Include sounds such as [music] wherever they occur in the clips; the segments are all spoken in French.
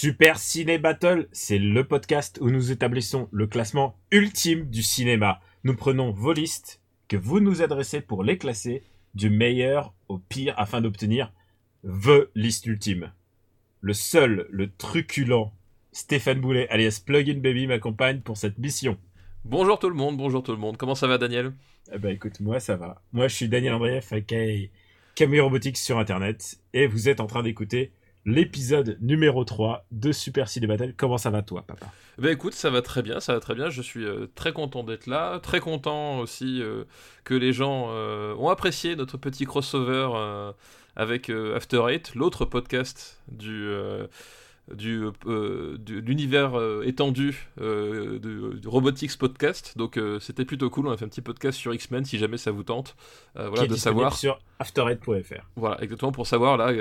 Super Ciné Battle, c'est le podcast où nous établissons le classement ultime du cinéma. Nous prenons vos listes que vous nous adressez pour les classer du meilleur au pire afin d'obtenir VE liste ultime. Le seul, le truculent Stéphane Boulet, alias Plugin Baby, m'accompagne pour cette mission. Bonjour tout le monde, bonjour tout le monde. Comment ça va, Daniel? Eh ben écoute, moi ça va. Moi je suis Daniel Andreev, aka Camille Robotics sur internet, et vous êtes en train d'écouter l'épisode numéro 3 de Super Ciné Battle. Comment ça va toi, papa? Ben écoute, ça va très bien, ça va très bien. Je suis euh, très content d'être là, très content aussi euh, que les gens euh, ont apprécié notre petit crossover avec After Eight, l'autre podcast du du, de l'univers étendu du Robotics Podcast. Donc c'était plutôt cool. On a fait un petit podcast sur X-Men si jamais ça vous tente. Euh, Qui voilà est de savoir. sur afterhead.fr. Voilà, exactement pour savoir là,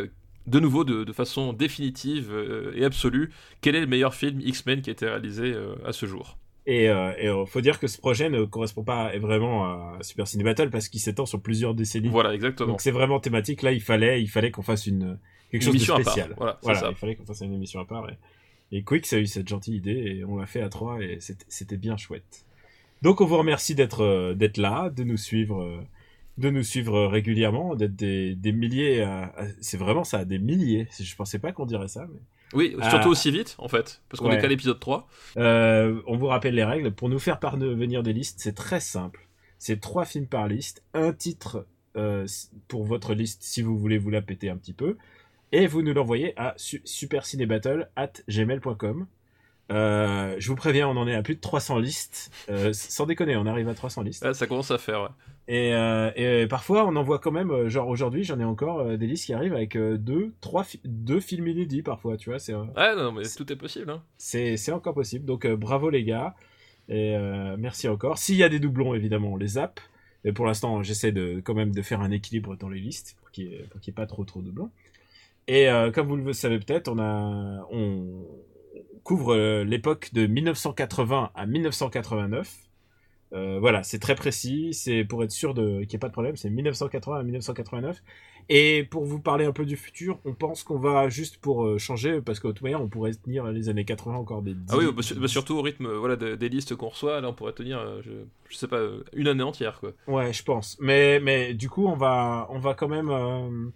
de nouveau, de, de façon définitive euh, et absolue, quel est le meilleur film X-Men qui a été réalisé euh, à ce jour? Et, et euh, faut dire que ce projet ne correspond pas vraiment à Super Ciné Battle parce qu'il s'étend sur plusieurs décennies. Voilà, exactement. Donc c'est vraiment thématique. Là, il fallait, il fallait qu'on fasse une quelque Une chose de spécial. voilà, ça. il fallait qu'on fasse une émission à part. Et, et Quick a eu cette gentille idée et on l'a fait à trois et c'était- bien chouette. Donc on vous remercie d'être d'être là, de nous suivre, de nous suivre régulièrement, d'être des, des milliers. à- à- C'est vraiment ça, des milliers. Je pensais pas qu'on dirait ça, mais. Oui, surtout aussi vite, en fait, parce qu'on Ouais. est qu'à l'épisode 3. Euh, on vous rappelle les règles. Pour nous faire parvenir des listes, c'est très simple. C'est trois films par liste, un titre euh, pour votre liste si vous voulez vous la péter un petit peu, et vous nous l'envoyez à su supercinébattle at gmail.com. Euh, je vous préviens, on en est à plus de 300 listes. Euh, sans déconner, on arrive à 300 listes. Ah, ça commence à faire, ouais. Et, euh, et parfois, on en voit quand même, euh, genre aujourd'hui, j'en ai encore euh, des listes qui arrivent avec euh, deux, trois, fi- deux films inédits parfois, tu vois. C'est euh, Ouais, non, mais tout est possible. Hein. c'est encore possible. Donc euh, bravo les gars. Et euh, merci encore. S'il y a des doublons, évidemment, on les zappe. Mais pour l'instant, j'essaie de quand même de faire un équilibre dans les listes pour qu'il n'y ait, pas trop trop de doublons. Et euh, comme vous le savez peut-être, on a on couvre euh, l'époque de 1980 à 1989. Euh, voilà, c'est très précis. C'est pour être sûr qu'il n'y ait pas de problème. C'est 1980 à 1989. Et pour vous parler un peu du futur, on pense qu'on va juste pour euh, changer, parce qu'au tout manière, on pourrait tenir les années 80 encore des. Ah oui, 10, bah, bah, surtout au rythme voilà, de- des listes qu'on reçoit, là on pourrait tenir, euh, je, je sais pas, une année entière, quoi. Ouais, je pense. Mais, mais du coup, on va, on va quand même.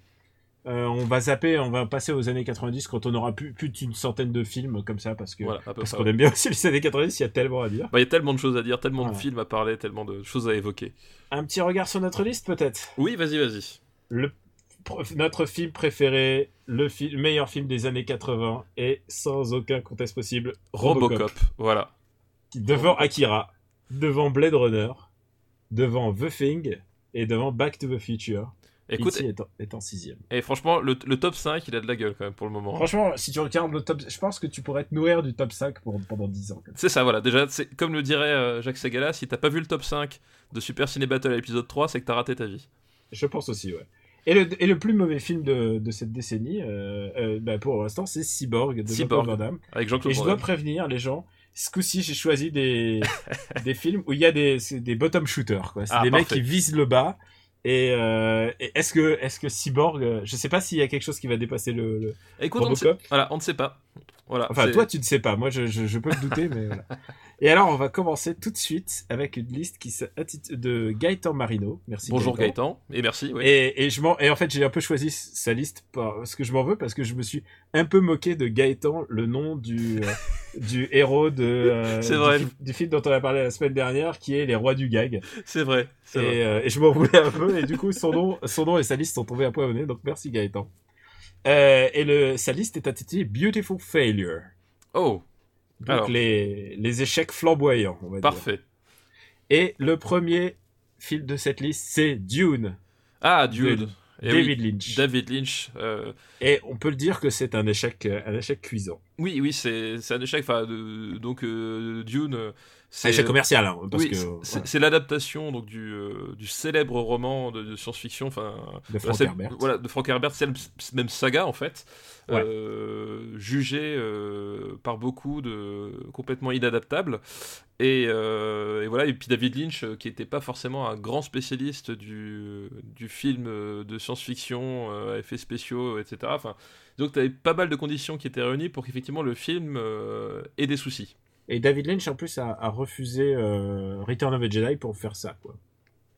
Euh, on va zapper, on va passer aux années 90 quand on aura plus, plus d'une centaine de films comme ça, parce que. Voilà, parce qu'on aime bien aussi les années 90, il y a tellement à dire. Bah, Il y a tellement de choses à dire, tellement de films à parler, tellement de choses à évoquer. Un petit regard sur notre liste, peut-être? Oui, vas-y, vas-y. le, Notre film préféré, le, fi- meilleur film des années 80, et sans aucun conteste possible, Robocop. Robocop, voilà. Devant Akira, devant Blade Runner, devant The Thing, et devant Back to the Future. Écoute, E.T. est en, est en sixième. et franchement, le, le top 5, il a de la gueule quand même pour le moment. Franchement, si tu regardes le top, je pense que tu pourrais te nourrir du top 5 pour, pendant 10 ans. C'est ça, voilà. Déjà, c'est comme le dirait euh, Jacques Segala, si t'as pas vu le top 5 de Super Ciné Battle à l'épisode 3, c'est que t'as raté ta vie. Je pense aussi, ouais. Et le, et le plus mauvais film de, de cette décennie, euh, euh, bah, pour l'instant, c'est Cyborg de Cyborg. Jean-Claude Van Damme. Avec Et je dois prévenir les gens, ce coup-ci, j'ai choisi des, [laughs] des films où il y a des, des bottom shooters, quoi. C'est Ah, des mecs qui visent le bas. Et, euh, et est-ce que, est-ce que Cyborg, euh, je sais pas s'il y a quelque chose qui va dépasser le, le- Écoute, on ne sait... Robocop. Voilà, on ne sait pas. Voilà, Enfin, toi, tu ne sais pas. Moi, je, je, je peux me douter, mais voilà. [laughs] Et alors, on va commencer tout de suite avec une liste qui de Gaëtan Marino. Merci. Bonjour Gaëtan, et merci. Oui. Et, et je m'en, et en fait, j'ai un peu choisi sa liste parce que je m'en veux parce que je me suis un peu moqué de Gaëtan, le nom du, euh, [laughs] du héros de, euh, du film dont on a parlé la semaine dernière, qui est Les Rois du Gag. C'est vrai. euh, et je m'en voulais un peu, et du coup, son nom, son nom et sa liste sont tombés à point au nez, donc merci Gaëtan. Euh, et le, sa liste est intitulée Beautiful Failure. Oh, Donc Alors. les, les échecs flamboyants, on va dire. parfait. Et le premier film de cette liste, c'est Dune. Ah, Dune. Et oui, David Lynch. David Lynch. euh, Et on peut le dire que c'est un échec, un échec cuisant. oui, oui, c'est un échec. Enfin, donc euh, Dune, Un c'est échec commercial, hein, parce oui, que c'est- voilà, l'adaptation donc du, euh, du célèbre roman de, de science-fiction, enfin de Frank c'est- Herbert. Voilà, de Frank Herbert, c'est la même saga en fait, Ouais. euh, jugée euh, par beaucoup de complètement inadaptable. Et, euh, et voilà, et puis David Lynch, euh, qui n'était pas forcément un grand spécialiste du, du film euh, de science-fiction, euh, effets spéciaux, etc. Enfin, donc tu avais pas mal de conditions qui étaient réunies pour qu'effectivement le film euh, ait des soucis. Et David Lynch en plus a, a refusé euh, Return of the Jedi pour faire ça, quoi.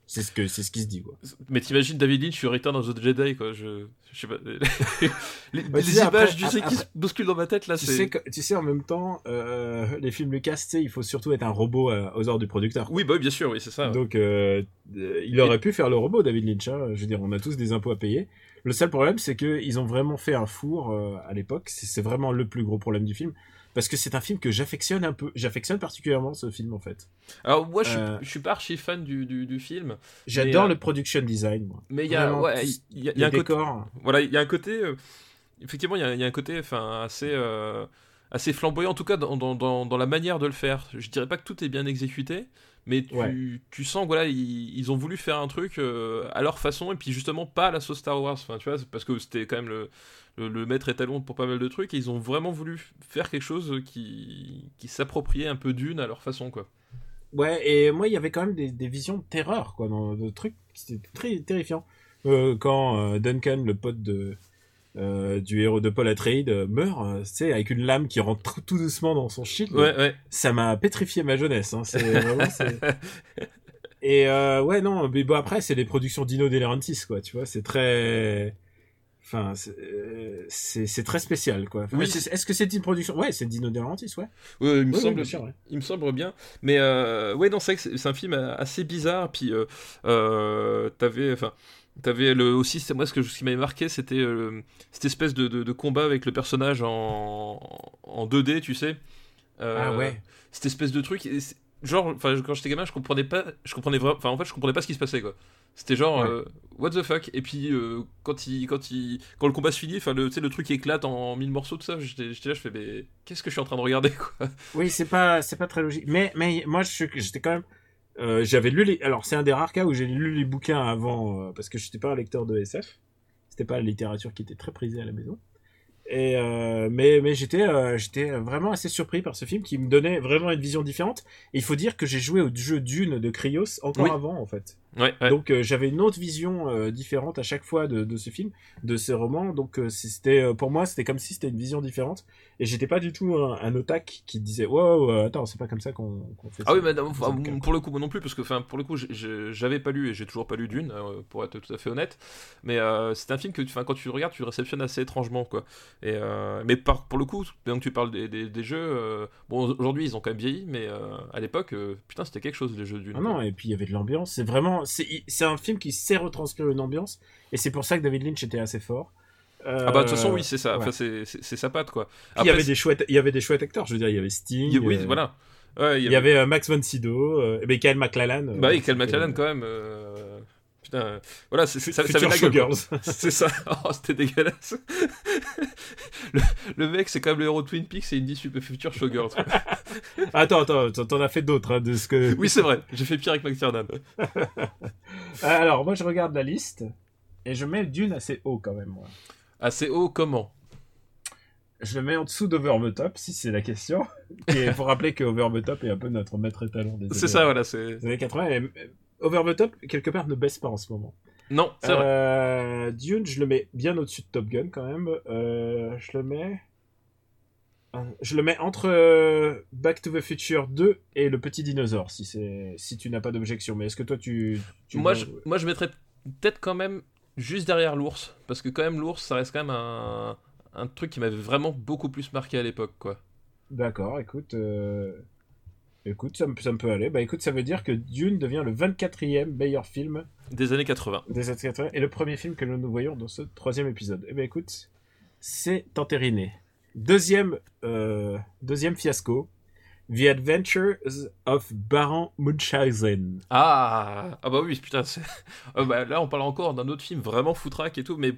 C'est ce que c'est ce qui se dit, quoi. Mais t'imagines David Lynch sur Return of the Jedi, quoi. Je, je sais pas. [laughs] les les images, après- tu sais, qui se bousculent dans ma tête, là, Tu sais, que- tu sais, en même temps, euh, les films Lucas, tu sais, il faut surtout être un robot euh, aux ordres du producteur. Oui, bah bien sûr, oui, c'est ça. Donc, il aurait pu faire le robot, David Lynch. hein. Je veux dire, on a tous des impôts à payer. Le seul problème, c'est qu'ils ont vraiment fait un four à l'époque. C'est vraiment le plus gros problème du film. Parce que c'est un film que j'affectionne un peu. J'affectionne particulièrement ce film, en fait. Alors, moi, je, suis- Euh, je suis pas archi fan du, du, du film, J'adore euh, le production design, moi. mais il y a, ouais, y a, y un côté. décors. Voilà, il y a un côté. euh, effectivement, il y a, il y a un côté enfin, assez, euh, assez flamboyant, en tout cas dans, dans, dans, dans la manière de le faire. Je dirais pas que tout est bien exécuté, mais tu, Ouais. tu sens voilà, ils, ils ont voulu faire un truc euh, à leur façon, et puis justement pas à la sauce Star Wars. Enfin, tu vois, parce que c'était quand même le, le, le maître étalon pour pas mal de trucs, et ils ont vraiment voulu faire quelque chose qui, qui s'appropriait un peu d'une à leur façon, quoi. Ouais, et moi, il y avait quand même des, des visions de terreur, quoi, dans le truc. C'était très terrifiant. Euh, quand euh, Duncan, le pote de, euh, du héros de Paul Atreides, euh, meurt, euh, tu sais, avec une lame qui rentre tout doucement dans son shield. Ouais, ouais. Ça m'a pétrifié ma jeunesse. Hein. C'est vraiment. [laughs] c'est- Et euh, ouais, non, mais bon, après, c'est les productions Dino De Laurentiis, quoi, tu vois, c'est très. Enfin, c'est euh, très spécial, quoi. Enfin, Oui. Est-ce que c'est une production? Ouais, c'est Dino De Laurentiis, ouais. Ouais, il me Oui, oui, semble, sûr, ouais. il me semble bien. Mais euh, ouais, non, c'est c'est un film assez bizarre. Puis t'avais, enfin, t'avais le aussi. c'est- Moi, ce que ce qui m'avait marqué, c'était euh, cette espèce de, de, de combat avec le personnage en, en 2D, tu sais. Euh, Ah ouais. Cette espèce de truc. Genre, enfin, quand j'étais gamin, je comprenais pas, je comprenais vraiment, enfin, en fait, je comprenais pas ce qui se passait, quoi. C'était genre, Ouais. euh, what the fuck. Et puis, quand il, quand il, quand le combat se finit, enfin, le, tu sais, le truc éclate en mille morceaux, tout ça. J'étais là, je fais, mais qu'est-ce que je suis en train de regarder, quoi. Oui, c'est pas, c'est pas très logique. Mais, mais moi, j'étais quand même. Euh, j'avais lu les. Alors, c'est un des rares cas où j'ai lu les bouquins avant, euh, parce que je n'étais pas un lecteur de SF. C'était pas la littérature qui était très prisée à la maison. Et euh, mais mais j'étais euh, j'étais vraiment assez surpris par ce film qui me donnait vraiment une vision différente. Et il faut dire que j'ai joué au jeu Dune de Krios encore Oui. avant en fait. Ouais, ouais. Donc euh, j'avais une autre vision euh, différente à chaque fois de, de ce film, de ces romans. Donc euh, c'était pour moi c'était comme si c'était une vision différente. Et j'étais pas du tout un, un otak qui disait wow attends c'est pas comme ça qu'on qu'on fait Ah ça. oui, mais non, enfin, pour le coup, moi non plus, parce que enfin, pour le coup, j'avais pas lu et j'ai toujours pas lu Dune, pour être tout à fait honnête. Mais c'est un film que, quand tu le regardes, tu le réceptionnes assez étrangement, quoi. Et mais par, pour le coup, donc tu parles des, des, des jeux. bon, aujourd'hui, ils ont quand même vieilli, mais à l'époque, putain, c'était quelque chose les jeux Dune. Ah non, et puis il y avait de l'ambiance. C'est vraiment, c'est un film qui sait retranscrire une ambiance, et c'est pour ça que David Lynch était assez fort. Ah bah de toute façon, oui, c'est ça. ouais. Enfin, c'est- sa patte, quoi. Il y avait des chouettes, il y avait des chouettes acteurs. Je veux dire, il y avait Sting. il oui, euh, voilà. Ouais, Il y avait euh, Max von Sydow, euh, et Michael McLellan. euh, Bah oui, c'était- McLaren quand même. euh, Putain, euh, voilà, ça, ça Future avait la gueule. [laughs] C'est ça. Oh, c'était dégueulasse. [laughs] le, le mec, c'est quand même le héros de Twin Peaks et il dit Super Future Showgirl. [laughs] [laughs] attends, attends, t'en as fait d'autres hein, de ce que. oui, c'est vrai. J'ai fait pire avec McTiernan. Ah, [laughs] Alors, moi, je regarde la liste et je mets Dune assez haut quand même. Moi. Assez haut, comment? Je le mets en dessous d'Over the Top, si c'est la question. [laughs] Et faut rappeler que Over the Top est un peu notre maître étalon des C'est ça, voilà. C'est... années 80. Et euh, Over the Top, quelque part, ne baisse pas en ce moment. Non, c'est vrai. Euh, Dune, je le mets bien au-dessus de Top Gun quand même. Euh, je le mets. Je le mets entre euh, Back to the Future 2 et Le Petit Dinosaure, si, si tu n'as pas d'objection. Mais est-ce que toi, tu. tu Moi, je, moi, je mettrais peut-être quand même juste derrière l'ours. Parce que, quand même, l'ours, ça reste quand même un, un truc qui m'avait vraiment beaucoup plus marqué à l'époque, quoi. D'accord, écoute. euh, Écoute, ça me, ça me peut aller. Bah écoute, ça veut dire que Dune devient le 24e meilleur film Des années 80. des années 80 et le premier film que nous voyons dans ce troisième épisode. Eh ben écoute, c'est entériné. Deuxième, euh, deuxième fiasco. The Adventures of Baron Munchausen. Ah, ah bah oui, putain, Ah [laughs] bah, là on parle encore d'un autre film vraiment foutraque et tout, mais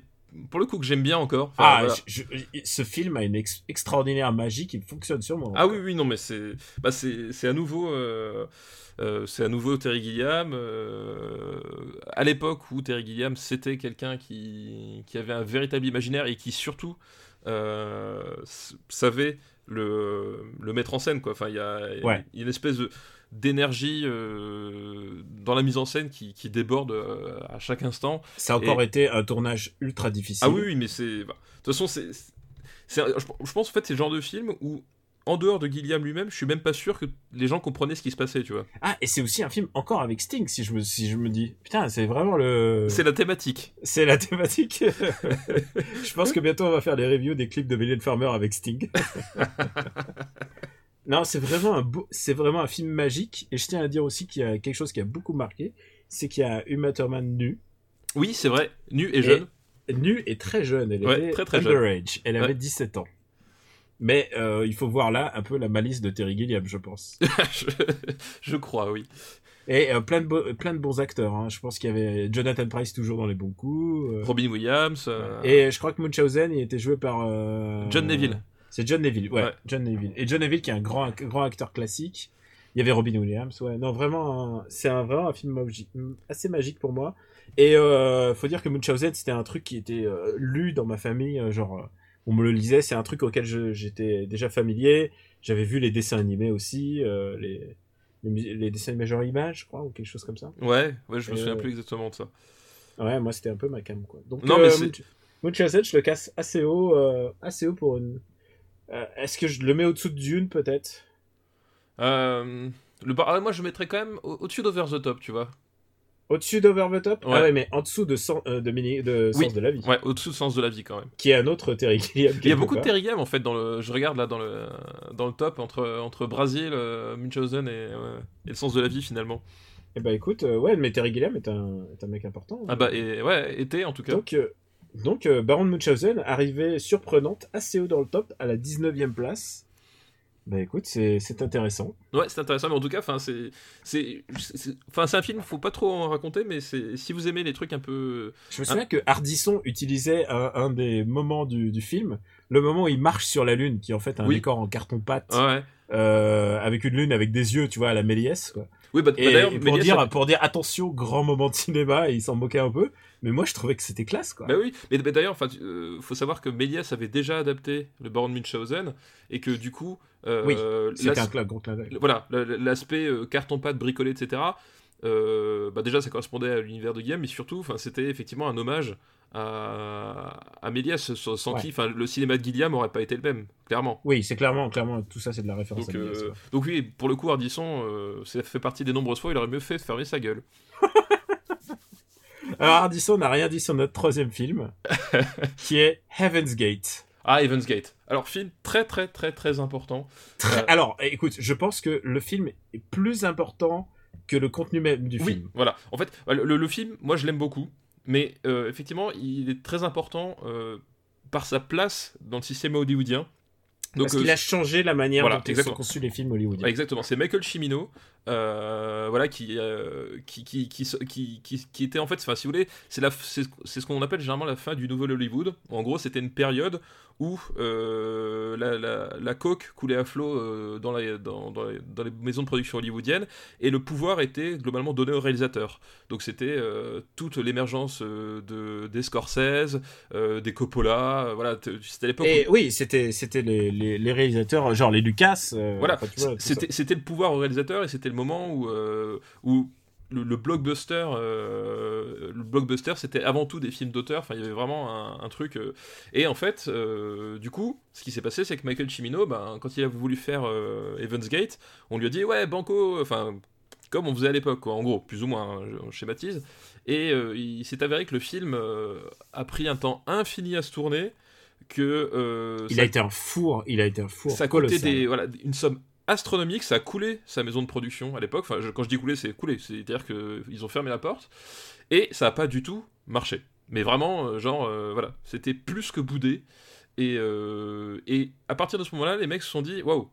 pour le coup que j'aime bien encore. Enfin, Ah, voilà. je- je- ce film a une ex- extraordinaire magie qui fonctionne sur moi. Ah oui, oui, non, mais c'est bah, c'est à nouveau. euh, euh, c'est à nouveau Terry Gilliam. euh, à l'époque où Terry Gilliam c'était quelqu'un qui, qui avait un véritable imaginaire et qui surtout euh, savait le, le mettre en scène. Quoi. Enfin, il y a, y une espèce de- d'énergie euh, dans la mise en scène qui, qui déborde euh, à chaque instant. Ça a encore Et- été un tournage ultra difficile. Ah oui, oui, mais c'est. bah, De toute façon, c'est. c'est- Je je pense en fait c'est le genre de film où, en dehors de Gilliam lui-même, je suis même pas sûr que les gens comprenaient ce qui se passait, tu vois. Ah, et c'est aussi un film encore avec Sting, si je me, si je me dis. Putain, c'est vraiment le. C'est la thématique. C'est la thématique. [laughs] je pense que bientôt on va faire des reviews des clips de Mylène Farmer avec Sting. [laughs] non, c'est vraiment un beau, c'est vraiment un film magique. Et je tiens à dire aussi qu'il y a quelque chose qui a beaucoup marqué, c'est qu'il y a Uma Thurman nue, Oui, c'est vrai, nu et jeune. nue et très jeune. Elle Ouais, était très, très jeune. underage. Elle avait Ouais. 17 ans. Mais euh, il faut voir là un peu la malice de Terry Gilliam, je pense. [laughs] je, je crois, oui. Et euh, plein de beaux- plein de bons acteurs. hein. Je pense qu'il y avait Jonathan Price toujours dans les bons coups. euh, Robin Williams. euh, Et je crois que Munchausen, il était joué par euh, John Neville. C'est John Neville, ouais, Ouais. John Neville. Et John Neville qui est un grand, grand acteur classique. Il y avait Robin Williams, ouais. Non, vraiment, c'est un, vraiment un film assez magique pour moi. Et euh, faut dire que Munchausen, c'était un truc qui était euh, lu dans ma famille, genre, euh, on me le lisait. C'est un truc auquel j'étais déjà familier. J'avais vu les dessins animés aussi, euh, les, les, mus- les dessins animés genre Image, je crois, ou quelque chose comme ça. Ouais, ouais, je me Et souviens ouais. plus exactement de ça. Ouais, moi c'était un peu ma cam, quoi. Donc, Non, mais euh, Munch- Munchausen, je le casse assez haut, euh, assez haut pour une. Euh, Est-ce que je le mets au-dessous de Dune, peut-être? Euh, le bar- ah, moi, je mettrais quand même au- au-dessus d'Over the Top, tu vois. Au-dessus d'Over the Top Ouais. Ah ouais, mais en dessous de, euh, de, Mini- de Oui. Sens de la vie. Ouais, au-dessous de Sens de la vie, quand même. Qui est un autre Terry Gilliam. Il y a beaucoup de Terry Gilliam, en fait, dans le... je regarde là dans le, dans le top, entre, entre Brasil, euh, Munchausen et, euh, et le Sens de la vie, finalement. Eh bah écoute, euh, ouais, mais Terry Gilliam est un, est un mec important. Ah bah, et, ouais, été, en tout cas. Donc, donc Baron de Munchausen, arrivée surprenante, assez haut dans le top, à la 19e place. Bah écoute, c'est intéressant. Ouais, c'est intéressant, mais en tout cas, enfin, c'est, un film, faut pas trop en raconter, mais c'est, si vous aimez les trucs un peu, Je me souviens que Hardisson utilisait un, un des moments du, du film, le moment où il marche sur la lune, qui est en fait un Oui. décor en carton-pâte, ouais, euh, avec une lune avec des yeux, tu vois, à la Méliès. Quoi. Oui, bah, bah, Et, d'ailleurs, et pour, dire, pour dire attention, grand moment de cinéma, et il s'en moquait un peu. Mais moi, je trouvais que c'était classe, quoi. Bah oui, mais, mais d'ailleurs, enfin, tu- euh, faut savoir que Méliès avait déjà adapté le Baron de Munchausen et que du coup, euh, Oui, C'était un gros voilà, l'aspect euh, carton-pâte bricolé, etc. euh, bah déjà, ça correspondait à l'univers de Guillaume, mais surtout, enfin, c'était effectivement un hommage à, à Méliès, sans, Ouais. qui, enfin, le cinéma de Guillaume aurait pas été le même, clairement. Oui, c'est clairement, clairement, tout ça, c'est de la référence Donc, à Méliès, euh, donc oui, pour le coup, Ardisson, euh, ça fait partie des nombreuses fois, il aurait mieux fait de fermer sa gueule. [laughs] Alors, Hardisson n'a rien dit sur notre troisième film, [laughs] qui est Heaven's Gate. Ah, Evans Gate. Alors, film très très très très important. Très- Euh, Alors, écoute, je pense que le film est plus important que le contenu même du oui, film. voilà. En fait, le film, moi je l'aime beaucoup, mais euh, effectivement, il est très important euh, par sa place dans le système hollywoodien. Donc, Parce qu'il euh, a changé la manière voilà, dont sont conçus les films hollywoodiens. Exactement, c'est Michael Cimino, euh, voilà, qui, euh, qui, qui, qui, qui, qui- était en fait, enfin, si vous voulez, c'est la- c'est c'est ce qu'on appelle généralement la fin du nouvel Hollywood. En gros, c'était une période où euh, la, la, la coke coulait à flot dans, la- dans, dans les, dans les maisons de production hollywoodiennes et le pouvoir était globalement donné aux réalisateurs. Donc c'était toute l'émergence de, des Scorsese, des Coppola, voilà, c'était l'époque où- oui, c'était les, les, les réalisateurs, genre les Lucas. Voilà, c'était le pouvoir au réalisateur et c'était le moment où, euh, où le, le blockbuster, euh, le blockbuster, c'était avant tout des films d'auteur. Enfin, il y avait vraiment un, un truc. euh, et en fait, euh, du coup, ce qui s'est passé, c'est que Michael Cimino, ben, quand il a voulu faire Evans Gate, on lui a dit ouais, Banco, enfin. Comme on faisait à l'époque, en gros, plus ou moins, hein, je schématise. Et il s'est avéré que le film a pris un temps infini à se tourner, que Il ça a été un four, il a été un four ça a coûté colossal. des, voilà, une somme astronomique, ça a coulé sa maison de production à l'époque. Enfin, je- quand je dis coulé, c'est coulé, c'est-à-dire qu'ils ont fermé la porte et ça a pas du tout marché. Mais vraiment, euh, genre, euh, voilà, c'était plus que boudé. Et, euh, et à partir de ce moment-là, les mecs se sont dit, waouh,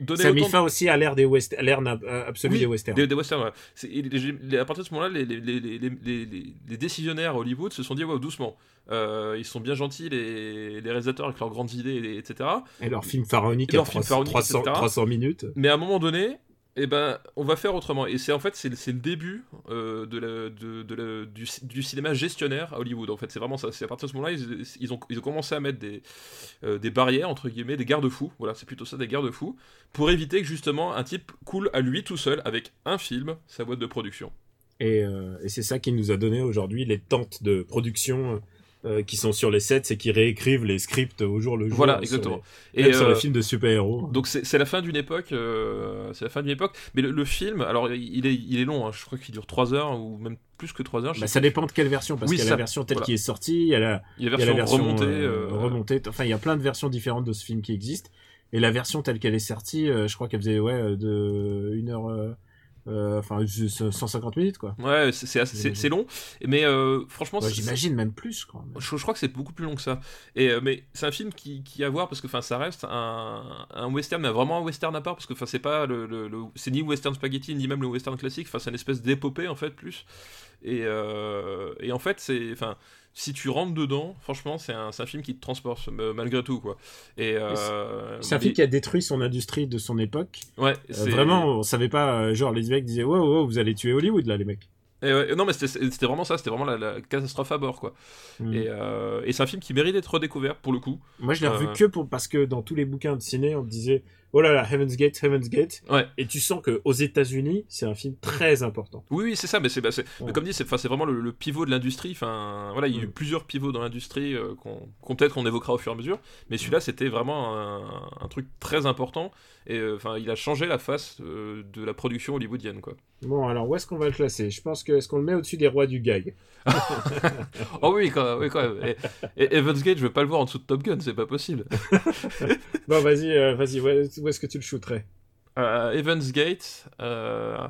donner Ça a mis de- fin aussi à l'ère des west... à l'ère euh, absolue Oui, des westerns. Des, des westerns, ouais. À partir de ce moment-là, les, décisionnaires à Hollywood se sont dit, ouais, doucement. Euh, ils sont bien gentils, les, les réalisateurs, avec leurs grandes idées, et- etc. Et leur film pharaonique Et à leur film 300, pharaonique, 300, etc. 300 minutes. Mais à un moment donné, eh ben, on va faire autrement. Et c'est en fait, c'est le début euh, du, cinéma gestionnaire à Hollywood. En fait, c'est vraiment ça. C'est à partir de ce moment-là, ils, ont, commencé à mettre des, euh, des barrières, entre guillemets, des garde-fous. Voilà, c'est plutôt ça, des garde-fous. Pour éviter que justement un type coule à lui tout seul avec un film, sa boîte de production. Et, euh, et c'est ça qui nous a donné aujourd'hui les tentes de production euh, qui sont sur les sets et qui réécrivent les scripts au jour le jour. Voilà, sur exactement. les- même sur euh, les films de super-héros. Donc c'est la fin d'une époque, euh, c'est la fin d'une époque. Mais le, le film, alors il est, il est long, hein, je crois qu'il dure 3 heures ou même plus que 3 heures. Bah, ça dépend de quelle version, parce Oui, qu'il y a ça- la version telle voilà. qui est sortie, il y a la, Il y a la version version remontée. euh, euh, remontée. Enfin, il y a plein de versions différentes de ce film qui existent. Et la version telle qu'elle est sortie, euh, je crois qu'elle faisait ouais euh, de une heure, euh, euh, enfin 150 minutes quoi. Ouais, c'est- long, mais euh, franchement, Ouais, J'imagine même plus quoi. Je, je crois que c'est beaucoup plus long que ça. Et, euh, mais c'est un film qui, qui a à voir parce que enfin, ça reste un, un western, mais vraiment un western à part parce que enfin, c'est pas le, le- le- c'est ni western spaghetti ni même le western classique. Enfin, c'est une espèce d'épopée en fait plus. Et, euh, et en fait, c'est enfin. Si tu rentres dedans, franchement, c'est un, film qui te transporte euh, malgré tout, quoi. Et euh, C'est un film qui a détruit son industrie de son époque. ouais, vraiment, on savait pas, genre les mecs disaient wow, wow, vous allez tuer Hollywood là les mecs. Et ouais, non, mais c'était vraiment ça, c'était vraiment la, la catastrophe à bord, quoi. Mm. Et, euh, et c'est un film qui mérite d'être redécouvert pour le coup. Moi je l'ai revu Euh. que pour parce que dans tous les bouquins de ciné on disait oh là là Heaven's Gate, Heaven's Gate. Ouais. Et tu sens que aux États-Unis c'est un film très important. Oui, oui, c'est ça, mais c'est bah, Ouais. comme dit, c'est c'est vraiment le, le pivot de l'industrie. Enfin, voilà, il y a eu Mm. plusieurs pivots dans l'industrie euh, qu'on peut-être qu'on évoquera au fur et à mesure, mais celui-là, c'était vraiment un, un truc très important. Et euh, enfin, il a changé la face euh, de la production hollywoodienne, quoi. Bon alors où est-ce qu'on va le classer? Je pense que est-ce qu'on le met au-dessus des rois du gag? [laughs] Oh oui, quand, oui, quand même. Et, et Evans Gate, je veux pas le voir en dessous de Top Gun, c'est pas possible. [laughs] Bon vas-y, vas-y, où est-ce que tu le shooterais? Euh, Evans Gate, euh,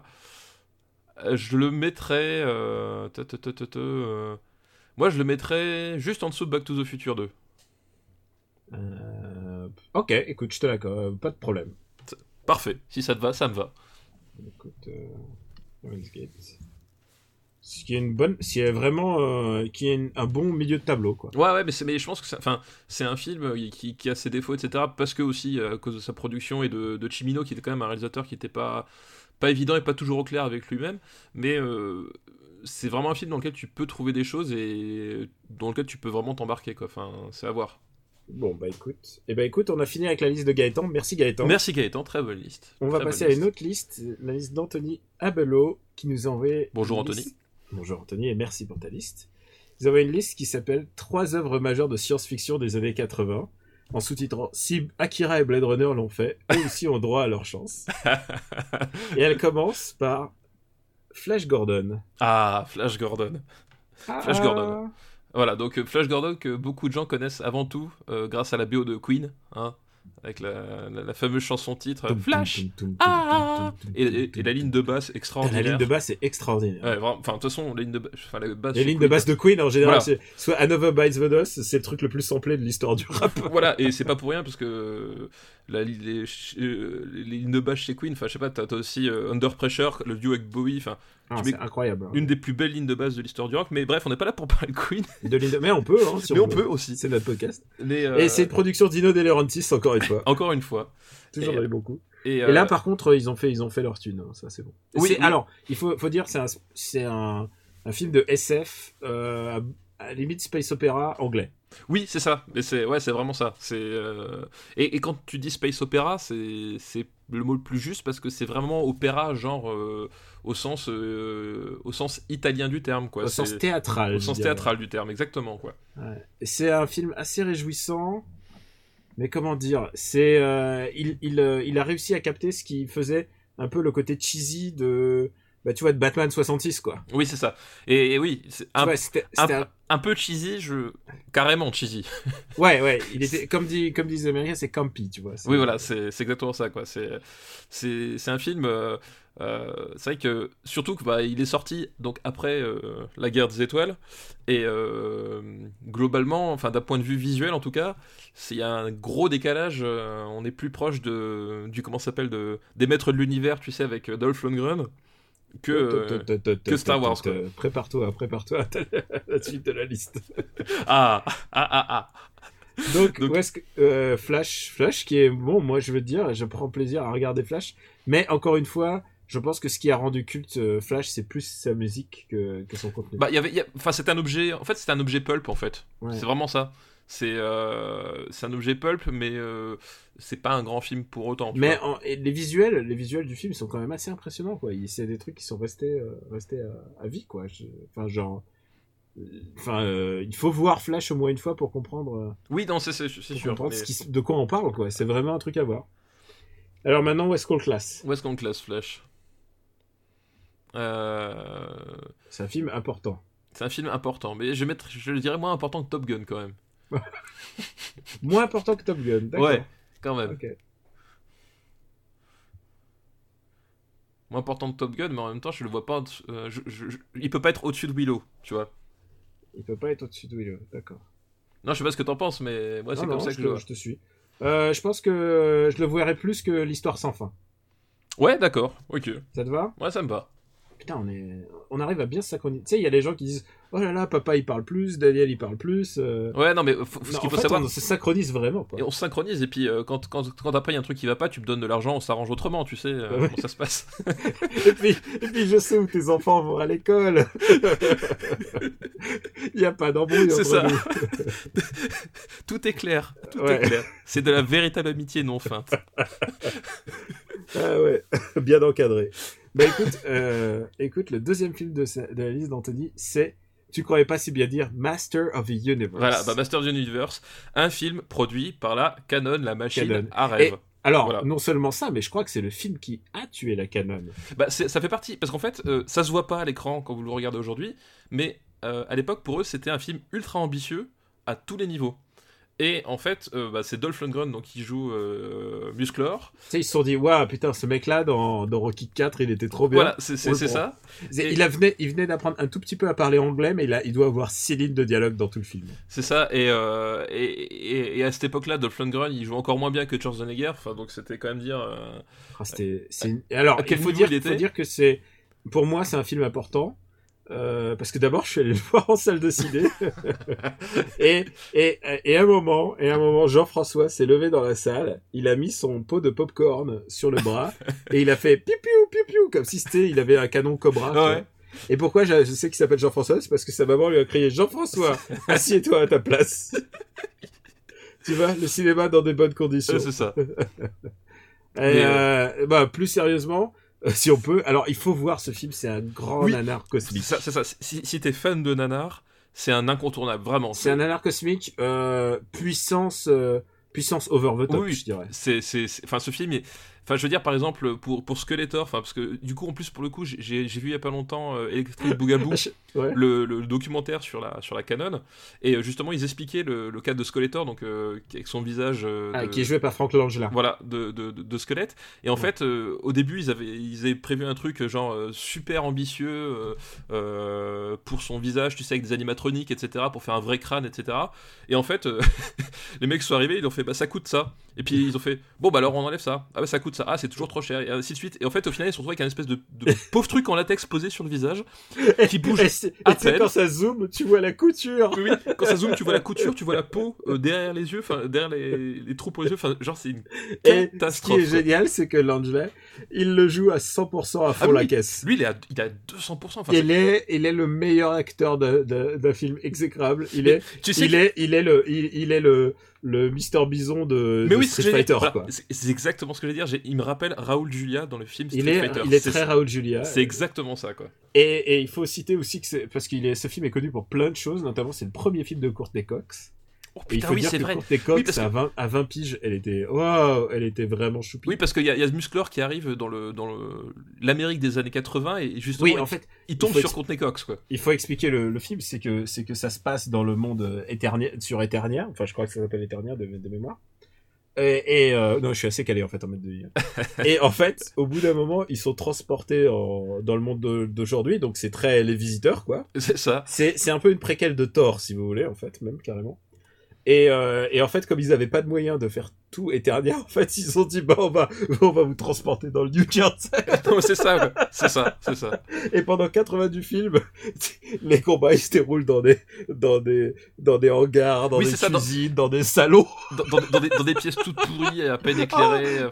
je le mettrais. euh, euh, moi, je le mettrais juste en dessous de Back to the Future 2. Euh, Ok, écoute, je te l'accorde, pas de problème. Parfait. Si ça te va, ça me va. Écoute, euh, Heaven's Gate. Ce qui est une bonne, s'il y a vraiment, euh, qui est une- un bon milieu de tableau quoi. Ouais, ouais, mais, je pense que c'est, enfin, c'est un film euh, qui, qui a ses défauts, etc. Parce que aussi, euh, à cause de sa production et de, de Chimino, qui était quand même un réalisateur qui n'était pas, pas évident et pas toujours au clair avec lui-même. Mais euh, c'est vraiment un film dans lequel tu peux trouver des choses et dans lequel tu peux vraiment t'embarquer, quoi. Enfin, c'est à voir. Bon bah écoute, et bah écoute, on a fini avec la liste de Gaëtan. Merci Gaëtan. Merci Gaëtan, très bonne liste. On va passer à une autre liste, la liste d'Anthony Abelot qui nous a envoyé. Bonjour, Anthony. liste- Bonjour Anthony et merci pour ta liste. Ils ont une liste qui s'appelle Trois œuvres majeures de science-fiction des années 80. En sous-titrant Si Akira et Blade Runner l'ont fait, eux aussi ont droit à leur chance. [laughs] et elle commence par Flash Gordon. Ah, Flash Gordon. Flash Ah. Gordon. Voilà, donc euh, Flash Gordon que beaucoup de gens connaissent avant tout euh, grâce à la BO de Queen, hein, avec la, la- la fameuse chanson titre Flash. Ah et, la ligne de basse extraordinaire. La ligne de basse est extraordinaire. Ouais, enfin, de toute façon, la ligne de. Enfin, la basse Les lignes de basse de Queen en général, Voilà. c'est soit Another Bites the Dust, c'est le truc le plus samplé de l'histoire du rap. [laughs] voilà, et c'est pas pour rien parce que la, li- les, lignes de basse chez Queen, enfin, je sais pas, t'as aussi euh, Under Pressure, le duo avec Bowie, enfin, Ah, c'est incroyable. hein. une des plus belles lignes de basse de l'histoire du rock. Mais bref, on n'est pas là pour [laughs] parler de Queen, De Mais on peut, hein, si [laughs] mais on peut aussi. C'est notre podcast. Mais, euh, Et c'est une production d'Ino De Laurentiis, encore une fois. [laughs] encore une fois. Toujours Et- dans les bons coups. Et, Et là, euh, par contre, ils ont fait, ils ont fait leur thune. hein, Ça, c'est bon. Oui. Alors, il faut, faut dire, c'est un, c'est un, un film de SF, euh, à, à limite space opéra anglais. Oui, c'est ça. Mais c'est ouais, c'est vraiment ça. C'est euh, et, et quand tu dis space opéra, c'est c'est le mot le plus juste parce que c'est vraiment opéra genre euh, au sens euh, au sens italien du terme quoi. au sens théâtral. au sens dirais. théâtral du terme, exactement quoi. Ouais. C'est un film assez réjouissant. Mais comment dire C'est, il, il, il a réussi à capter ce qui faisait un peu le côté cheesy de bah, tu vois, de Batman 66, quoi. Oui, c'est ça. Et, et oui, c'est un, vois, c'était, un, c'était un- un peu cheesy, je... carrément cheesy. [laughs] Ouais, ouais, il était, comme, dit, comme disent les Américains, c'est campy, tu vois. C'est- Oui, voilà, c'est c'est exactement ça, quoi. C'est c'est c'est un film. euh, euh, c'est vrai que surtout que bah, il est sorti donc après euh, la guerre des étoiles et globalement, enfin d'un point de vue visuel en tout cas, c'est- il y a un gros décalage. on est plus proche de du comment ça s'appelle de des maîtres de l'univers, tu sais, avec Dolph Lundgren que que Star Wars. Prépare-toi, prépare-toi à [laughs] la suite de la liste. ah ah ah ah. Donc, Donc- où est-ce que euh, Flash, Flash qui est bon, moi je veux te dire, je prends plaisir à regarder Flash, mais encore une fois, je pense que ce qui a rendu culte euh, Flash, c'est plus sa musique que, que son contenu. Bah, y avait, il y a- enfin, c'est un objet. En fait, c'est un objet pulp en fait. Ouais. C'est vraiment ça. C'est euh, un objet pulp, mais euh, c'est pas un grand film pour autant. tu mais vois. en- et les visuels, les visuels du film sont quand même assez impressionnants, quoi. Il- C'est des trucs qui sont restés, euh, restés à, à vie, quoi. Je- Enfin, genre, enfin, euh, il faut voir Flash au moins une fois pour comprendre. euh, Oui, non, c'est sûr. mais ce qui de quoi on parle, quoi. C'est vraiment un truc à voir. Alors maintenant, où est-ce qu'on le classe? Où est-ce qu'on le classe, Flash? Euh, C'est un film important. C'est un film important, mais je, mettre, je le dirais moins important que Top Gun quand même. [laughs] Moins important que Top Gun, d'accord. Ouais, quand même. Moins important que Top Gun, mais en même temps, je le vois pas. euh, je- je- je- il peut pas être au-dessus de Willow, tu vois. Il peut pas être au-dessus de Willow, d'accord. Non, je sais pas ce que t'en penses, mais moi, c'est comme non, ça que je le vois. je te suis. Euh, je pense que je le verrais plus que l'histoire sans fin. Ouais, d'accord, ok. Ça te va? Ouais, ça me va. Putain, on est, on arrive à bien se synchroniser. Tu sais, il y a des gens qui disent, oh là là, papa il parle plus, Daniel il parle plus. euh. Ouais, non, mais faut- ce qu'il faut fait, savoir, on se synchronise vraiment. Quoi. Et on se synchronise, et puis euh, quand, quand, quand après il y a un truc qui va pas, tu me donnes de l'argent, on s'arrange autrement, tu sais euh, Ouais. comment ça se passe. [laughs] et, puis, et puis je sais où tes enfants vont à l'école. [laughs] Il n'y a pas d'embrouille C'est ça. [laughs] tout est clair, tout Ouais. est clair. C'est de la véritable amitié non feinte. Ah ouais, bien encadré. Bah écoute, euh, écoute, le deuxième film de, de la liste d'Anthony, c'est, tu croyais pas si bien dire, Master of the Universe. Voilà, bah, Master of the Universe, un film produit par la Canon, la machine Canon. à rêve. Alors, Voilà. non seulement ça, mais je crois que c'est le film qui a tué la Canon. Bah, ça fait partie, parce qu'en fait, euh, ça se voit pas à l'écran quand vous le regardez aujourd'hui, mais euh, à l'époque, pour eux, c'était un film ultra ambitieux à tous les niveaux. Et en fait, euh, bah, c'est Dolph Lundgren donc, qui joue euh, Musclor. Tu sais, ils se sont dit, waouh, putain, ce mec-là, dans, dans Rocky 4, il était trop bien. Voilà, c'est ça. Et- Il, a venait, il venait d'apprendre un tout petit peu à parler anglais, mais il, a, il doit avoir six lignes de dialogue dans tout le film. C'est ça, et, euh, et, et, et à cette époque-là, Dolph Lundgren, il joue encore moins bien que Schwarzenegger, enfin, donc c'était quand même dire... euh, Ah, une- Alors, il faut dire, il faut dire que c'est, pour moi, c'est un film important. Euh, parce que d'abord, je suis allé le voir en salle de ciné. [laughs] et, et, et un moment, et un moment, Jean-François s'est levé dans la salle. Il a mis son pot de popcorn sur le bras. [laughs] et il a fait pipiou, pipiou, comme si c'était, il avait un canon Cobra. Ouais. Et pourquoi je, je sais qu'il s'appelle Jean-François C'est parce que sa maman lui a crié Jean-François, [laughs] assieds-toi à ta place. tu vois, le cinéma dans des bonnes conditions. euh, c'est ça. Et Mais, euh, bah, plus sérieusement, euh, si on peut, alors il faut voir ce film, c'est un grand Oui. nanar cosmique. ça. Si, si t'es fan de Nanar, c'est un incontournable, vraiment. C'est un nanar cosmique, euh, puissance, euh, puissance over the top, Oui. je dirais. c'est c'est c'est- enfin ce film est enfin je veux dire par exemple pour pour Skeletor parce que du coup en plus pour le coup j'ai vu il y a pas longtemps euh, Electric Boogaloo [laughs] Ouais. le, le documentaire sur la sur la Canon et euh, justement ils expliquaient le, le cas de Skeletor donc euh, avec son visage euh, Ah, de- qui est joué par Frank Langella. voilà de, de, de- squelette et en Ouais. fait au début ils avaient ils avaient prévu un truc genre super ambitieux pour son visage tu sais avec des animatroniques etc pour faire un vrai crâne etc et en fait [laughs] les mecs sont arrivés ils ont fait bah ça coûte ça et puis ils ont fait bon bah alors on enlève ça ah bah ça coûte ça ah c'est toujours trop cher et ainsi de suite et en fait au final ils se retrouvés avec un espèce de, de [laughs] pauvre truc en latex posé sur le visage qui bouge Et à peine. quand ça zoome, tu vois la couture. oui, oui. Quand ça zoome, tu vois la couture, tu vois la peau euh, derrière les yeux, enfin derrière les, les trous pour les yeux. Enfin, genre c'est une Et ce qui catastrophe. est génial, c'est que Langella, il le joue à 100% à fond Ah oui. la caisse. Lui, il est à, il est à 200%. Enfin, Il est, il est le meilleur acteur d'un film exécrable. Il est, c'est- tu sais, il est, il est le, il, il est le, le Mister Bison de, mais de oui, c'est Street que Fighter. Voilà, c'est exactement ce que je veux dire. Il me rappelle Raoul Julia dans le film Street Il est, Fighter. il est très. Raoul Julia. C'est exactement ça, quoi. Et, et il faut citer aussi que parce est, ce film est connu pour plein de choses, notamment c'est le premier film de Courtney Cox. Oh Et il putain, faut oui, dire c'est que vrai. Courtney Cox, Oui, parce à, 20, à 20 piges, elle était, waouh, elle était vraiment choupie. Oui, parce qu'il y a, y a ce muscleur qui arrive dans le dans le- l'Amérique des années 80 et justement Oui, il, en fait, il tombe sur Courtney Cox quoi. il faut expliquer le, le film, c'est que c'est que ça se passe dans le monde euh, Eternia, sur Eternia, enfin je crois que ça s'appelle Eternia de, de mémoire. Et, et, euh, non, je suis assez calé en fait en mode de vie. [laughs] Et en fait, au bout d'un moment, ils sont transportés en- dans le monde de- d'aujourd'hui, donc c'est très les visiteurs quoi. C'est ça. C'est c'est un peu une préquelle de Thor si vous voulez en fait, même carrément. Et, euh, et en fait, comme ils avaient pas de moyens de faire tout Eternia, en fait, ils se sont dit bah on va [laughs] on va vous transporter dans le New Jersey. [laughs] C'est ça, c'est ça, c'est ça. Et pendant 80 du film, [laughs] les combats ils se déroulent dans des dans des dans des hangars, dans Oui, des dans- cuisines, dans... des salons. Dans, dans- dans des, dans des pièces toutes pourries, à peine éclairées. enfin,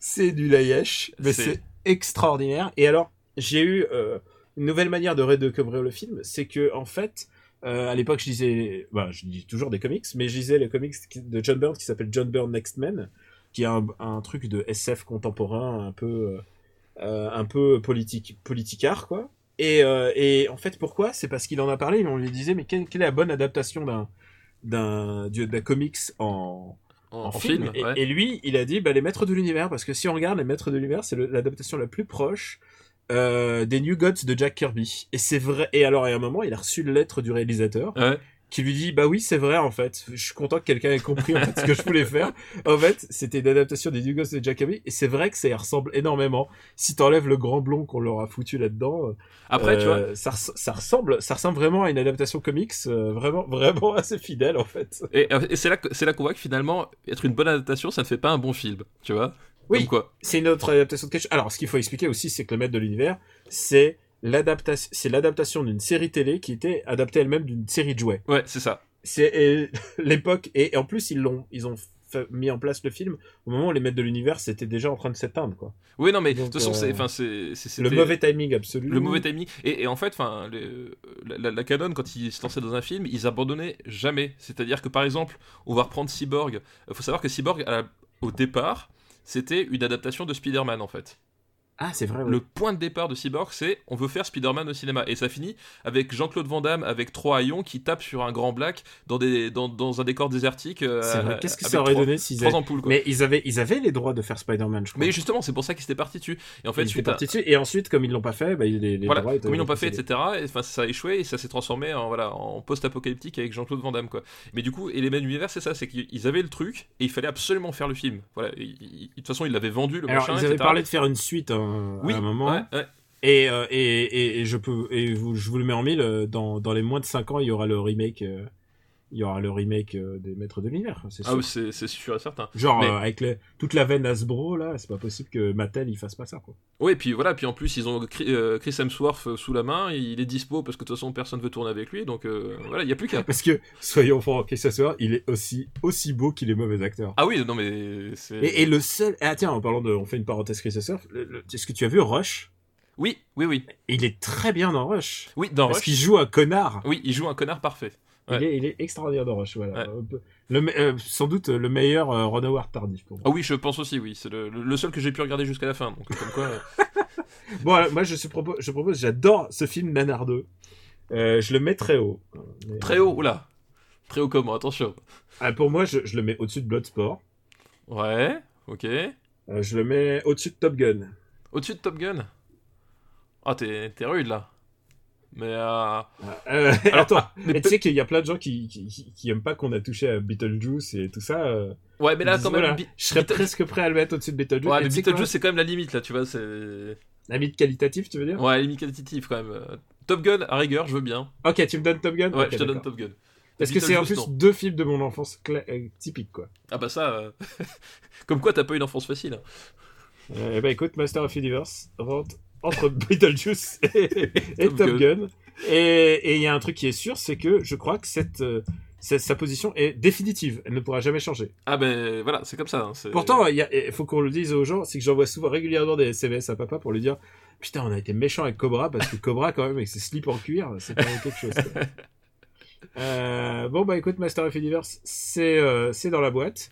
c'est- du laïesh, mais C'est- c'est extraordinaire. Et alors, j'ai eu euh, une nouvelle manière de redécouvrir le film, c'est que en fait, euh, à l'époque, je lisais, bah, je lis toujours des comics, mais je lisais les comics de John Byrne qui s'appelle John Byrne Next Man, qui est un, un truc de SF contemporain, un peu, euh, un peu politique, politicard, quoi. Et, euh, et en fait, pourquoi? C'est parce qu'il en a parlé. On lui disait, mais quelle, quelle est la bonne adaptation d'un d'un du- d'un comics en en, film? film. et, ouais. et lui, il a dit bah, les Maîtres de l'Univers, parce que si on regarde les Maîtres de l'Univers, c'est le- l'adaptation la plus proche euh, des New Gods de Jack Kirby. Et c'est vrai. Et alors, à un moment, il a reçu une lettre du réalisateur Ouais. qui lui dit bah oui, c'est vrai en fait. Je suis content que quelqu'un ait compris en fait, ce que je voulais faire. En fait, c'était une adaptation des New Gods de Jack Kirby, et c'est vrai que ça y ressemble énormément. Si t'enlèves le grand blond qu'on leur a foutu là-dedans, Après, tu vois, euh, ça, res- ça ressemble, ça ressemble vraiment à une adaptation comics, euh, vraiment, vraiment assez fidèle en fait. et, et c'est là, que- c'est là qu'on voit que finalement, être une bonne adaptation, ça ne fait pas un bon film. Tu vois Oui. C'est une autre adaptation de quelque chose. Alors, ce qu'il faut expliquer aussi, c'est que le maître de l'univers, c'est l'adaptation, c'est l'adaptation d'une série télé qui était adaptée elle-même d'une série de jouets. Ouais, c'est ça. C'est [laughs] l'époque et, et en plus ils l'ont, ils ont mis en place le film au moment où les maîtres de l'univers c'était déjà en train de s'éteindre quoi. Oui, non, mais de toute façon, c'est, euh, enfin, c'est, c'est- Le mauvais timing absolu. le mauvais timing. Et, et en fait, enfin, la, la- la Canon, quand ils se lançaient dans un film, ils abandonnaient jamais. C'est-à-dire que par exemple, on va reprendre Cyborg. Il faut savoir que Cyborg, à la- au départ, c'était une adaptation de Spider-Man en fait. Ah, c'est vrai. Le point de départ de Cyborg, c'est on veut faire Spider-Man au cinéma. Et ça finit avec Jean-Claude Van Damme avec trois haillons qui tapent sur un grand black dans, des, dans, dans un décor désertique. euh, vrai. Qu'est-ce que ça aurait trois- donné s'ils Trois avaient... ampoules, quoi. Mais ils avaient, ils avaient les droits de faire Spider-Man, je crois. Mais justement, c'est pour ça qu'ils étaient partis dessus. Et en fait, ils étaient partis dessus. Et ensuite, comme ils l'ont pas fait, bah, les, les voilà, droits étaient comme ils l'ont pas fait, etc. Et, ça a échoué et ça s'est transformé en voilà en post-apocalyptique avec Jean-Claude Van Damme quoi. Mais du coup, Element Univers, c'est ça, c'est qu'ils avaient le truc et il fallait absolument faire le film. Voilà, Et- et- de toute façon, ils l'avaient vendu le Alors, machin. ils avaient etc. parlé de faire une suite hein, oui, à un moment. ouais, ouais. Et, euh, et, et, et je peux et vous, je vous le mets en mille euh, dans, dans les moins de 5 ans il y aura le remake euh, il y aura le remake euh, des Maîtres de l'univers c'est Ah sûr. oui, c'est sûr et certain. genre mais- euh, avec les- toute la veine Hasbro là c'est pas possible que Mattel il fasse pas ça quoi Oui, et puis voilà, puis en plus ils ont Chris euh, Chris Hemsworth sous la main, il est dispo parce que de toute façon personne veut tourner avec lui, donc euh, voilà, il y a plus qu'à. parce que soyons francs Chris Hemsworth il est aussi aussi beau qu'il est mauvais acteur Ah oui, non mais c'est. et, et le seul ah tiens en parlant de on fait une parenthèse Chris Hemsworth le- est-ce que tu as vu Rush? Oui, oui, oui, il est très bien dans Rush oui, dans parce Rush. qu'il joue un connard Oui, il joue un connard parfait. Il, est, il est extraordinaire dans Rush voilà Ouais. Le, euh, sans doute le meilleur euh, Ron Howard tardif pour moi Ah oui, je pense aussi, oui, c'est le, le seul que j'ai pu regarder jusqu'à la fin, donc comme quoi. euh, [laughs] Bon, alors, moi, je, suis propos- je propose, j'adore ce film Nanardeux. Euh, je le mets très haut. Mais- Très haut, oula. Très haut comment, attention. Ah, pour moi, je, je le mets au-dessus de Bloodsport. Ouais, ok. Euh, je le mets au-dessus de Top Gun. Au-dessus de Top Gun? Ah, t'es rude là. Mais euh... Euh, [laughs] attends, mais mais tu sais qu'il y a plein de gens qui, qui, qui- qui aiment pas qu'on a touché à Beetlejuice et tout ça. euh, Ouais, mais là quand même. voilà, je serais Beetle- presque prêt à le mettre au-dessus de Beetlejuice. Ouais, mais Beetlejuice c'est quand même la limite là, tu vois, c'est. La mythe qualitatif, tu veux dire? Ouais, limite qualitative quand même. Top Gun, à rigueur, je veux bien. Ok, tu me donnes Top Gun? Ouais, je te donne. Top Gun. Parce que c'est en plus non. deux films de mon enfance cla- typiques, quoi. Ah bah ça. [laughs] Comme quoi, t'as pas une enfance facile. hein. Euh, bah écoute, Master of Universe rentre entre Beetlejuice et, et Top Top, Gun. Et et il y a un truc qui est sûr, c'est que je crois que cette, euh, cette- sa position est définitive. Elle ne pourra jamais changer. Ah ben voilà, c'est comme ça. hein, Pourtant, il faut qu'on le dise aux gens, c'est que j'envoie souvent régulièrement des SMS à papa pour lui dire Putain, on a été méchant avec Cobra parce que Cobra, quand même, avec ses slips en cuir, c'est pas quelque chose. [laughs] Euh, bon, bah écoute, Master of Universe, c'est euh, c'est dans la boîte.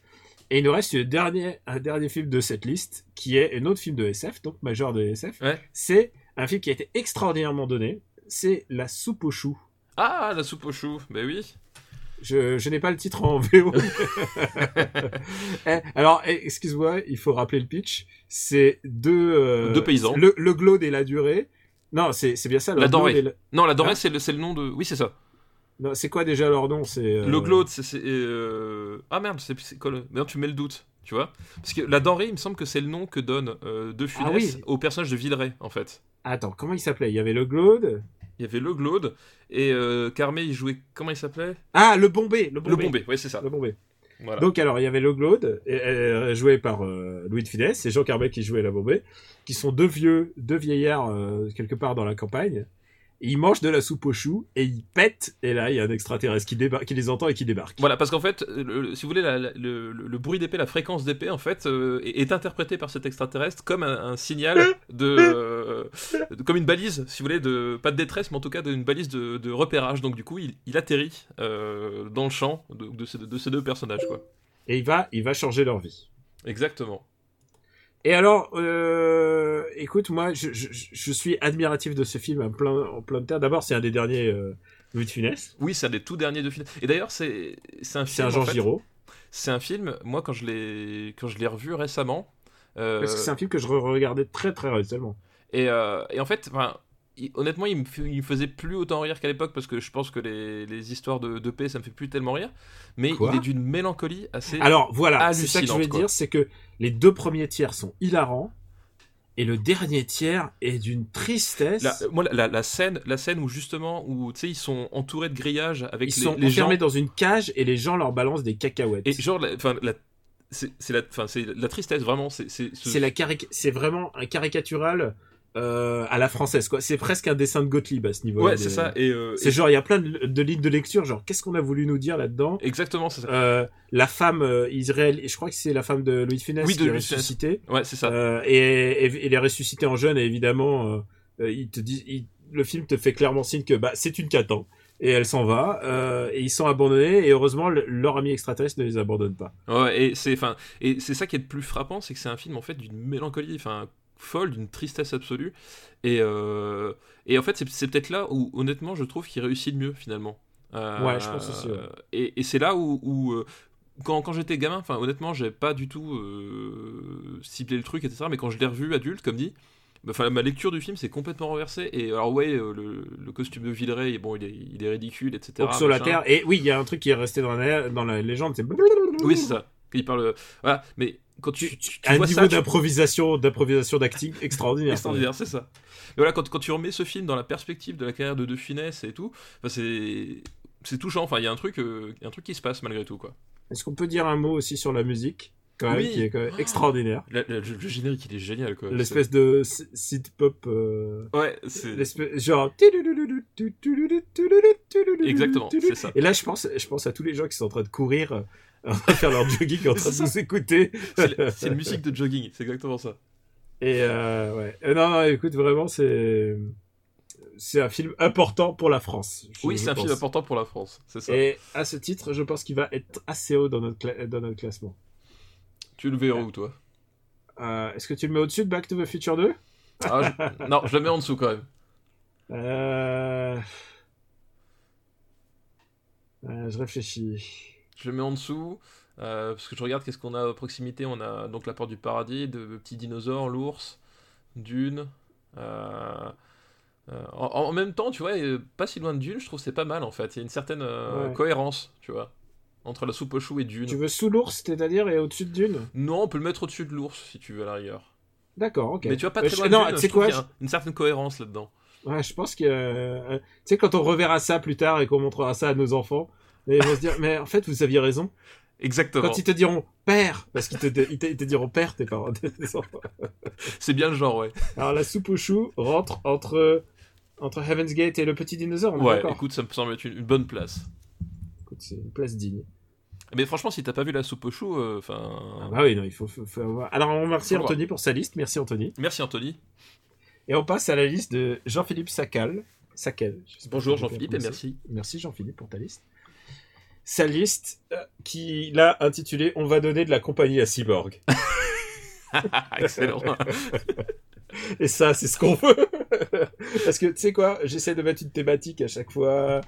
Et il nous reste un dernier film de cette liste, qui est un autre film de SF, donc majeur de SF. Ouais. C'est un film qui a été extraordinairement donné. C'est La soupe aux choux. Ah, la soupe aux choux, ben oui. Je, je n'ai pas le titre en VO. [laughs] Eh, alors, eh, excuse-moi, il faut rappeler le pitch. C'est deux... euh, Deux paysans. Le, le glaude et la durée. Non, c'est bien ça. La denrée. Non, la denrée, Hein c'est le, c'est le nom de. Oui, c'est ça. C'est quoi déjà leur nom? C'est euh, Le glaude, c'est. euh, Ah merde, c'est quoi non, tu mets le doute, tu vois? Parce que la denrée, il me semble que c'est le nom que donne euh, De Funès Ah oui. au personnage de Villeray, en fait. Attends, comment il s'appelait? Il y avait le glaude? Il y avait le glaude, et Carmé, il jouait. Comment il s'appelait? Ah, le bombé. Le. Bombay, ouais, c'est ça. Le bombé. Voilà. Donc alors il y avait le Glaude, joué par euh, Louis de Funès, et Jean Carbet qui jouait la Bombay, qui sont deux vieux, deux vieillards euh, quelque part dans la campagne. Et ils mangent de la soupe aux choux et ils pètent. Et là il y a un extraterrestre qui débarque, qui les entend et qui débarque. Voilà, parce qu'en fait, le- si vous voulez, la- la- le, le- bruit d'épée, la fréquence d'épée, en fait, euh, est, est interprété par cet extraterrestre comme un, un signal de, euh, de- comme une balise, si vous voulez, de pas de détresse, mais en tout cas d'une balise de, de repérage. Donc du coup, il, il atterrit euh, dans le champ de, de ces, de ces deux personnages, quoi. Et il va, il va changer leur vie. Exactement. Et alors, euh, écoute, moi, je, je, je suis admiratif de ce film en plein, en plein de terre. D'abord, c'est un des derniers euh, Louis de Funès. Oui, c'est un des tout derniers de films. Et d'ailleurs, c'est c'est un C'est film. un Jean en fait, Giraud. C'est un film. Moi, quand je l'ai revu récemment. euh, Parce que c'est un film que je regardais très très récemment. Et, euh, et en fait, enfin, il- honnêtement, il me, il me faisait plus autant rire qu'à l'époque parce que je pense que les, les histoires de, de paix, ça me fait plus tellement rire. Mais Quoi il est d'une mélancolie assez. Alors voilà, c'est ça que je voulais dire, c'est que les deux premiers tiers sont hilarants et le dernier tiers est d'une tristesse. La, moi, la, scène, la scène où justement, où tu sais, ils sont entourés de grillages avec Ils les, sont les gens. enfermés dans une cage et les gens leur balancent des cacahuètes. Et genre, la- c'est la, la tristesse vraiment. C'est c'est ce- C'est la caric- c'est vraiment un caricatural euh, à la française quoi. C'est presque un dessin de Gottlieb à ce niveau-là. Ouais, c'est ça. Et, euh, C'est et- genre il y a plein de, de lignes de lecture genre qu'est-ce qu'on a voulu nous dire là-dedans? Exactement, c'est ça. euh, La femme euh, Israël, je crois que c'est la femme de Louis de Funès Oui, de qui est Louis ressuscitée. Ouais, c'est ça. Euh, et, et, et les en jeune, et évidemment, euh, il te dit, il- le film te fait clairement signe que bah, c'est une catan. Et elle s'en va, euh, et ils sont abandonnés, et heureusement, le- leur ami extraterrestre ne les abandonne pas. Ouais, et c'est enfin et c'est ça qui est le plus frappant, c'est que c'est un film en fait d'une mélancolie, enfin folle, d'une tristesse absolue. Et euh, et en fait, c'est c'est peut-être là où honnêtement, je trouve qu'il réussit le mieux finalement. Euh, Ouais, je pense aussi, ouais. Et, et c'est là où, où, euh, quand, quand j'étais gamin, enfin honnêtement, j'ai pas du tout euh, ciblé le truc, etc. Mais quand je l'ai revu adulte, comme dit. bah, Enfin, ma lecture du film s'est complètement renversée. Et alors, ouais, le, le costume de Villeray, bon, il est, il est ridicule, etc. Terre, et oui, il y a un truc qui est resté dans la, dans la légende, c'est Oui, c'est ça. Il parle. Voilà, mais quand tu, tu, tu un vois niveau d'improvisation, d'improvisation d'acting [laughs] extraordinaire. extraordinaire, c'est ça. Mais voilà, quand, quand tu remets ce film dans la perspective de la carrière de De Funès et tout, enfin, c'est c'est touchant. Enfin, il y a un truc, euh, un truc qui se passe malgré tout, quoi. Est-ce qu'on peut dire un mot aussi sur la musique, quand même, Oui. qui est quand même extraordinaire? La- la- le, le générique, il est génial, quoi. L'espèce de synth pop. Euh... Ouais, c'est genre exactement, c'est ça. et là je pense je pense à tous les gens qui sont en train de courir train de faire leur jogging en [laughs] train de nous écouter. C'est une [laughs] musique de jogging, c'est exactement ça. et euh, ouais. Euh, non non écoute vraiment c'est c'est un film important pour la France je- Oui, c'est un film important pour la France, c'est ça. et à ce titre je pense qu'il va être assez haut dans notre cla- dans notre classement. Tu le verras où, toi? Euh, est-ce que tu le mets au-dessus de Back to the Future 2 Ah, je- [laughs] Non, je le mets en dessous quand même. euh... euh, je réfléchis Je le mets en dessous. euh, parce que je regarde qu'est-ce qu'on a à proximité. On a donc la porte du paradis, de petits dinosaures, l'ours, Dune. euh, euh, en, en même temps, tu vois, pas si loin de Dune, je trouve que c'est pas mal en fait. Il y a une certaine Ouais. cohérence, tu vois, entre la soupe aux choux et Dune. tu veux sous l'ours c'est-à-dire et au-dessus de Dune? Non, on peut le mettre au-dessus de l'ours si tu veux à la rigueur. d'accord ok Mais tu vois, pas très je- loin non Dune. je quoi y a une certaine cohérence là-dedans. Ouais, je pense que tu sais quand on reverra ça plus tard et qu'on montrera ça à nos enfants, ils vont se dire mais en fait vous aviez raison. Exactement. Quand ils te diront père parce qu'ils te, ils te, ils te diront père tes parents tes enfants. C'est bien le genre, ouais. Alors la soupe aux choux rentre entre entre Heaven's Gate et le petit dinosaure, on Ouais, écoute, ça me semble être une, une bonne place. Écoute, c'est une place digne. Mais franchement, si t'as pas vu la soupe aux choux, euh, enfin. Ah bah oui, non, il faut, faut, faut avoir. Alors on remercie Anthony pour sa liste, merci Anthony. Merci Anthony. Et on passe à la liste de Jean-Philippe Sacal. Sacal. je Bonjour Jean-Philippe et merci. Merci Jean-Philippe pour ta liste. Sa liste euh, qu'il a intitulée On va donner de la compagnie à Cyborg. [laughs] Excellent. [laughs] Et ça, c'est ce qu'on veut. [laughs] Parce que tu sais quoi, j'essaie de mettre une thématique à chaque fois.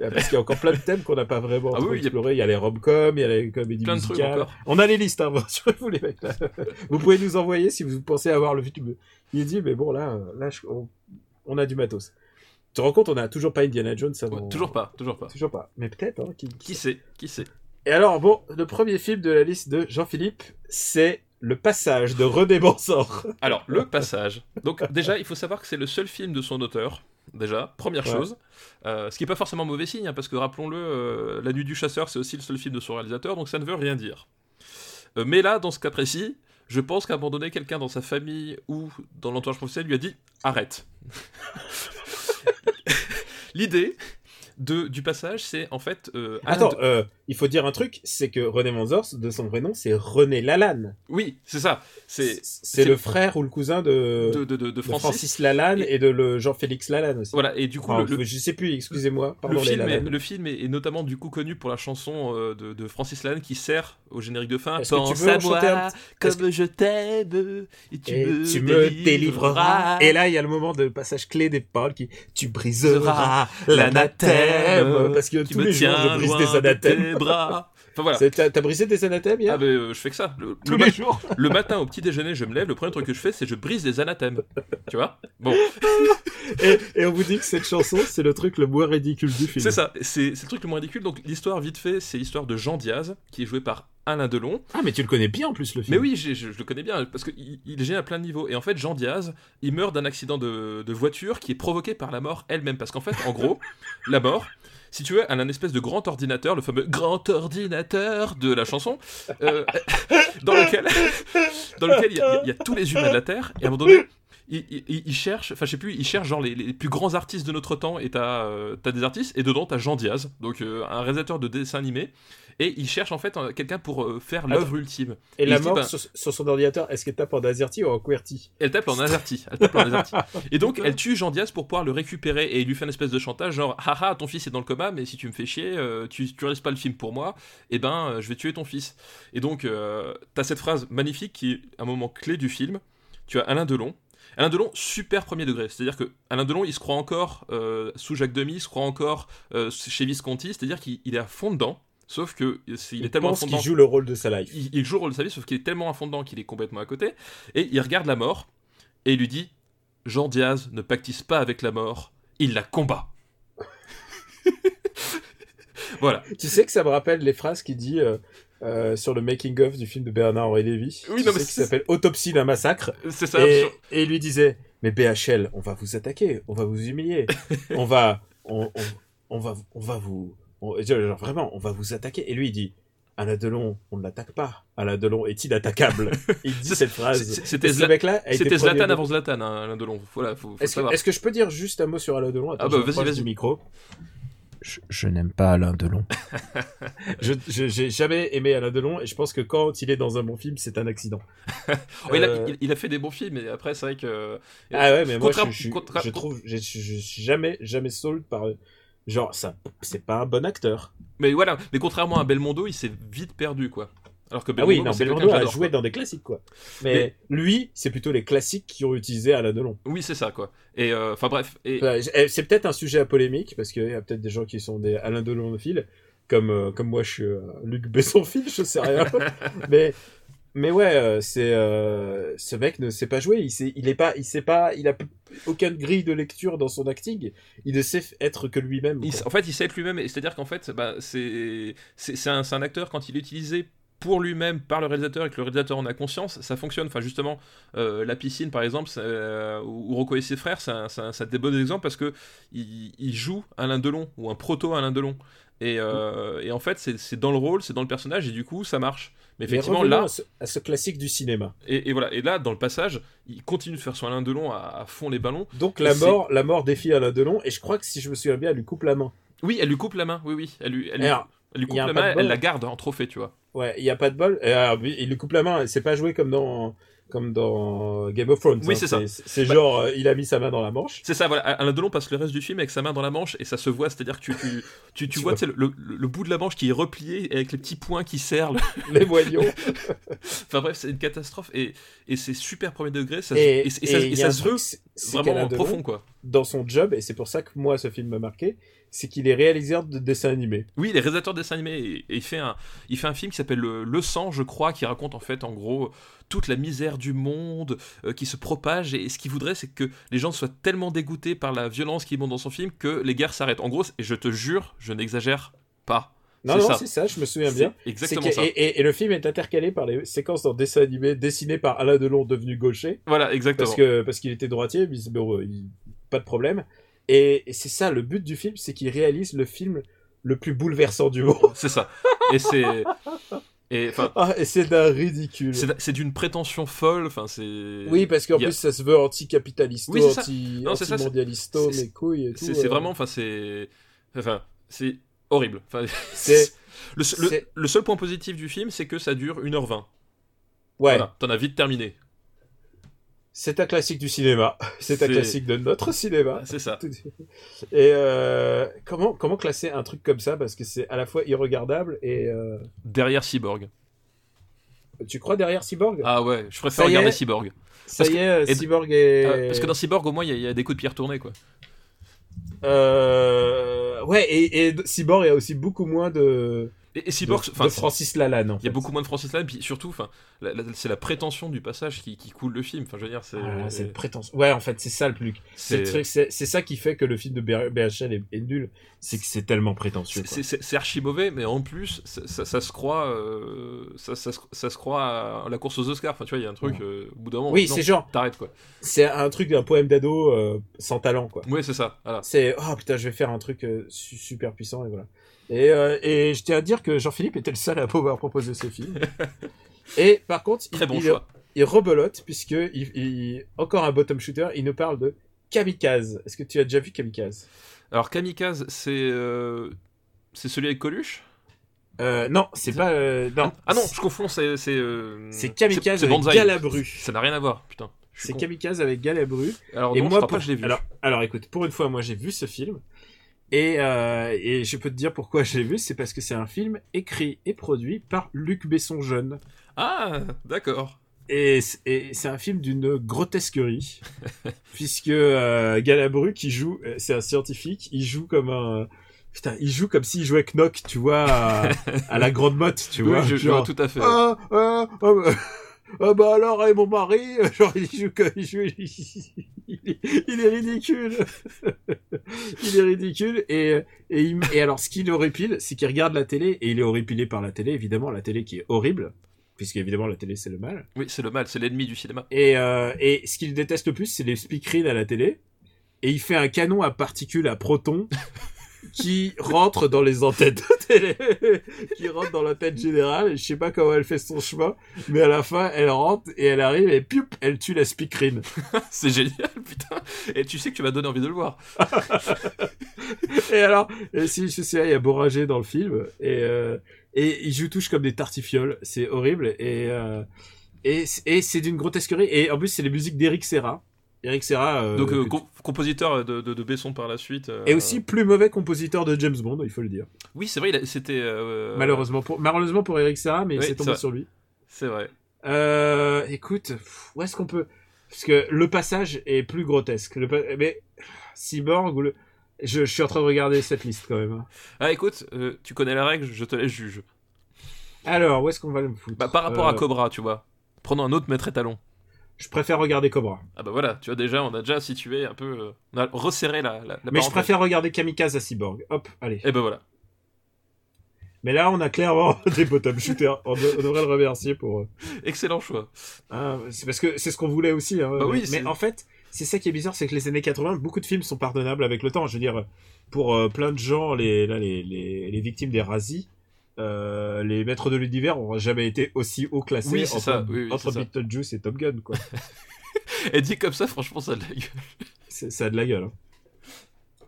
euh, Parce qu'il y a encore plein de thèmes qu'on n'a pas vraiment Ah oui, il y a- explorés. Il y a les rom-coms, il y a les comédies Plein de trucs musicales. encore. On a les listes, hein, rassurez-vous les mecs. Là. Vous pouvez nous envoyer si vous pensez avoir le film. Il dit, mais bon là, là, on a du matos. Tu te rends compte, on a toujours pas Indiana Jones avant. Ouais, toujours pas, toujours pas. Toujours pas. Mais peut-être. Hein, qui- Qui sait Qui sait Et alors, bon, le premier film de la liste de Jean-Philippe, c'est Le Passage de René Bansor. [laughs] Alors, le passage. Donc, déjà, il faut savoir que c'est le seul film de son auteur. Déjà, première Ouais. chose. Euh, ce qui n'est pas forcément mauvais signe, hein, parce que rappelons-le, euh, La Nuit du Chasseur, c'est aussi le seul film de son réalisateur, donc ça ne veut rien dire. Euh, mais là, dans ce cas précis, je pense donné, quelqu'un dans sa famille ou dans l'entourage professionnel lui a dit arrête. L'idée de, du passage, c'est en fait. euh, Attends, de- euh, il faut dire un truc, c'est que René Manzor, de son vrai nom, c'est René Lalanne. Oui, c'est ça. C'est le frère ou le cousin de, de, Francis. Francis, Lalanne et, Et- de le Jean-Félix Lalanne aussi. Voilà, et du coup, Enfin, le- le, je sais plus, excusez-moi. Le film, est, le film est, est notamment du coup connu pour la chanson euh, de, Francis Lalanne qui sert au générique de fin. Pense à un moi comme je t'aime et tu Et me, tu me délivreras. Et là, il y a le moment de passage clé des paroles qui tu briseras Briseras l'anathème. Parce que qui tous me les jours, je brise des de anathèmes. tes bras. Enfin voilà. T'as t'as brisé des anathèmes hier Ah ben euh, je fais que ça. Le, Tous le les ma- jours. [laughs] le matin au petit déjeuner, je me lève, le premier truc que je fais, c'est je brise des anathèmes. Tu vois? Bon, [laughs] Et, et on vous dit que cette chanson, c'est le truc le moins ridicule du film. c'est ça. C'est c'est le truc le moins ridicule. Donc l'histoire vite fait, c'est l'histoire de Jean Diaz qui est joué par Alain Delon. Ah, mais tu le connais bien en plus, le film. Mais oui, je, je le connais bien, parce qu'il il est à plein de niveaux. Et en fait, Jean Diaz, il meurt d'un accident de, de voiture qui est provoqué par la mort elle-même. Parce qu'en fait, en gros, [laughs] la mort, si tu veux, elle a un espèce de grand ordinateur, le fameux grand ordinateur de la chanson, euh, [laughs] dans lequel, [laughs] dans lequel il y, y a tous les humains de la Terre, et à un moment donné, il, il- il cherche, enfin je sais plus, il cherche genre les, les plus grands artistes de notre temps, et t'as euh, des artistes, et dedans t'as Jean Diaz, donc euh, un réalisateur de dessins animés, et il cherche en fait un- quelqu'un pour euh, faire l'œuvre ultime. Et la dit, mort bah- sur, sur son ordinateur, est-ce qu'elle tape en AZERTY ou en QWERTY Elle tape en azerty. Elle tape en azerty. Et donc, elle tue Jean Diaz pour pouvoir le récupérer. Et il lui fait une espèce de chantage genre, haha, ton fils est dans le coma, mais si tu me fais chier, euh, tu, tu réalises pas le film pour moi, et ben, euh, je vais tuer ton fils. Et donc, t'as cette phrase magnifique qui est un moment clé du film. Tu as Alain Delon. Alain Delon, super premier degré. C'est-à-dire que Alain Delon, il se croit encore euh, sous Jacques Demy, il se croit encore euh, chez Visconti. C'est-à-dire qu'il il est à fond dedans. Sauf que c'est- il est tellement à fond dedans joue le rôle de sa life. il, il joue le rôle de sa vie, sauf qu'il est tellement à fond dedans qu'il est complètement à côté. Et il regarde la mort, et il lui dit Jean Diaz ne pactise pas avec la mort, il la combat. [laughs] voilà. Tu sais que ça me rappelle les phrases qu'il dit euh, euh, sur le making-of du film de Bernard-Henri Lévy. Oui, non, mais qui s'appelle Autopsie d'un massacre. C'est ça. Et, et lui disait, mais BHL, on va vous attaquer, on va vous humilier, [laughs] on va, on, on, on va, on va vous, on- genre vraiment, on va vous attaquer. Et lui il dit, Alain Delon, on ne l'attaque pas. Alain Delon est inattaquable. [laughs] Il dit cette phrase. c'était ce mec-là Zlatan avant Zlatan, hein, Alain Delon. Voilà, faut, faut Est-ce que, je peux dire juste un mot sur Alain Delon? Attends, Ah bah, vas-y, vas-y. micro. Je, je n'aime pas Alain Delon. [laughs] je je- j'ai jamais aimé Alain Delon et je pense que quand il est dans un bon film, c'est un accident. [laughs] Oh, il, a, Euh, il- il a fait des bons films, mais après, c'est vrai que. Ah ouais, mais moi, je, je, contra- je trouve, je suis jamais, jamais sold par, genre, ça, c'est pas un bon acteur. Mais voilà, mais contrairement à Belmondo, il s'est vite perdu, quoi. Alors que Ah Belmondo, oui, non, c'est quelqu'un Belmondo que a joué quoi. dans des classiques, quoi. Mais, lui, c'est plutôt les classiques qui ont utilisé Alain Delon. Oui, c'est ça, quoi. Et euh, enfin, bref. Et... Eh, C'est peut-être un sujet à polémique, parce qu'il y a peut-être des gens qui sont des Alain Delonophiles, comme, euh, comme moi je suis euh, Luc Bessonphile, je sais rien. [laughs] mais, mais ouais, c'est, ce mec ne sait pas jouer, il sait, il est pas, il sait pas, il a aucune grille de lecture dans son acting, il ne sait être que lui-même. En fait, il sait être lui-même, c'est-à-dire qu'en fait, bah, c'est un, c'est un acteur quand il est utilisé pour lui-même par le réalisateur et que le réalisateur en a conscience, ça fonctionne. Enfin, justement, euh, la piscine, par exemple, euh, ou Rocco et ses frères, c'est un, des bons exemples parce que il, il joue Alain Delon ou un proto Alain Delon. Et, euh, et en fait, c'est dans le rôle, c'est dans le personnage, et du coup, ça marche. Mais effectivement, là, à ce, à ce classique du cinéma. et, et voilà, et là, dans le passage, il continue de faire son Alain Delon à, à fond les ballons. Donc la mort, la mort défie Alain Delon, et je crois que si je me souviens bien, elle lui coupe la main. Oui, elle lui coupe la main, oui, oui, elle lui, elle lui, Alors, elle lui il coupe la main, elle la garde en trophée, tu vois. Ouais, il y a pas de bol. Oui, il lui coupe la main. C'est pas joué comme dans comme dans Game of Thrones. Oui, hein. c'est ça. C'est Bah- genre, euh, il a mis sa main dans la manche. C'est ça, voilà. Alain Delon passe le reste du film avec sa main dans la manche et ça se voit, c'est-à-dire que tu, tu, tu, vois le, le- le bout de la manche qui est replié avec les petits points qui serrent. le- [laughs] Les moignons. [laughs] Enfin bref, c'est une catastrophe et, et c'est super premier degré. Ça, et et, et ça, et il se veut. vraiment Delon, profond quoi. dans son job, et c'est pour ça que moi ce film m'a marqué, c'est qu'il est réalisateur de dessins animés. Oui, il est réalisateur de dessins animés et, et il fait un, il fait un film qui s'appelle le, Le sang, je crois, qui raconte en fait en gros toute la misère du monde euh, qui se propage et ce qu'il voudrait c'est que les gens soient tellement dégoûtés par la violence qui monte dans son film que les guerres s'arrêtent. En gros, et je te jure, je n'exagère pas. Non, non, c'est ça, je me souviens bien. exactement ça. Et, et- et le film est intercalé par les séquences dans dessins animés dessinés par Alain Delon devenu gaucher. Voilà, exactement. parce que parce qu'il était droitier, mais bon, il- pas de problème. Et, et c'est ça, le but du film, c'est qu'il réalise le film le plus bouleversant du monde. C'est ça. Et c'est. Et. Ah, et c'est d'un ridicule. C'est d'une prétention folle, enfin c'est... Oui, parce qu'en a- plus, ça se veut anticapitalisto, Oui, anti, Non, anti-mondialisto, c'est- mes couilles et tout. C'est euh. vraiment, enfin c'est... Enfin, c'est horrible. Enfin, C'est- le, seul- le- c'est- le seul point positif du film, c'est que ça dure 1h20. Ouais, Voilà, t'en as vite terminé. C'est un classique du cinéma. [laughs] C'est un classique de notre cinéma. C'est ça. Et euh, comment, comment classer un truc comme ça? Parce que c'est à la fois irregardable et... euh, Derrière Cyborg. Tu crois derrière Cyborg? Ah ouais, je préfère est. regarder Cyborg. Ça parce y que- est, et- Cyborg est... Ah, parce que dans Cyborg, au moins, il y, a- il y a des coups de pierre tournés, quoi. Euh... Ouais, et, et Cyborg, il y a aussi beaucoup moins de, Et, et Cyborg, de, Francis Lalanne. en il y a beaucoup moins de Francis Lalanne, puis surtout, enfin, c'est la prétention du passage qui, qui coule le film. Enfin, je veux dire, c'est... Ah, c'est le prétentieux. Ouais, en fait, c'est ça le plus. C'est ça qui fait que le film de BHL est, est nul. C'est que c'est tellement prétentieux. C'est- archi mauvais, mais en plus, ça, ça- ça se croit, euh, ça, ça se- croit à la course aux Oscars. Enfin, tu vois, il y a un truc, euh, au bout d'un moment, Oui, c'est genre, t'arrêtes quoi. c'est un truc d'un poème d'ado euh, sans talent, quoi. Oui, c'est ça. Voilà. C'est, oh putain, je vais faire un truc euh, su- super puissant, et voilà. Et, euh, et je tiens à dire que Jean-Philippe était le seul à pouvoir proposer ce film. [laughs] et par contre, il, Très bon il, choix. il rebelote, puisque il, il- encore un bottom shooter, il nous parle de Kamikaze. Est-ce que tu as déjà vu Kamikaze? Alors, Kamikaze, c'est euh, c'est celui avec Coluche? Euh, Non, c'est pas. euh, non. Ah non, je confonds, c'est. C'est euh, Kamikaze c'est avec. Galabru. Ça n'a rien à voir, putain. Je C'est. Kamikaze avec Galabru. Alors, et non, je moi, crois pour... pas que je l'ai vu. Alors, alors, écoute, pour une fois, moi, j'ai vu ce film. Et, euh, et je peux te dire pourquoi je l'ai vu, c'est parce que c'est un film écrit et produit par Luc Besson jeune. Ah, d'accord. Et, et c'est un film d'une grotesquerie, [laughs] puisque euh, Galabru qui joue, euh, c'est un scientifique, il joue comme un, putain, il joue comme s'il jouait Knock, tu vois, à, à la grande motte, tu Oui, vois. je, je genre, vois tout à fait. ah, ah, ah, ah, bah alors, et mon mari, [laughs] genre, il joue il joue, il, il- est ridicule. [laughs] il est ridicule, et, et, il- et alors, ce qui l'horripile, c'est qu'il regarde la télé, et il est horripilé par la télé, évidemment, la télé qui est horrible, puisque évidemment, la télé, c'est le mal. Oui, c'est le mal, c'est l'ennemi du cinéma. Et, euh, et ce qu'il déteste le plus, c'est les speakerines à la télé. Et il fait un canon à particules à protons [laughs] qui rentre dans les antennes de télé, [laughs] qui rentre dans l'antenne générale. Je sais pas comment elle fait son chemin, mais à la fin, elle rentre et elle arrive et pioup, elle tue la speakerine. [laughs] c'est génial, putain. Et tu sais que tu m'as donné envie de le voir. [laughs] Et alors, et si je sais, il y a Boragé dans le film et euh, et il joue touche comme des tartifioles. C'est horrible et euh, et, et c'est d'une grotesquerie. Et en plus, c'est les musiques d'Eric Serra. Eric Serra. euh, Donc, euh, com- compositeur de, de, de Besson par la suite. euh, Et aussi plus mauvais compositeur de James Bond, il faut le dire. Oui, c'est vrai, c'était. Malheureusement pour malheureusement pour Eric Serra, mais Oui, c'est tombé sur lui. C'est vrai. Écoute, où est-ce qu'on peut Parce que le passage est plus grotesque. Le pa- Mais Cyborg ou le je, je suis en train de regarder cette liste quand même. hein. Ah, écoute, tu connais la règle, je te laisse juge. Alors, où est-ce qu'on va le foutre? Bah, par rapport à Cobra, tu vois. Prenons un autre maître étalon. Je préfère regarder Cobra. Ah bah voilà, tu vois déjà, on a déjà situé un peu, euh, on a resserré la, la, la Mais je préfère regarder Kamikaze à Cyborg. Hop, allez. Et ben voilà. Mais là, on a clairement [laughs] des bottom shooters. On, de- on devrait le remercier pour. euh, Excellent choix. Ah, c'est parce que c'est ce qu'on voulait aussi. Hein, Bah oui, mais, en fait, c'est ça qui est bizarre, c'est que les années 80, beaucoup de films sont pardonnables avec le temps. Je veux dire, pour euh, plein de gens, les, là, les, les, les victimes des razzies, euh, les maîtres de l'univers n'ont jamais été aussi haut classés Oui, c'est entre, ça, oui, oui, entre c'est ça. Beetlejuice et Top Gun. Quoi. [laughs] Et dit comme ça, franchement, ça a de la gueule. c'est, ça a de la gueule. hein.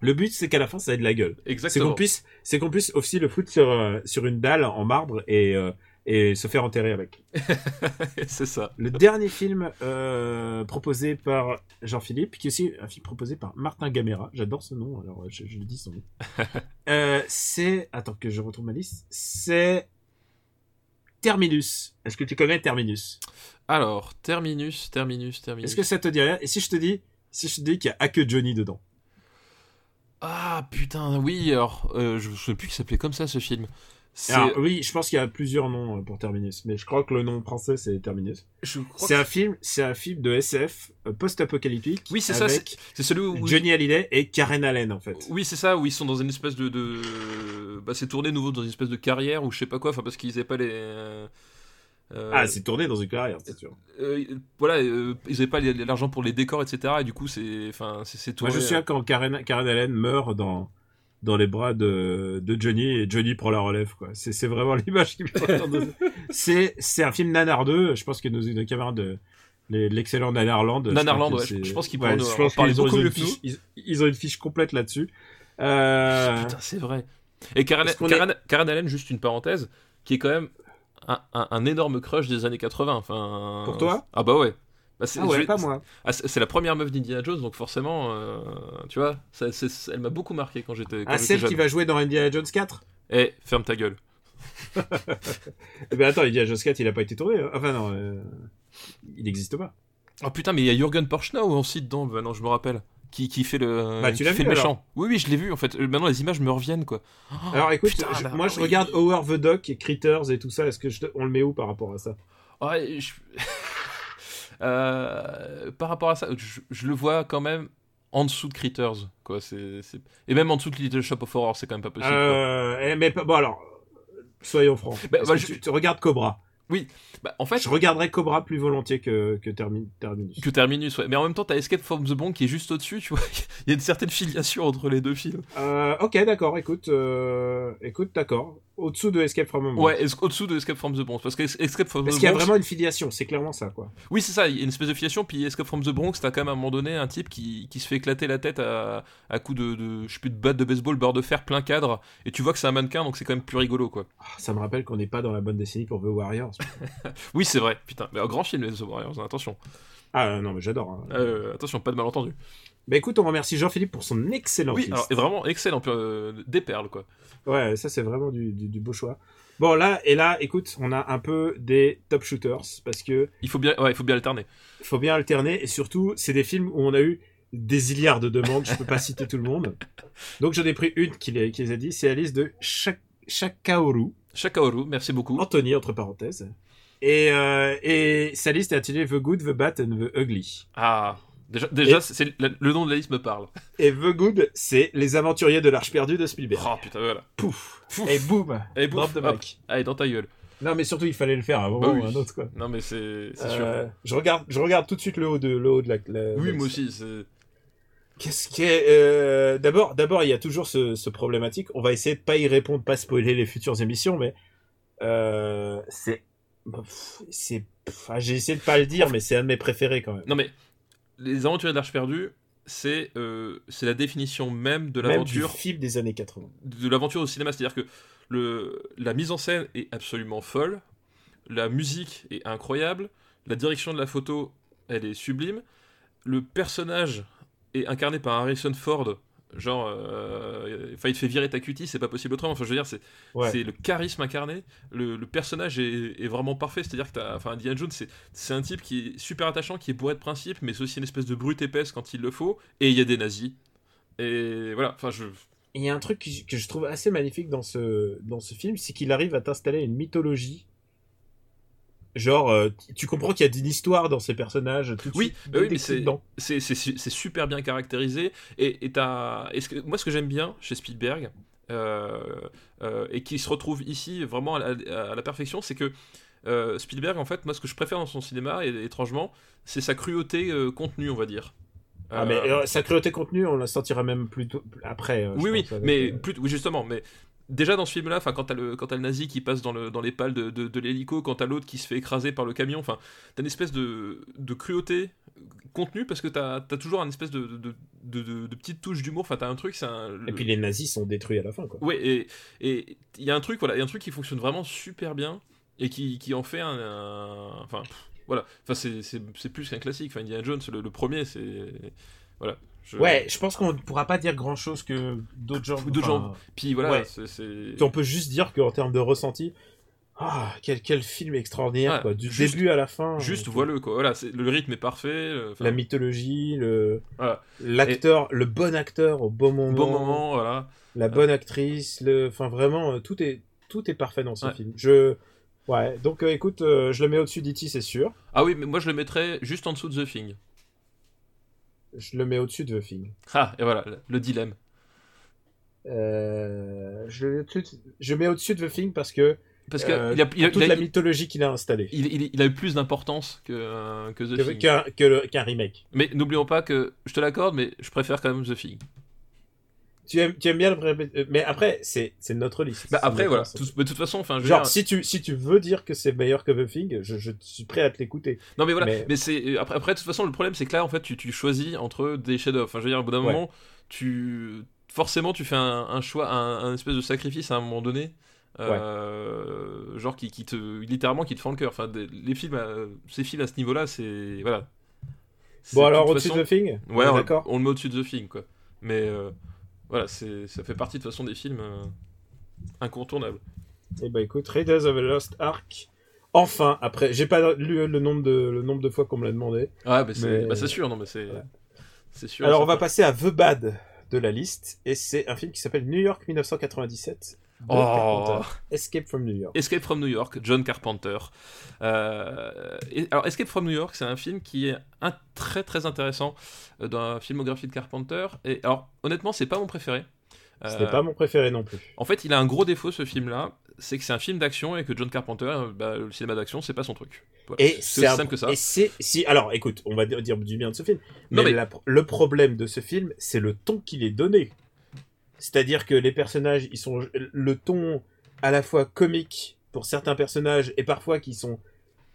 Le but, c'est qu'à la fin, ça ait de la gueule. C'est Exactement. qu'on puisse, c'est qu'on puisse aussi le foutre sur, euh, sur une dalle en marbre et, euh, et se faire enterrer avec. [laughs] c'est ça. Le dernier film euh, proposé par Jean-Philippe, qui est aussi un film proposé par Martin Gamera. J'adore ce nom, alors je, je le dis son nom. [laughs] Euh, c'est... Attends que je retrouve ma liste. C'est... Terminus. Est-ce que tu connais Terminus? Alors, Terminus, Terminus, Terminus. Est-ce que ça te dit rien? Et si je te dis Si je te dis qu'il y a que Johnny dedans? Ah putain, oui, alors, euh, je ne sais plus qu'il s'appelait comme ça ce film. Alors, oui, je pense qu'il y a plusieurs noms euh, pour Terminus, mais je crois que le nom français c'est Terminus. C'est que un film, c'est un film de SF euh, post-apocalyptique. Oui, c'est ça, avec c'est celui où. Johnny Hallyday et Karen Allen en fait. Oui, c'est ça, où ils sont dans une espèce de. de... Bah, c'est tourné nouveau dans une espèce de carrière ou je sais pas quoi, enfin, parce qu'ils avaient pas les. euh, Ah, c'est tourné dans une carrière, c'est sûr. euh, voilà, euh, ils avaient pas l'argent pour les décors, etc. Et du coup, c'est. Enfin, c'est c'est Moi, tourné. je me souviens quand Karen, Karen Allen meurt dans dans les bras de, de Johnny et Johnny prend la relève quoi. C'est vraiment [laughs] l'image qui me de- C'est c'est un film nanardeux. Je pense que nos, nos camarades l'excellent Nanarland. Nanarland, ouais, je pense qu'ils ouais, ont- beaucoup ils ont mieux fiche- Ils, ils ont une fiche complète là-dessus. Euh, Putain, c'est vrai. Et Karen, Allen, juste une parenthèse, qui est quand même un, un- un énorme crush des années 80. Enfin, Pour toi? Ah bah ouais. Bah, c'est Ah ouais, pas moi. Ah, c'est la première meuf d'Indiana Jones, donc forcément, euh, tu vois, ça, elle m'a beaucoup marqué quand j'étais Ah, celle jeune. qui va jouer dans Indiana Jones 4 Eh, ferme ta gueule. [laughs] Eh ben attends, Indiana Jones 4, il a pas été tourné. hein. Enfin non, euh, il n'existe pas. Oh putain, mais il y a Jürgen Porschnau aussi dedans, bah non, je me rappelle. Qui, qui fait le, Bah, tu qui fait vu, le méchant. Oui, oui, je l'ai vu en fait. Euh, Maintenant, les images me reviennent quoi. Oh, Alors écoute, putain, je- bah, moi je regarde Howard the Duck et Critters et tout ça. Est-ce que je te- on le met où par rapport à ça? Ouais, je- [laughs] Euh, par rapport à ça, je, je le vois quand même en dessous de Critters, quoi. C'est- Et même en dessous de Little Shop of Horror, c'est quand même pas possible. euh, eh, Mais bon alors, soyons francs. Bah, bah, je- tu, tu regardes Cobra. Bah, en fait, Je regarderais Cobra plus volontiers que, que Termi- Terminus. que Terminus, ouais. Mais en même temps, t'as Escape from the Bank qui est juste au-dessus, tu vois. [laughs] Il y a une certaine filiation entre les deux films. Euh, ok, d'accord. Écoute, euh, écoute, d'accord. Au-dessous de Escape from Home. Ouais, es- au-dessous de Escape from the Bronx. Parce que Es- Escape from Parce the qu'il y a Bronx. vraiment une filiation. C'est clairement ça, quoi. Oui, c'est ça, il y a une espèce de filiation. Puis Escape from the Bronx, t'as quand même à un moment donné un type qui, qui se fait éclater la tête à, à coups de, de, je sais plus, de batte de baseball, beurre de fer, plein cadre. Et tu vois que c'est un mannequin, donc c'est quand même plus rigolo, quoi. Ah, ça me rappelle qu'on n'est pas dans la bonne décennie pour The Warriors. [laughs] Oui, c'est vrai, putain. Mais un grand film, The Warriors, hein, attention. ah non, mais j'adore. hein. Euh, attention, pas de malentendu. Bah écoute, on remercie Jean-Philippe pour son excellent Oui, alors, vraiment excellent, euh, des perles, quoi. Ouais, ça c'est vraiment du, du, du beau choix. Bon là et là, écoute, on a un peu des top shooters parce que Il faut bien, ouais, il faut bien alterner. il faut bien alterner et surtout c'est des films où on a eu des milliards de demandes. Je peux pas [laughs] citer tout le monde. Donc j'en ai pris une qui les, qui les a dit. C'est la liste de Shak- Shakaoru, Shakaoru, merci beaucoup. Anthony entre parenthèses. Et, euh, et sa liste est intitulée The Good, The Bad and The Ugly. Ah, déjà, déjà Et- le nom de la liste me parle. Et The Good, c'est Les Aventuriers de l'Arche perdue de Spielberg. Oh putain, voilà. Pouf. Pouf. Et boum. Et boum, hop. mic. Allez, dans ta gueule. Non mais surtout il fallait le faire avant Bah oui. ou un autre quoi. Non, mais c'est, c'est Euh, sûr. je regarde, je regarde tout de suite le haut de, le haut de la. la- Oui, moi aussi, c'est. Qu'est-ce qui est euh, D'abord, d'abord, il y a toujours ce, ce problématique. On va essayer de pas y répondre, pas spoiler les futures émissions, mais euh, c'est, c'est, pff, ah, j'ai essayé de pas le dire, mais c'est un de mes préférés quand même. Non, mais les aventuriers de l'Arche perdue, c'est, euh, c'est la définition même de du l'aventure. film des années 80. de l'aventure au cinéma, c'est-à-dire que le, la mise en scène est absolument folle, la musique est incroyable, la direction de la photo, elle est sublime, le personnage est incarné par Harrison Ford, genre, euh, il te fait virer ta cutie, c'est pas possible autrement, enfin je veux dire, c'est Ouais. le charisme incarné, le, le personnage est, est vraiment parfait, c'est-à-dire que t'as, enfin Indiana Jones, c'est, un type qui est super attachant, qui est bourré de principes, mais c'est aussi une espèce de brute épaisse quand il le faut, et il y a des nazis, et voilà, enfin je... Il y a un truc que je trouve assez magnifique dans ce, dans ce film, c'est qu'il arrive à t'installer une mythologie. Genre, euh, tu comprends qu'il y a une histoire dans ces personnages. Tout de Oui, suite, oui, mais c'est- c'est c'est su- c'est super bien caractérisé et, et t'as- et ce que- moi ce que j'aime bien chez Spielberg euh, euh, et qui se retrouve ici vraiment à la, à la perfection c'est que Spielberg en fait moi ce que je préfère dans son cinéma et, étrangement c'est sa cruauté contenue on va dire Ah, mais sa cruauté contenue, on la sentira même plus tôt- après. oui oui mais plus, oui justement mais Déjà dans ce film-là, enfin quand t'as le quand le nazi qui passe dans le dans les pales de, de, de l'hélico, quand t'as l'autre qui se fait écraser par le camion, enfin t'as une espèce de, de cruauté contenue parce que t'as as toujours une espèce de de, petite touche d'humour. Enfin t'as un truc, c'est. Et puis les nazis sont détruits à la fin, quoi. Ouais, et et il y a un truc, voilà, il y a un truc qui fonctionne vraiment super bien et qui, qui en fait un, un- enfin pff, voilà, enfin c'est plus qu'un classique. Enfin Indiana Jones, le, le premier, c'est voilà. Je- Ouais, je pense qu'on ne pourra pas dire grand chose que d'autres gens. D'autres enfin, Puis voilà, Ouais. c'est- On peut juste dire qu'en termes de ressenti, Ah, quel, quel film extraordinaire, quoi. Du juste- début à la fin. Juste voileux, quoi. Voilà, c'est- le rythme est parfait. euh, La mythologie, le Voilà. l'acteur, le bon acteur au bon moment, bon moment, voilà. la bonne actrice, le, enfin vraiment euh, tout est tout est parfait dans ce Ouais. film. Je, ouais. Donc euh, écoute, euh, je le mets au-dessus d'E.T. c'est sûr. Ah oui, mais moi je le mettrais juste en dessous de The Thing. Je le mets au-dessus de The Thing. Ah, et voilà, le- le dilemme. Euh, je, le mets au-dessus de- je mets au-dessus de The Thing parce que Parce que euh, il a, il a- toute il a- la mythologie qu'il a installée. il- a eu plus d'importance que, euh, que The Thing. Qu'un remake. Mais n'oublions pas que, je te l'accorde, mais je préfère quand même The Thing. Tu aimes, tu aimes bien le vrai- mais après c'est c'est notre liste. Bah après, voilà. Tout- mais de toute façon, enfin, Genre dire- si tu si tu veux dire que c'est meilleur que The Thing, je, je suis prêt à te l'écouter. Non mais voilà, mais, Mais- c'est après, après de toute façon le problème c'est que là en fait tu, tu choisis entre des chefs-d'œuvre. Enfin je veux dire au bout d'un Ouais. moment tu forcément tu fais un, un choix, un, un espèce de sacrifice à un moment donné, euh, genre qui, qui te littéralement qui te fend le cœur. Enfin des- les films, euh, ces films à ce niveau-là c'est voilà. Bon alors au-dessus façon- de The Thing. ouais, on on, d'accord. on le met au-dessus de The Thing quoi. Mais euh, voilà c'est ça fait partie de façon des films euh, incontournables. Eh ben écoute, Raiders of the Lost Ark. Enfin, après, j'ai pas lu le nombre de le nombre de fois qu'on me l'a demandé. Ah bah c'est Mais- bah, sûr non mais c'est Voilà. sûr. Alors et on va passer à The Bad de la liste et c'est un film qui s'appelle New York 1997. Oh. Escape from New York. Escape from New York, John Carpenter. Euh, et- alors, Escape from New York, c'est un film qui est un, très très intéressant euh, dans la filmographie de Carpenter. Et alors, honnêtement, c'est pas mon préféré. Ce Euh, n'est pas mon préféré non plus. En fait, il a un gros défaut ce film-là, c'est que c'est un film d'action et que John Carpenter, bah, le cinéma d'action, c'est pas son truc. Voilà. Et c'est simple que ça. Et si alors écoute, on va dire dire du bien de ce film. Non, Mais, mais- la- le problème de ce film, c'est le ton qu'il est donné. C'est-à-dire que les personnages, ils sont le ton à la fois comique pour certains personnages et parfois qui sont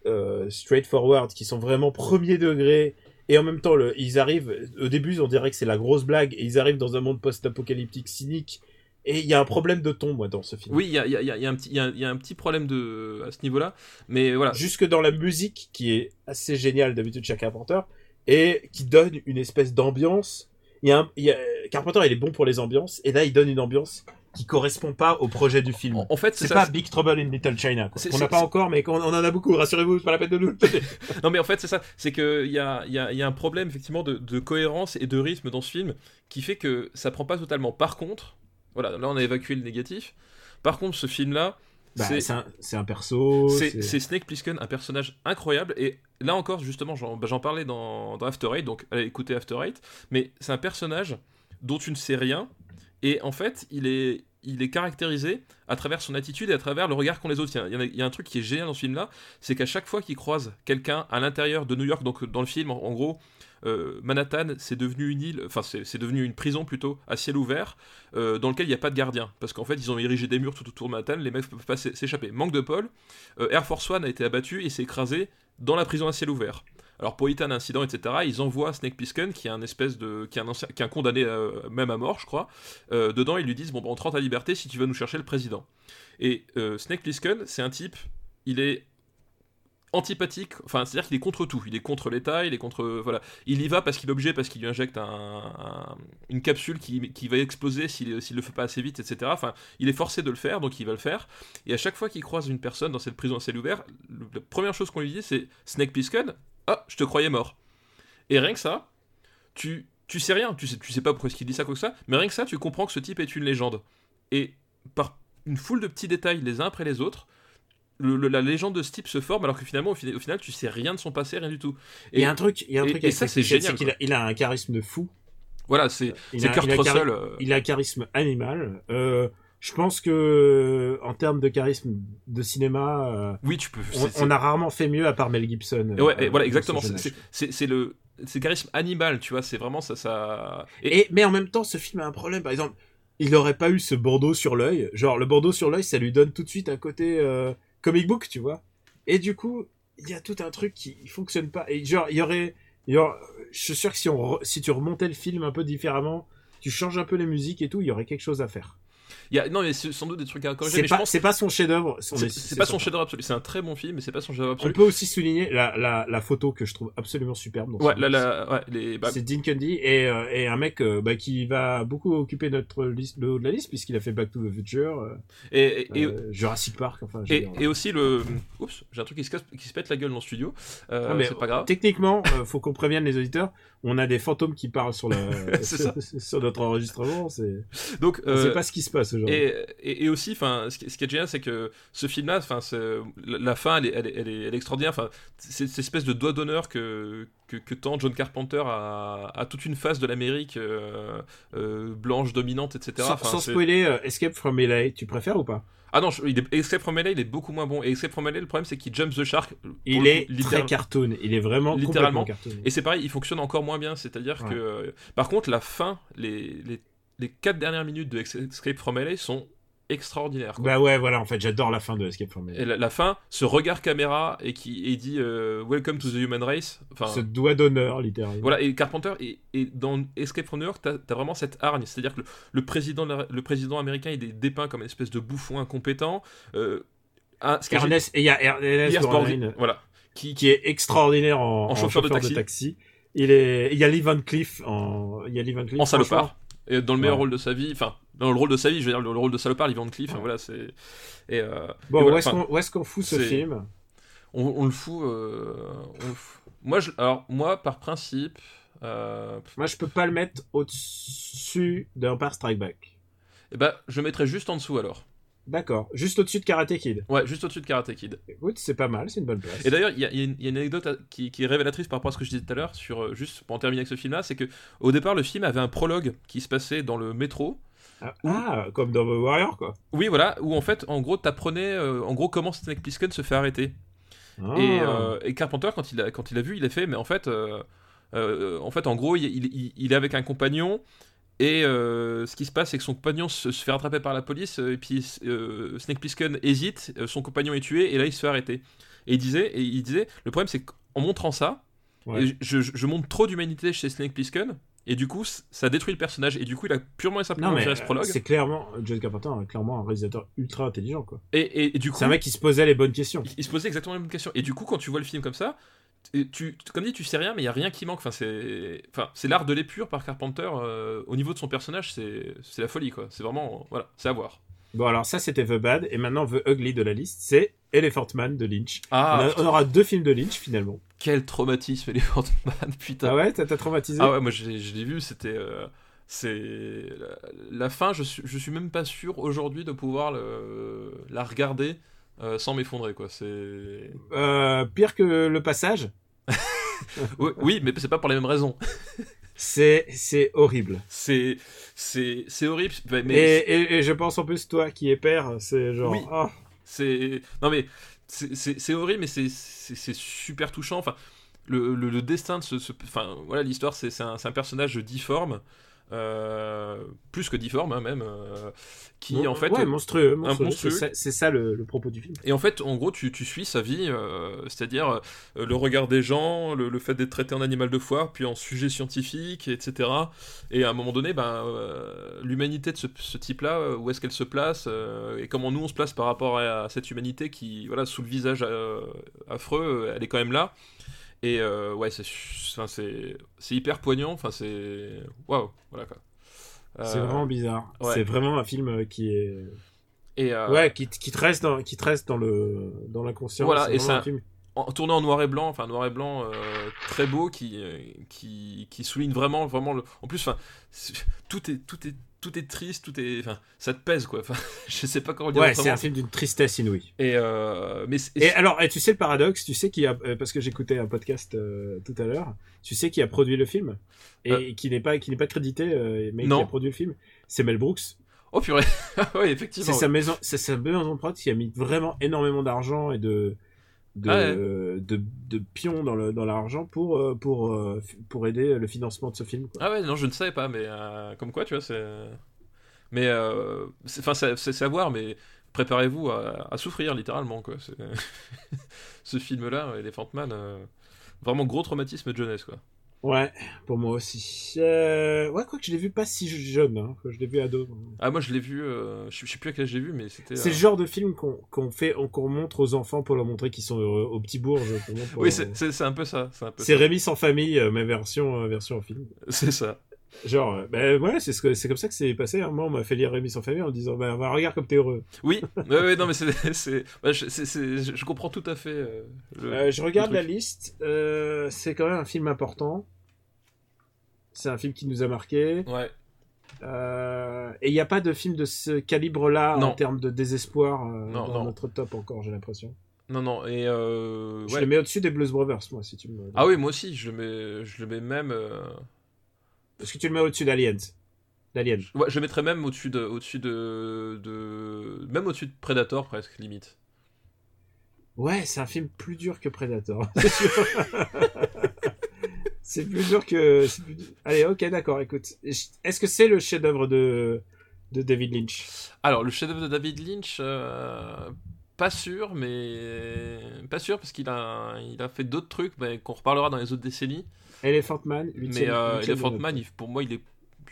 euh, straightforward, qui sont vraiment premier degré. Et en même temps, le, ils arrivent. Au début, on dirait que c'est la grosse blague, et ils arrivent dans un monde post-apocalyptique cynique. Et il y a un problème de ton, moi, dans ce film. Oui, il y a, y a- il y a- il y a un petit- problème de, à ce niveau-là. Mais voilà. Jusque dans la musique, qui est assez géniale d'habitude chez Carpenter, et qui donne une espèce d'ambiance. Il y a un- il y a- Carpenter, il est bon pour les ambiances, et là, il donne une ambiance qui correspond pas au projet du film. En, fait, c'est pas Big Trouble in Little China, quoi. C'est- n'a pas encore, mais on en a beaucoup, rassurez-vous, c'est pas la peine de nous. [laughs] Non mais en fait c'est ça, c'est qu'il y a, y, a, y a un problème effectivement de, de cohérence et de rythme dans ce film qui fait que ça prend pas totalement. Par contre, voilà, là on a évacué le négatif. Par contre ce film-là, Bah, c'est un, un perso. c'est Snake Plissken, un personnage incroyable et là encore justement j'en bah, j'en parlais dans, dans After Eight, donc allez écouter After Eight, mais c'est un personnage dont tu ne sais rien et en fait il est il est caractérisé à travers son attitude et à travers le regard qu'ont les autres. Il y, a, un truc qui est génial dans ce film-là, c'est qu'à chaque fois qu'il croise quelqu'un à l'intérieur de New York, donc dans le film, en, gros, euh, Manhattan, c'est devenu une île, enfin c'est devenu une prison plutôt à ciel ouvert, euh, dans lequel il n'y a pas de gardien, parce qu'en fait ils ont érigé des murs tout autour de Manhattan, les mecs peuvent pas s'é- s'échapper. Manque de Paul, euh, Air Force One a été abattu et s'est écrasé dans la prison à ciel ouvert. Alors pour éviter un incident, etc., ils envoient Snake Plissken, qui est un espèce de, qui est un, qui est un condamné euh, même à mort, je crois. euh, dedans, ils lui disent bon, bah, on te rend ta liberté si tu vas nous chercher le président. Et euh, Snake Plissken, c'est un type, il est antipathique, enfin c'est-à-dire qu'il est contre tout, il est contre l'État, il est contre voilà, il y va parce qu'il est obligé, parce qu'il lui injecte un- un- une capsule qui, va exploser s'il s'il le fait pas assez vite, etc. Enfin, il est forcé de le faire, donc il va le faire. Et à chaque fois qu'il croise une personne dans cette prison à ciel ouvert, la première chose qu'on lui dit c'est Snake Plissken, ah, je te croyais mort. Et rien que ça, tu tu sais rien, tu sais tu sais pas pourquoi est-ce qu'il dit ça quoi que ça, mais rien que ça, tu comprends que ce type est une légende. Et par une foule de petits détails les uns après les autres, le- le- la légende de ce type se forme alors que finalement au, final, au final tu sais rien de son passé, rien du tout. Il y a un truc, il y a un et- truc et ça, c'est génial, qu'il a, il a un charisme de fou. Voilà, c'est Il a- Kurt il a Russell. chari- euh, Il a un charisme animal. Euh, je pense que en termes de charisme de cinéma, euh, Oui, tu peux. on, on a rarement fait mieux à part Mel Gibson. Et ouais, euh, et voilà, exactement. ce C'est- le, c'est le charisme animal, tu vois. C'est vraiment ça, ça. Et, mais en même temps, ce film a un problème. Par exemple, il n'aurait pas eu ce bandeau sur l'œil. Genre, le bandeau sur l'œil, ça lui donne tout de suite un côté euh, comic book, tu vois. Et du coup, il y a tout un truc qui fonctionne pas. Et genre, il y aurait, il y aurait- je suis sûr que si on, re- si tu remontais le film un peu différemment, tu changes un peu les musiques et tout, il y aurait quelque chose à faire. Il y a, non, mais c'est sans doute des trucs à corriger. C'est pas, pense c'est pas son chef-d'œuvre. c'est c'est c'est pas son chef-d'œuvre absolu. C'est un très bon film, mais c'est pas son chef-d'œuvre On absolu. peut aussi souligner la, la, la photo que je trouve absolument superbe. Dans Ouais, ouais, les, bah, c'est Dean Cundy et, euh, et un mec euh, bah, qui va beaucoup occuper notre liste, le haut de la liste puisqu'il a fait Back to the Future, euh, et, et, et- Jurassic Park, enfin. Et, dire. et aussi le. Oups, j'ai un truc qui se, casse- qui se pète la gueule dans le studio. Ah, c'est pas grave. Techniquement, faut qu'on prévienne les auditeurs. On a des fantômes qui parlent sur, la, [laughs] C'est [laughs] sur, notre enregistrement. C'est, Donc, on euh, pas ce qui se passe aujourd'hui. et, et, et aussi, enfin, ce, qui ce qui est génial, c'est que ce film-là, enfin, la, fin, elle est, elle est, elle est, elle est extraordinaire. Enfin, c'est cette espèce de doigt d'honneur que, que, que tend John Carpenter à, à toute une face de l'Amérique euh, euh, blanche, dominante, etc. Sans, spoiler, euh, Escape from LA, tu préfères ou pas? Ah non, je- il est- Escape from LA, il est beaucoup moins bon. Et Escape from LA, le problème, c'est qu'il jump the shark. Il est très cartoon. Il est vraiment Littéralement. cartoon. Et c'est pareil, il fonctionne encore moins bien. C'est-à-dire Ouais. que. par contre, la fin, les, les, les 4 dernières minutes de Escape from LA sont extraordinaires. quoi. Bah ouais, voilà. En fait, j'adore la fin de Escape from LA. Et la, la fin, ce regard caméra et qui et dit euh, Welcome to the human race. Enfin, Ce doigt d'honneur, littéralement. voilà, et Carpenter, et, et dans Escape from New York, t'as as vraiment cette hargne. C'est-à-dire que le, le président, le président américain, il est dépeint comme une espèce de bouffon incompétent. Euh, ce Ernest, et il y a Ernest Borgnine, voilà. Qui, qui est extraordinaire en, En chauffeur de taxi. Il est, il y a Lee Van Cleef en, il y a Lee Van Cleef en salopard. Et dans le meilleur Ouais. rôle de sa vie, enfin, dans le rôle de sa vie, je veux dire, le, le rôle de salopard, Lee Van Cleef, voilà, c'est. Et, euh, Bon, et voilà, où est-ce qu'on, fout ce film? On, on le fout. euh, on le fout. Moi, je, alors, moi, par principe. Euh, Moi, je peux pas le mettre au-dessus d'Empire Strike Back. eh ben, je mettrais juste en dessous alors. D'accord. Juste au-dessus de Karate Kid. Ouais, juste au-dessus de Karate Kid. Écoute, c'est pas mal, c'est une bonne place. Et d'ailleurs, il y, a- y une- il y a une anecdote à- qui, qui est révélatrice par rapport à ce que je disais tout à l'heure, sur, euh, juste pour en terminer avec ce film-là, c'est que au départ, le film avait un prologue qui se passait dans le métro. Ah, ah, comme dans The Warrior, quoi. Oui, voilà, où en fait, en gros, t'apprenais, euh, en gros, comment Snake Plissken se fait arrêter. Ah. Et, euh, et Carpenter, quand il, a, quand il a vu, il a fait, mais en fait, euh, euh, en fait en gros, il, il- il est avec un compagnon. Et euh, ce qui se passe, c'est que son compagnon se, se fait rattraper par la police. euh, Et puis euh, Snake Plissken hésite. Son compagnon est tué. Et là, il se fait arrêter. Et il disait, et il disait le problème, c'est qu'en montrant ça, Ouais. je, je- je montre trop d'humanité chez Snake Plissken. Et du coup, ça détruit le personnage. Et du coup, il a purement et simplement géré ce prologue. c'est clairement, John Carpenter est clairement un réalisateur ultra intelligent, quoi. Et, et- et du coup, C'est un mec qui se posait les bonnes questions. il, il se posait exactement la même question. Et du coup, quand tu vois le film comme ça, tu, tu- comme dit, tu sais rien, mais il y a rien qui manque. Enfin, c'est, enfin, c'est l'art de l'épure par Carpenter. euh, au niveau de son personnage, c'est, la folie, quoi. C'est vraiment, voilà, c'est à voir. Bon, alors ça, c'était The Bad. Et maintenant, The Ugly de la liste, c'est Elephant Man de Lynch. Ah, on, a- putain, on aura deux films de Lynch, finalement. quel traumatisme, [laughs] Elephant Man, putain. Ah ouais, t'as traumatisé Ah ouais, moi je, l'ai- je l'ai vu, c'était. euh, c'est. La, la fin, je suis, je suis même pas sûr aujourd'hui de pouvoir le- la regarder euh, sans m'effondrer, quoi. C'est. Euh, pire que le passage, [laughs] Oui, mais c'est pas pour les mêmes raisons. [laughs] c'est c'est horrible. C'est. C'est, c'est horrible, mais. Et, et, et je pense en plus, toi qui es père, c'est genre. Oui. oh. C'est non mais c'est- horrible mais c'est super touchant. Enfin le, le, le destin de ce, ce- enfin voilà l'histoire c'est un, un personnage difforme plus que difforme hein, même euh, qui Mon- en fait ouais, monstrueux, monstrueux. monstrueux. C'est ça, le, le propos du film. et en fait en gros tu, tu suis sa vie euh, c'est-à-dire euh, le regard des gens le, le fait d'être traité en animal de foire puis en sujet scientifique etc et à un moment donné ben euh, l'humanité de ce, ce type là où est-ce qu'elle se place euh, et comment nous on se place par rapport à, à cette humanité qui voilà sous le visage euh, affreux euh, elle est quand même là et euh, ouais c'est enfin, c'est c'est hyper poignant enfin c'est waouh voilà quoi C'est Euh, vraiment bizarre. ouais. C'est vraiment un film qui est. et euh, Ouais, qui, qui te reste dans, qui te reste dans le dans l'inconscient. Voilà, C'est et ça- un film- en, tourné en noir et blanc, enfin noir et blanc euh, très beau qui, euh, qui qui souligne vraiment vraiment le. En plus, enfin c'est- tout est tout est tout est triste, tout est enfin ça te pèse quoi. [laughs] Enfin, je sais pas comment le dire. Ouais, c'est un film d'une tristesse inouïe. Et euh, mais c'est- Et alors, et tu sais le paradoxe, tu sais qui a, euh, parce que j'écoutais un podcast euh, tout à l'heure, tu sais qui a produit le film? Et Euh. qui n'est pas qui n'est pas crédité, euh, mais Non. qui a produit le film, c'est Mel Brooks. oh purée, [laughs] oui C'est effectivement. sa maison, c'est sa maison de prod qui a mis vraiment énormément d'argent et de de, Ah ouais. de, de pions dans le dans l'argent pour euh, pour euh, pour aider le financement de ce film. Quoi. Ah ouais non je ne savais pas mais euh, comme quoi tu vois c'est mais euh, enfin c'est c'est savoir mais préparez-vous à, à souffrir littéralement quoi. [laughs] Ce film là Elephant Man euh, vraiment gros traumatisme de jeunesse quoi. Ouais, pour moi aussi. Euh, Ouais, quoi que je l'ai vu pas si jeune, hein, je l'ai vu ado. Ah, moi je l'ai vu, euh, je sais plus à quel âge j'ai vu, mais c'était. C'est euh, le genre de film qu'on fait, qu'on montre aux enfants pour leur montrer qu'ils sont heureux, au petit bourge. Oui, c'est un peu ça. C'est. Rémi sans famille, euh, mais version, euh, version film. C'est ça. Genre, euh, ben ouais, c'est ce comme ça que c'est passé. hein. Moi, on m'a fait lire Rémi sans famille en me disant, bah, bah, regarde comme t'es heureux. Oui, ouais, ouais, non, mais c'est. [laughs] je, comprends tout à fait. euh, le- Euh, je regarde la liste. euh, c'est quand même un film important. C'est un film qui nous a marqué. Ouais. Et il n'y a pas de film de ce calibre-là en termes de désespoir Non, dans non. notre top encore, j'ai l'impression. Non, non, et. Je ouais. le mets au-dessus des Blues Brothers, moi, si tu me. Ah oui, moi aussi, je le mets, je le mets même. Est-ce que tu le mets au-dessus d'Aliens? D'Alien. Ouais, je mettrais même au-dessus de, au-dessus de, de, même au-dessus de Predator presque limite. Ouais, c'est un film plus dur que Predator. [laughs] c'est sûr. c'est plus dur que. c'est plus dur. Allez, ok, d'accord. Écoute, est-ce que c'est le chef-d'œuvre de de David Lynch? Alors le chef-d'œuvre de David Lynch, euh, pas sûr, mais pas sûr parce qu'il a, il a fait d'autres trucs, mais qu'on reparlera dans les autres décennies. Elephant Man. Mais huitième- euh, Elephant de Man, il- pour moi, il est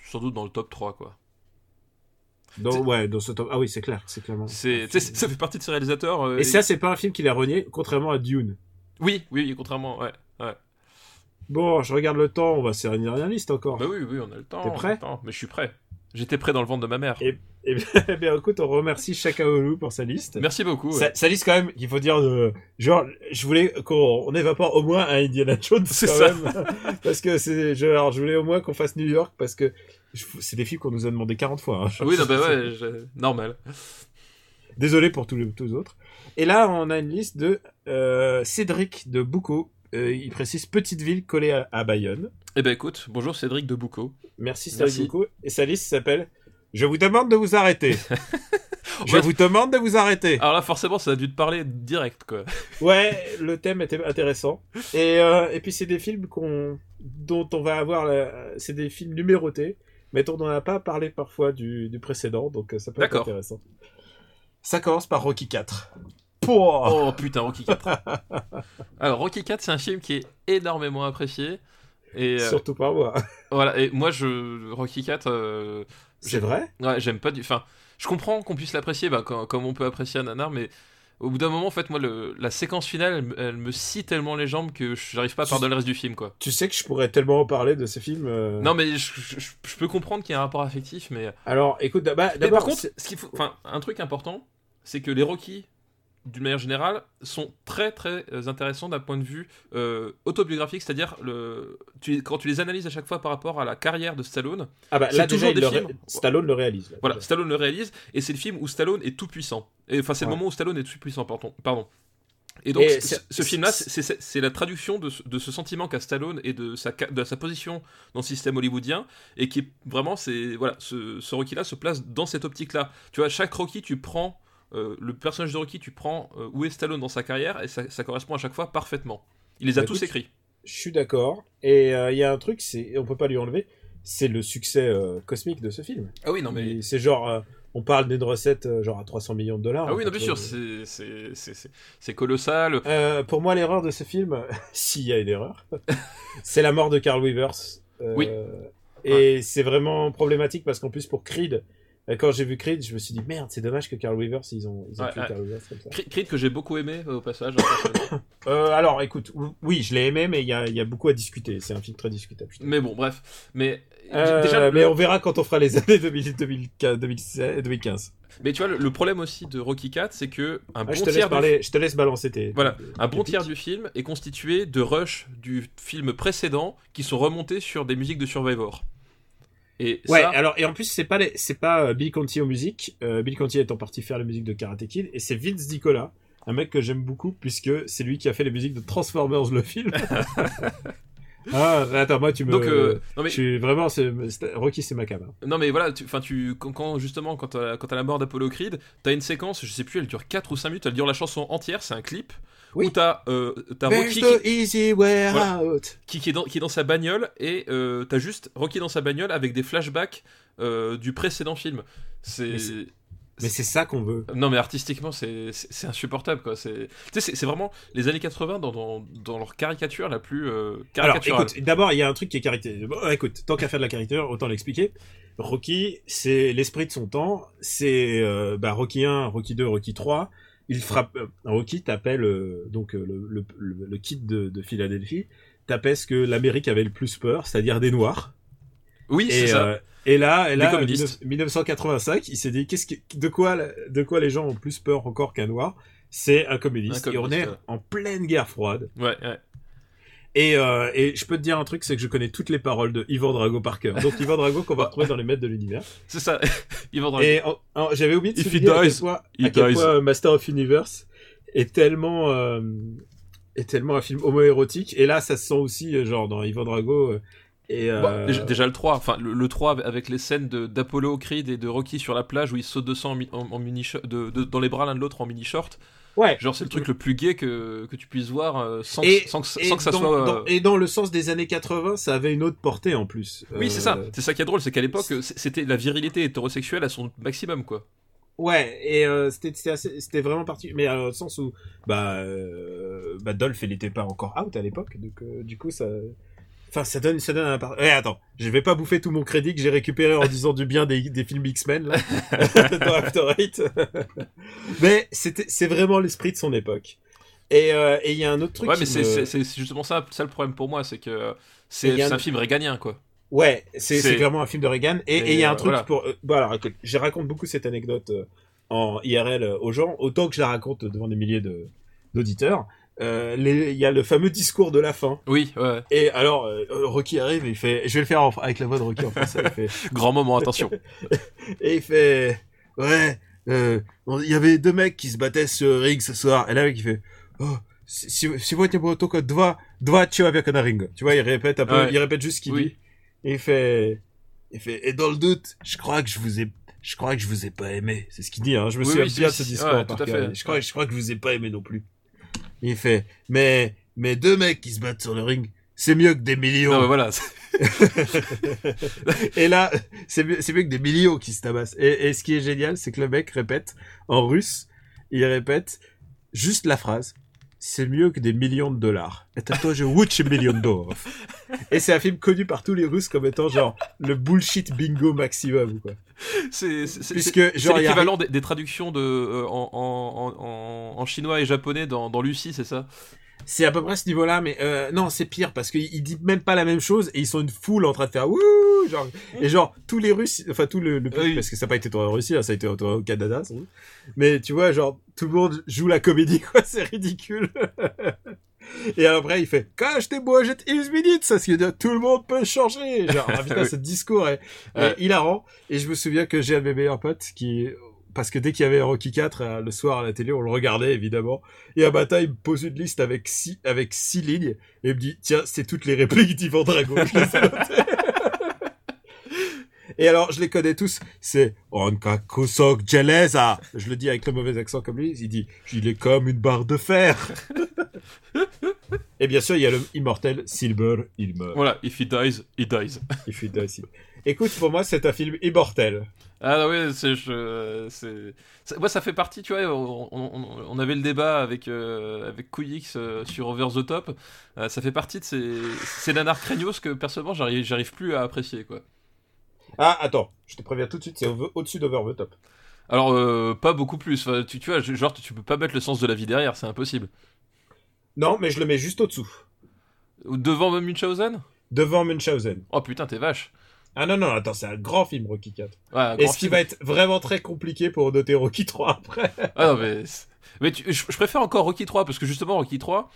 sans doute dans le top 3 quoi. Dans- ouais, dans ce top. Ah oui, c'est clair, c'est clairement. C'est, ça fait partie de ses réalisateurs. euh, Et ça, c'est pas un film qu'il a renié, contrairement à Dune. oui, oui, contrairement, ouais. Bon, je regarde le temps, on va se réunir la liste encore. Bah oui, oui, on a le temps. T'es on a prêt? le temps. Mais je suis prêt. J'étais prêt dans le ventre de ma mère. Et- Eh bien, [laughs] eh bien, écoute, on remercie Shakaolu pour sa liste. Merci beaucoup. ouais. Sa, sa liste quand même, qu'il faut dire de, genre, je voulais qu'on on évapore au moins un Indiana Jones [laughs] C'est ça. même, [laughs] parce que c'est, alors, je voulais au moins qu'on fasse New York parce que c'est des films qu'on nous a demandé 40 fois. hein. Oui, non, bah ouais, je- normal. Désolé pour tous les, tous les autres. Et là, on a une liste de euh, Cédric de Boucault. Euh, il précise petite ville collée à, à Bayonne. Eh ben écoute, bonjour Cédric de Boucault. Merci Cédric Merci. Boucault. Et sa liste s'appelle Je vous demande de vous arrêter. [laughs] je Ouais. vous demande de vous arrêter. Alors là, forcément, ça a dû te parler direct, quoi. Ouais, le thème était intéressant. Et, euh, et puis c'est des films qu'on, dont on va avoir, la- c'est des films numérotés, mais dont on n'a pas parlé parfois du, du précédent, donc euh, ça peut être intéressant. Ça commence par Rocky 4. Oh putain, Rocky 4. [laughs] Alors, Rocky 4, c'est un film qui est énormément apprécié. Et euh, Surtout par moi. voilà, et moi, je. Rocky 4, euh, C'est vrai? Ouais, j'aime pas du. Enfin, je comprends qu'on puisse l'apprécier, bah, comme, comme on peut apprécier un nanar, mais au bout d'un moment, en fait, moi, le, la séquence finale, elle, me- elle me scie tellement les jambes que j'arrive pas à pardonner le reste du film, quoi. Tu sais que je pourrais tellement en parler de ces films. euh. Non, mais je, je- je- je peux comprendre qu'il y a un rapport affectif, mais. Alors, écoute, d'abord, par contre, ce qu'il faut, un truc important, c'est que les Rocky, d'une manière générale, sont très très euh, intéressants d'un point de vue euh, autobiographique, c'est-à-dire le, tu, quand tu les analyses à chaque fois par rapport à la carrière de Stallone. ah bah, c'est toujours des ré- films. Stallone le réalise. là, Voilà, déjà. Stallone le réalise, et c'est le film où Stallone est tout puissant. Enfin, c'est le moment où Stallone est tout puissant, pardon. pardon. Et donc, Et ce, film-là, c'est- la traduction de ce, de ce sentiment qu'a Stallone et de sa, de sa position dans le système hollywoodien, et qui est vraiment, c'est voilà, ce, ce Rocky-là se place dans cette optique-là. Tu vois, chaque Rocky, tu prends le personnage de Rocky, tu prends euh, où est Stallone dans sa carrière, et ça, ça correspond à chaque fois parfaitement. Il les a Bah, tous écoute, écrits. Je suis d'accord. Et euh, il y a un truc, c'est, on peut pas lui enlever, c'est le succès euh, cosmique de ce film. Ah oui, non mais. C'est genre, euh, on parle d'une recette euh, genre à 300 millions de dollars. Ah oui, non, bien sûr, euh. c'est- colossal. Euh, pour moi, l'erreur de ce film, [laughs] s'il y a une erreur, [laughs] c'est la mort de Carl Weavers. Euh, Oui. Et c'est vraiment problématique parce qu'en plus, pour Creed, euh, quand j'ai vu Creed, je me suis dit merde, c'est dommage que Carl Weavers, ils ont, ils ont Ouais, tué ouais. Carl Weavers comme ça. Creed que j'ai beaucoup aimé euh, au passage. personnellement. [coughs] Euh, alors, écoute, oui, je l'ai aimé, mais il y a, il y a beaucoup à discuter. C'est un film très discutable. mais bon, bref. Mais Euh, déjà, mais le- on verra quand on fera les années 2000, 2015, 2016 2015. mais tu vois, le, le problème aussi de Rocky 4, c'est que un Ah, bon je, te tiers, du, parler, je te laisse balancer tes. voilà, tes- un bon tiers du film est constitué de rushs du film précédent qui sont remontés sur des musiques de Survivor. Et Ouais, ça, alors et en plus c'est pas les- c'est pas euh, Bill Conti aux musiques. Euh, Bill Conti étant parti faire la musique de Karate Kid et c'est Vince Nicola, un mec que j'aime beaucoup puisque c'est lui qui a fait les musiques de Transformers le film. [laughs] ah attends moi tu me donc euh, non mais vraiment c'est c'est- Rocky c'est ma cam. non mais voilà, tu, enfin tu quand, quand- justement quand à, quand à la mort d'Apollo Creed, t'as une séquence, je sais plus, elle dure 4 ou 5 minutes, elle dure la chanson entière, c'est un clip Oui. où t'as euh, t'as Rocky qui, easy way Voilà. out? qui, qui est dans, qui est dans sa bagnole et euh, t'as juste Rocky dans sa bagnole avec des flashbacks euh, du précédent film. C'est Mais c'est- ça qu'on veut. Non, mais artistiquement, c'est insupportable, quoi. C'est vraiment les années 80 dans, dans, dans leur caricature la plus euh, Alors, écoute, d'abord, il y a un truc qui est caractérisé. Bon, écoute, tant qu'à faire de la caricature, autant l'expliquer. Rocky, c'est l'esprit de son temps. C'est euh, bah, Rocky 1, Rocky 2, Rocky 3. Il frappe. euh, Rocky t'appelle euh, donc euh, le, le, le, le kid de, de Philadelphie. T'appelle ce que l'Amérique avait le plus peur, c'est-à-dire des Noirs. oui, c'est Et, ça. euh, et là, et là, communistes. 19- 1985, il s'est dit qu'est-ce que, de quoi, de quoi les gens ont plus peur encore qu'un noir? C'est un communiste. Un Et on est communiste, ouais. en pleine guerre froide. Ouais, ouais. Et, euh, et je peux te dire un truc, c'est que je connais toutes les paroles de Ivan Drago par cœur. Donc Ivan Drago qu'on va [laughs] retrouver dans les maîtres de l'univers. C'est ça. [laughs] Ils vendront. Et en- en- j'avais oublié de souligner à quel point, à quel point euh, Master of Universe est tellement euh, est tellement un film homoérotique. Et là, ça se sent aussi genre dans Ivan Drago. et euh, Bon, déjà, déjà le 3, enfin le, le 3 avec les scènes d'Apollo Creed et de Rocky sur la plage où ils sautent de sang en, mi- en- en mini short- de, de- dans les bras l'un de l'autre en mini short. Ouais. Genre c'est le truc le plus gay que, que tu puisses voir euh, sans, Et, sans, que, et sans que ça dans, soit. euh, dans- et dans le sens des années 80, ça avait une autre portée en plus. Oui, c'est Euh, ça. C'est ça qui est drôle, c'est qu'à l'époque, c'était la virilité hétérosexuelle à son maximum, quoi. Ouais, et euh, c'était vraiment particulier, mais euh, au sens où bah euh, bah Dolph il était pas encore out à l'époque, donc euh, du coup ça, enfin ça donne ça donne un. Eh attends, je vais pas bouffer tout mon crédit que j'ai récupéré en disant du bien des, des films X-Men là [laughs] dans After Eight, mais c'était c'est vraiment l'esprit de son époque. Et euh, et il y a un autre truc. Ouais, mais c'est me- c'est- c'est c'est justement ça, ça le problème pour moi, c'est que c'est un- un film réganien, quoi. Ouais, c'est clairement un film de Reagan. Et il y a un truc voilà. pour. euh, Bon alors écoute, je raconte beaucoup cette anecdote euh, en IRL aux gens, autant que je la raconte devant des milliers de d'auditeurs. Euh, les- Il y a le fameux discours de la fin. Oui, ouais. Et alors euh, Rocky arrive et il fait, je vais le faire en- avec la voix de Rocky en français. il fait, [laughs] Grand moment, attention. [laughs] et il fait, ouais, euh, on- il y avait deux mecs qui se battaient sur le ring ce soir. Et là le mec il fait, oh, si si сегодня было только два два человека на ring. Tu vois, il répète un peu, Ouais. il répète juste ce qu'il Oui. dit. Et il fait, il fait, et dans le doute, je crois que je vous ai, je crois que je vous ai pas aimé. C'est ce qu'il dit, hein. Je me Oui, souviens oui, bien de si, ce si, discours ouais, par tout à cœur. fait. Je crois, je crois que je vous ai pas aimé non plus. Il fait, mais, mais deux mecs qui se battent sur le ring, c'est mieux que des millions. Non, mais voilà. [laughs] et là, c'est mieux, mieux que des millions qui se tabassent. Et, et ce qui est génial, c'est que le mec répète en russe, il répète juste la phrase. C'est mieux que des millions de dollars. Et t'as toi, je watch million dollars. Et c'est un film connu par tous les Russes comme étant genre le bullshit bingo maximum, quoi. C'est a- l'équivalent des, des traductions de, euh, en, en, en, en chinois et japonais dans, dans Lucie, c'est ça? C'est à peu près ce niveau-là, mais euh, non, c'est pire parce qu'il il dit même pas la même chose et ils sont une foule en train de faire wouh, genre et genre tous les Russes, enfin tout le, le Oui. parce que ça n'a pas été tourné en Russie, hein, ça a été tourné au Canada, sans doute. mais tu vois, genre tout le monde joue la comédie, [laughs] quoi, c'est ridicule. Et après, il fait Cache tes budget is minutes, ça veut dire tout le monde peut changer. Genre, ah, putain, [laughs] ce discours est, est Ouais. hilarant. Et je me souviens que j'ai un de mes meilleurs potes qui, parce que dès qu'il y avait Rocky 4 euh, le soir à la télé, on le regardait évidemment. Et un matin, il me pose une liste avec six, avec six lignes et il me dit Tiens, c'est toutes les répliques d'Ivan Drago. Et alors, je les connais tous. C'est Onka Kosok Jeleza. Je le dis avec le mauvais accent comme lui. Il dit Il est comme une barre de fer. Et bien sûr, il y a le immortel Silver, il meurt. Voilà, if he dies, he dies. Il fait ainsi. Écoute, pour moi, c'est un film immortel. Ah ouais, c'est, moi ça fait partie, tu vois, on, on- on avait le débat avec, euh, avec Couillix euh, sur Over the Top, Euh, ça fait partie de ces, ces nanars craignos que personnellement j'arrive, j'arrive plus à apprécier, quoi. Ah, attends, je te préviens tout de suite, c'est au- au-dessus d'Over the Top. Alors, euh, pas beaucoup plus, Enfin, tu, tu vois, genre tu peux pas mettre le sens de la vie derrière, c'est impossible. Non, mais je le mets juste au-dessous. Devant Munchausen? Devant Munchausen. Oh putain, t'es vache. Ah non, non, attends, c'est un grand film, Rocky 4. Ouais, Et ce qui va être vraiment très compliqué pour noter Rocky 3 après. Ah non, mais. Mais tu- je, je préfère encore Rocky 3 parce que justement, Rocky 3,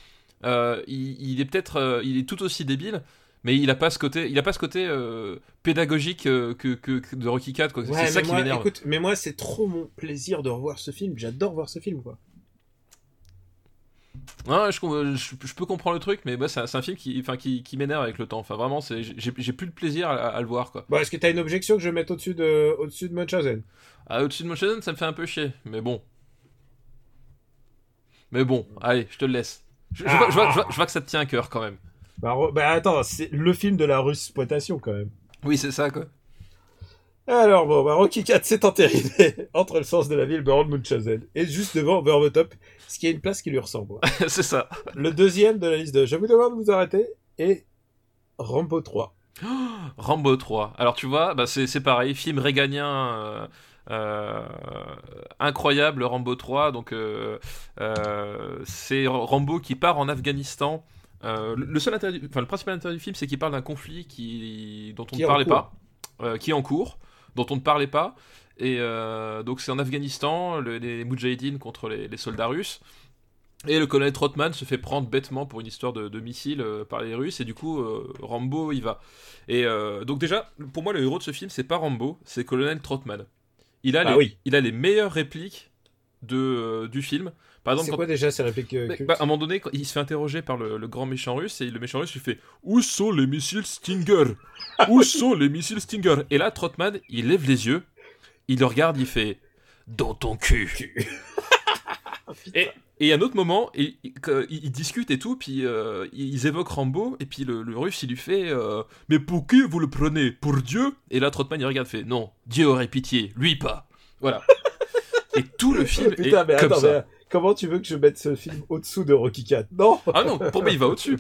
euh, il, il est peut-être. euh, il est tout aussi débile, mais il a pas ce côté, il a pas ce côté euh, pédagogique que, que, que de Rocky 4, quoi. Ouais, c'est ça qui m'énerve. mais moi, c'est trop mon plaisir de revoir ce film. J'adore voir ce film, quoi. Ouais, je, com- je, je peux comprendre le truc, mais moi, c'est un, film qui, enfin, qui, qui m'énerve avec le temps. Enfin, vraiment, j'ai, plus de plaisir à, à le voir, quoi. Bon, est-ce que t'as une objection que je mette au-dessus de, au-dessus de Munchausen? Ah, au-dessus de Munchausen, ça me fait un peu chier, mais bon. Mais bon, allez, je te le laisse. Je, vois, je vois- je vois- je vois que ça te tient à cœur quand même. bah, bah, attends, c'est le film de la russe exploitation, quand même. Oui, c'est ça, quoi. Alors bon, bah, Rocky 4 s'est entériné [laughs] entre le sens de la ville Baron Munchausen et juste devant Over the Top, ce qui est une place qui lui ressemble. [laughs] c'est ça. Le deuxième de la liste de Je vous demande de vous arrêter est Rambo 3. [gasps] Rambo 3. Alors tu vois, bah, c'est pareil, film réganien euh, euh, incroyable, Rambo 3. Donc euh, euh, c'est Rambo qui part en Afghanistan. Le, seul intérêt du- enfin, le principal intérêt du film, c'est qu'il parle d'un conflit qui, dont on Qui ne parlait cours. pas, qui est en cours, dont on ne parlait pas. Et euh, donc c'est en Afghanistan, le- les Moudjahidines contre les, les soldats russes. Et le colonel Trotman se fait prendre bêtement pour une histoire de, de missile euh, par les Russes, et du coup, euh, Rambo y va. Et donc, déjà, pour moi, le héros de ce film, c'est pas Rambo, c'est colonel Trotman. Il a, Ah les, oui. il a les meilleures répliques de, du film. Par exemple, C'est quand- quoi déjà ces répliques euh, bah, à un moment donné, quand il se fait interroger par le, le grand méchant russe, et le méchant russe lui fait Où sont les missiles Stinger? [laughs] Où sont les missiles Stinger? Et là, Trotman, il lève les yeux, il le regarde, il fait Dans ton cul. [laughs] et il a un autre moment, il- ils, ils discutent et tout, puis euh, ils évoquent Rambo, et puis le, le russe, il lui fait euh, Mais pour qui vous le prenez? Pour Dieu? Et là, Trotman, il regarde, fait Non, Dieu aurait pitié, lui pas. Voilà. [laughs] et tout le film Putain, est mais comme attends, ça. mais, comment tu veux que je mette ce film au-dessous de Rocky 4 Non Ah non, pour moi il va au-dessus.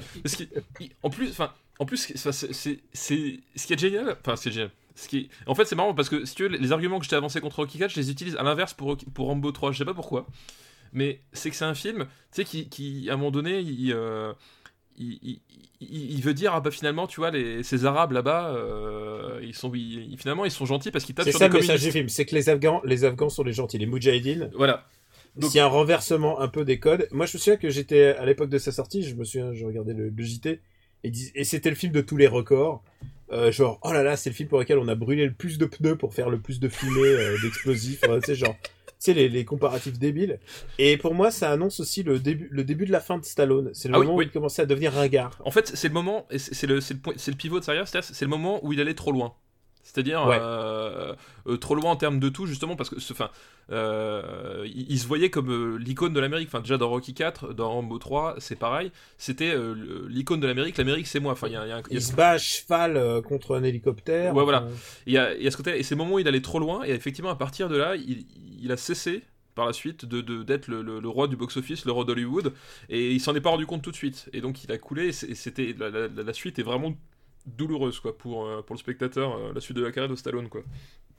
En plus, enfin, en plus, c'est, c'est, c'est- c'est- ce qui est génial. Enfin, c'est génial. Ce qui est- En fait, c'est marrant parce que si tu veux, les arguments que je t'ai avancés contre Rocky 4, je les utilise à l'inverse pour, pour Rambo 3. Je sais pas pourquoi. Mais c'est que c'est un film, tu sais, qui, qui, à un moment donné, il, euh, il, il- il- il veut dire, ah bah finalement, tu vois, les, ces Arabes là-bas, euh, ils sont, ils- finalement, ils sont gentils parce qu'ils tapent C'est sur ça des le message communistes. du film, c'est que les Afghans, les Afghans sont les gentils, les Moudjahidines. Voilà. Donc- S'il y a un renversement un peu des codes. Moi, je me souviens que j'étais à l'époque de sa sortie, je me souviens, je regardais le, le JT et, dis- et c'était le film de tous les records. Euh, genre, oh là là, c'est le film pour lequel on a brûlé le plus de pneus pour faire le plus de fumée, euh, d'explosifs. Enfin, tu sais, genre, tu sais, les, les comparatifs débiles. Et pour moi, ça annonce aussi le début, le début de la fin de Stallone. C'est le Ah moment oui. où il commençait à devenir ringard. En fait, c'est le moment, et c'est le, le, point- c'est le pivot de sa c'est le moment où il allait trop loin. C'est-à-dire Ouais. euh, euh, trop loin en termes de tout, justement, parce que, ce- enfin, euh, il, il se voyait comme l'icône de l'Amérique. Enfin, déjà dans Rocky 4, dans Rambo 3, c'est pareil. C'était l'icône de l'Amérique. L'Amérique, c'est moi. Enfin, il y a, il y a un- il y a- Il se bat à cheval contre un hélicoptère. Ouais, voilà. Il y a, il y a ce côté, et c'est le moment où il allait trop loin, et effectivement, à partir de là, il, il a cessé par la suite de d'être le, le- le roi du box-office, le roi d'Hollywood, et il s'en est pas rendu compte tout de suite. Et donc il a coulé, et c'était la, la- la suite est vraiment douloureuse quoi pour, euh, pour le spectateur, euh, la suite de la carrière de Stallone quoi.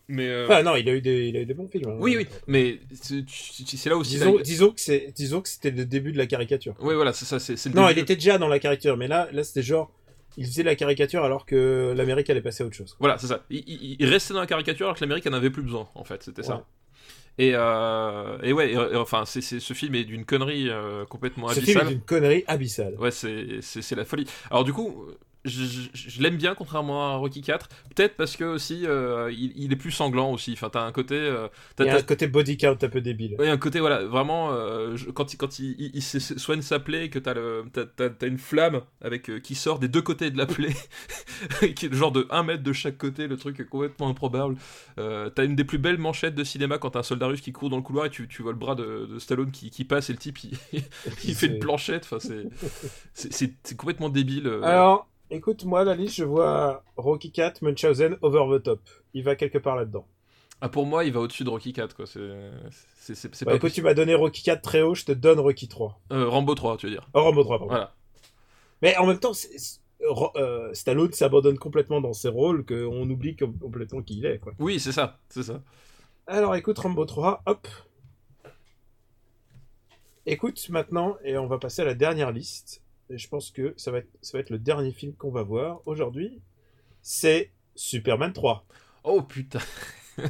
Mais euh, Enfin, non, il a eu des, il a eu des bons films. hein. oui oui, mais c'est là aussi. Disons, que c'est, disons que c'était le début de la caricature. Ouais voilà, c'est ça, le Non, il était déjà dans la caricature, mais là, là, c'était genre, il faisait la caricature alors que l'Amérique allait passer à autre chose. Voilà, c'est ça. Il, il- il restait dans la caricature alors que l'Amérique en avait plus besoin, en fait, c'était Ouais. ça. Et, euh, et ouais, et- et enfin, c'est, ce film est d'une connerie euh, complètement Ce film abyssale. est une connerie abyssale. Ouais, c'est la folie. Alors du coup, je, je- je l'aime bien contrairement à Rocky 4. Peut-être parce que aussi, euh, il, il est plus sanglant aussi. Enfin, t'as un côté, euh, t'as, Il y a t'as- un côté body count un peu débile. ouais, un côté voilà, vraiment euh, je- quand il quand il, il- soigne sa plaie, que t'as le t'as, t'as- une flamme avec euh, qui sort des deux côtés de la plaie, qui est le genre de 1 mètre de chaque côté, le truc est complètement improbable. T'as une des plus belles manchettes de cinéma quand t'as un soldat russe qui court dans le couloir et tu, tu vois le bras de, de Stallone qui, qui passe et le type il, [laughs] fait une planchette. Enfin c'est c'est, c'est, c'est complètement débile. Alors, écoute, moi, la liste, je vois Rocky 4, Munchausen, Over the Top. Il va quelque part là-dedans. Ah, pour moi, il va au-dessus de Rocky 4, quoi. C'est, c'est, c'est, c'est Bah, pas écoute, tu m'as donné Rocky 4 très haut, je te donne Rocky 3. Euh, Rambo 3, tu veux dire. Oh, Rambo 3, pardon. Voilà. Mais en même temps, c'est- euh, Stallone s'abandonne complètement dans ses rôles qu'on oublie com- complètement qui il est, quoi. Oui, c'est ça, c'est ça. Alors écoute Rambo 3, hop. Écoute maintenant, et on va passer à la dernière liste. Et je pense que ça va être, ça va être le dernier film qu'on va voir aujourd'hui. C'est Superman 3. Oh putain. [laughs]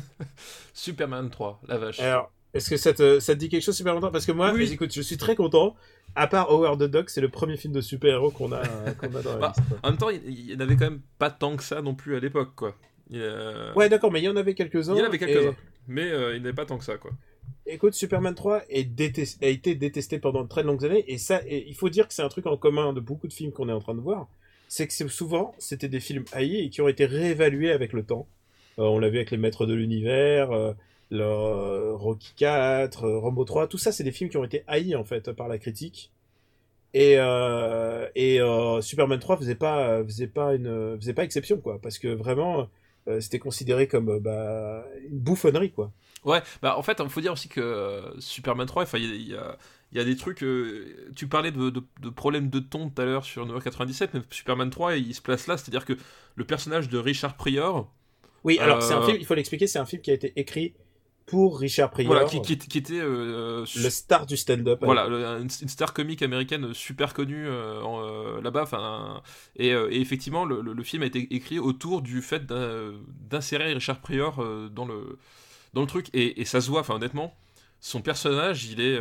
Superman 3, la vache. Alors, est-ce que ça te, ça te dit quelque chose Superman 3 Parce que moi, Oui. écoute, je suis très content. À part Howard the Duck, c'est le premier film de super-héros qu'on a, [laughs] dans la Bah, liste. En même temps, il il y en avait quand même pas tant que ça non plus à l'époque, quoi. Euh, Ouais, d'accord, mais il y en avait quelques-uns. Il y en avait quelques-uns. et- Mais euh, il n'y avait pas tant que ça, quoi. Écoute, Superman 3 est détest- a été détesté pendant de très longues années, et ça, et il faut dire que c'est un truc en commun de beaucoup de films qu'on est en train de voir, c'est que souvent, c'était des films haïs et qui ont été réévalués avec le temps. Euh, on l'a vu avec Les Maîtres de l'Univers, euh, euh, Rocky 4, euh, Rambo 3, tout ça, c'est des films qui ont été haïs, en fait, par la critique. Et, et Superman 3 faisait pas, faisait pas une, faisait pas exception, quoi, parce que vraiment, euh, c'était considéré comme euh, bah, une bouffonnerie, quoi. Ouais, bah en fait, il faut dire aussi que euh, Superman 3, enfin, il y, y a, il y a des trucs. euh, tu parlais de, de, de problèmes de ton tout à l'heure sur 997, mais Superman 3, il se place là, c'est-à-dire que le personnage de Richard Prior, Oui, alors c'est un film, il faut l'expliquer, c'est un film qui a été écrit pour Richard Pryor, voilà, qui, qui, qui était euh, le star du stand-up. Voilà, une, une star comique américaine super connue euh, euh, là-bas. Enfin, et, et effectivement, le, le- le film a été écrit autour du fait d'insérer Richard Pryor dans le dans le truc. Et, et ça se voit. Enfin, honnêtement, son personnage, il est,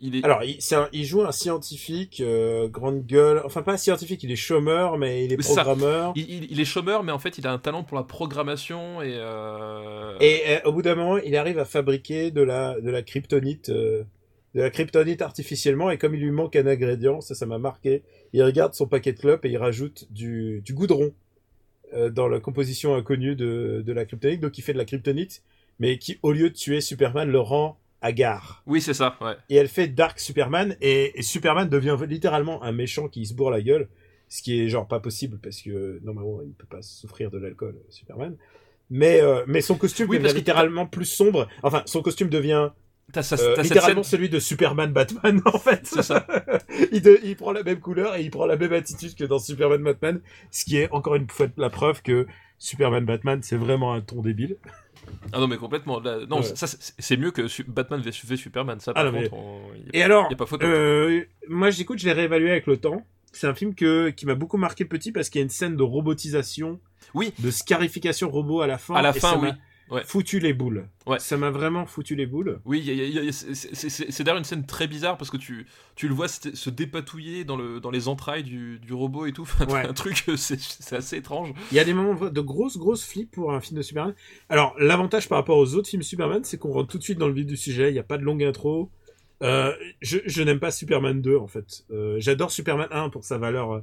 il est. Alors, il, c'est un- il joue un scientifique, euh, grande gueule. Enfin, pas un scientifique, il est chômeur, mais il est programmeur. il, est chômeur, mais en fait, il a un talent pour la programmation et. euh, Et euh, au bout d'un moment, il arrive à fabriquer de la, de la kryptonite, de la kryptonite artificiellement. Et comme il lui manque un ingrédient, ça, ça m'a marqué. Il regarde son paquet de clopes et il rajoute du, du goudron dans la composition inconnue de, de la kryptonite. Donc, il fait de la kryptonite, mais qui, au lieu de tuer Superman, le rend hagard. Oui, c'est ça. Ouais. Et elle fait Dark Superman et, et Superman devient littéralement un méchant qui se bourre la gueule, ce qui est genre pas possible parce que normalement il peut pas souffrir de l'alcool Superman. Mais euh, mais son costume Oui, devient littéralement plus sombre. Enfin, son costume devient T'as ça, euh, t'as littéralement scène- celui de Superman Batman [laughs] en fait. C'est ça. [laughs] il, de- il prend la même couleur et il prend la même attitude que dans Superman Batman, ce qui est encore une fois la preuve que Superman Batman c'est vraiment un ton débile. Ah non, mais complètement. Là, non, Ouais. ça, c'est mieux que Batman v, v Superman. Ça, Ah par mais- contre, on- y a- Et alors, y a pas photo. Euh, moi, j'écoute, je l'ai réévalué avec le temps. C'est un film que, qui m'a beaucoup marqué petit parce qu'il y a une scène de robotisation, Oui. de scarification robot à la fin. À la et fin, oui. Ouais. Foutu les boules. Ouais. Ça m'a vraiment foutu les boules. Oui, c'est- d'ailleurs une scène très bizarre parce que tu, tu le vois se dépatouiller dans, le, dans les entrailles du, du robot et tout. [laughs] Enfin, Ouais. un truc, euh, c'est assez étrange. Il y a des moments de grosses, grosses flips pour un film de Superman. Alors, l'avantage par rapport aux autres films Superman, c'est qu'on rentre tout de suite dans le vif du sujet. Il n'y a pas de longue intro. Euh, je je n'aime pas Superman 2, en fait. Euh, J'adore Superman 1 pour sa valeur,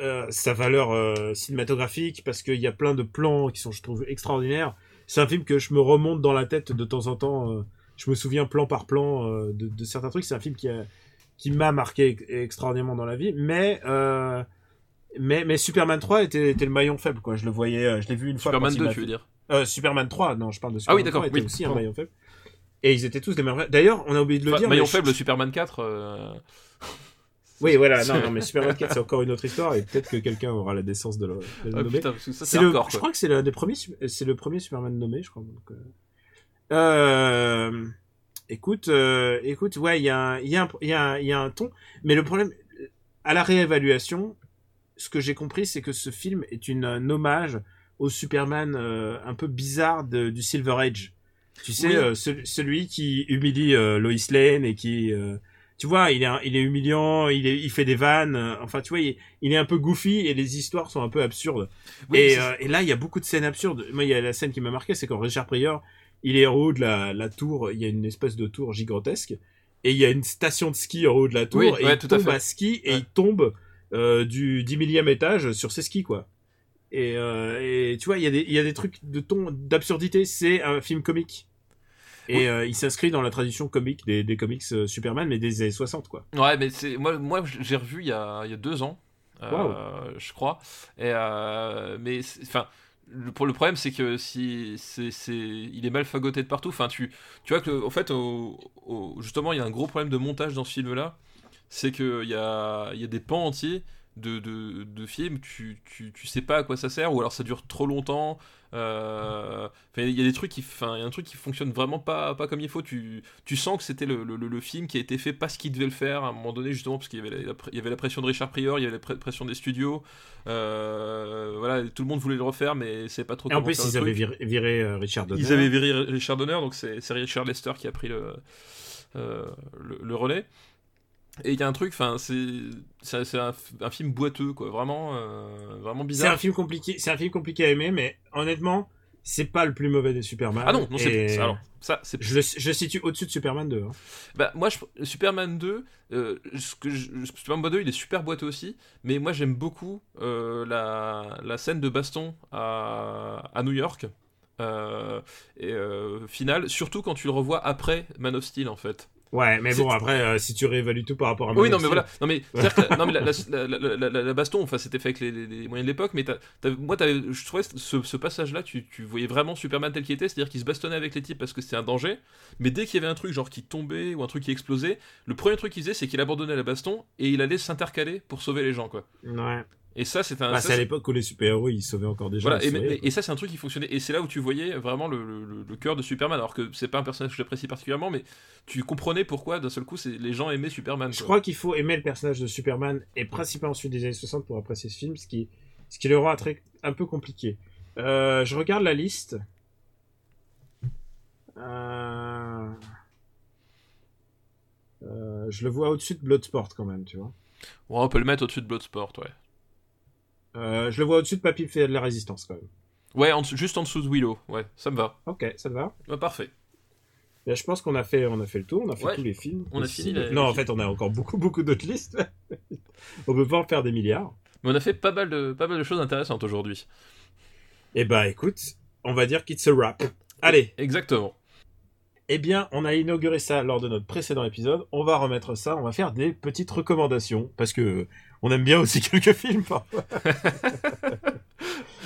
euh, sa valeur cinématographique, parce qu'il y a plein de plans qui sont, je trouve, extraordinaires. C'est un film que je me remonte dans la tête de temps en temps. euh, je me souviens plan par plan euh, de, de certains trucs. C'est un film qui a, qui m'a marqué ex- extraordinairement dans la vie. Mais euh, mais, mais Superman 3 était, était le maillon faible, quoi. Je le voyais, je l'ai vu une fois. Superman quand il 2, m'a tu veux dire Euh, Superman 3, non, je parle de Ah Superman oui, d'accord, 3, était oui, aussi un maillon faible. Et ils étaient tous des merveilles. D'ailleurs, on a oublié de le Enfin, dire. Maillon mais je- faible, Superman 4. euh, Oui, voilà, non, non, mais Superman 4, c'est encore une autre histoire, et peut-être que quelqu'un aura la décence de le, de le ah, nommer. putain, parce que ça, C'est le, hardcore, je crois que c'est le, des premiers, su- c'est le premier Superman nommé, je crois. Donc, euh, euh, écoute, euh, écoute, ouais, il y a, un- y a, un- il y a, un- il y a un ton, mais le problème, à la réévaluation, ce que j'ai compris, c'est que ce film est une, un hommage au Superman euh, un peu bizarre de- du Silver Age. Tu sais, Oui. euh, ce- celui qui humilie euh, Lois Lane et qui, euh, tu vois, il est, un- il est humiliant, il, est, il fait des vannes. euh, enfin, tu vois, il, il est un peu goofy et les histoires sont un peu absurdes. Oui, et, c'est- euh, et là, il y a beaucoup de scènes absurdes. Moi, il y a la scène qui m'a marqué, c'est quand Richard Pryor, il est en haut de la, la tour, il y a une espèce de tour gigantesque, et il y a une station de ski en haut de la tour, Oui, et ouais, il tout à tombe fait. à ski, et Ouais. il tombe euh, du 10 millième étage sur ses skis, quoi. Et, et tu vois, il y, a des, il y a des trucs de ton, d'absurdité, c'est un film comique. Et Oui. euh, il s'inscrit dans la tradition comique des, des comics euh, Superman, mais des années 60, quoi. Ouais, mais c'est moi, moi j'ai revu il y a, il y a deux ans, euh, je crois. Et mais enfin, le, pour le problème c'est que si c'est, c'est, il est mal fagoté de partout. Enfin, tu, tu vois que en fait, au- au- justement, il y a un gros problème de montage dans ce film-là. C'est que il y a, il y a des pans entiers de, de, de films, tu, tu, tu sais pas à quoi ça sert, ou alors ça dure trop longtemps. Euh, il y a des trucs qui, il y a un truc qui fonctionne vraiment pas, pas comme il faut. Tu, tu sens que c'était le, le, le film qui a été fait parce qu'il devait le faire à un moment donné, justement, parce qu'il y avait la, il y avait la pression de Richard Prior, il y avait la pression des studios. Euh, voilà, tout le monde voulait le refaire, mais c'est pas trop Et en plus, ils avaient viré, viré, euh, Richard Donner. Ils avaient viré Richard Donner, donc c'est c'est Richard Lester qui a pris le, euh, le, le relais. Et il y a un truc, enfin, c'est un, un film boiteux, quoi, vraiment, euh, vraiment C'est un bizarre. film compliqué, c'est un film compliqué à aimer, mais honnêtement, c'est pas le plus mauvais des Superman. Ah non, non, c'est Et c'est- alors ça, c'est Je le, je situe au-dessus de Superman 2. hein. Bah, moi, je, Superman 2, euh, ce que je- Superman 2, il est super boiteux aussi, mais moi j'aime beaucoup euh, la, la scène de baston à, à New York. Euh, et euh, finale, surtout quand tu le revois après Man of Steel en fait. Ouais, mais bon, après, euh, si tu réévalues tout par rapport à Oui, non, mais voilà. Non, mais, que la, non, mais la, la- la- la- baston, enfin, c'était fait avec les, moyens de l'époque, mais t'as- t'as- moi, t'avais- je trouvais ce, ce passage-là, tu, tu voyais vraiment Superman tel qu'il était, c'est-à-dire qu'il se bastonnait avec les types parce que c'était un danger, mais dès qu'il y avait un truc genre qui tombait ou un truc qui explosait, le premier truc qu'il faisait, c'est qu'il abandonnait la baston et il allait s'intercaler pour sauver les gens, quoi. Ouais. Et ça, c'est un. Bah, c'est à l'époque où les super-héros ils sauvaient encore des gens. Voilà, et, ça c'est un truc qui fonctionnait, et c'est là où tu voyais vraiment le, le- le cœur de Superman, alors que c'est pas un personnage que j'apprécie particulièrement, mais tu comprenais pourquoi d'un seul coup les gens aimaient Superman. Je quoi. crois qu'il faut aimer le personnage de Superman et principalement celui des années 60 pour apprécier ce film, ce qui, ce qui le rend un, très- un peu compliqué. Euh, je regarde la liste. Euh... euh, je le vois au-dessus de Bloodsport quand même, tu vois. Ouais, on peut le mettre au-dessus de Bloodsport, ouais. Euh, je le vois au-dessus de Papy fait de la résistance quand même. Ouais, en juste en dessous de Willow, ouais, ça me va. Ok, ça te va? Ouais, parfait. Là, je pense qu'on a fait, on a fait le tour, on a fait Ouais, tous les films. on a fini la- Non, en fait, on a encore beaucoup, beaucoup d'autres listes. [laughs] on peut pas en faire des milliards. Mais on a fait pas mal de, pas mal de choses intéressantes aujourd'hui. Eh bah, écoute, on va dire qu'il se wrap. Allez, Exactement. Eh bien, on a inauguré ça lors de notre précédent épisode. On va remettre ça. On va faire des petites recommandations parce que on aime bien aussi [laughs] quelques films. [laughs]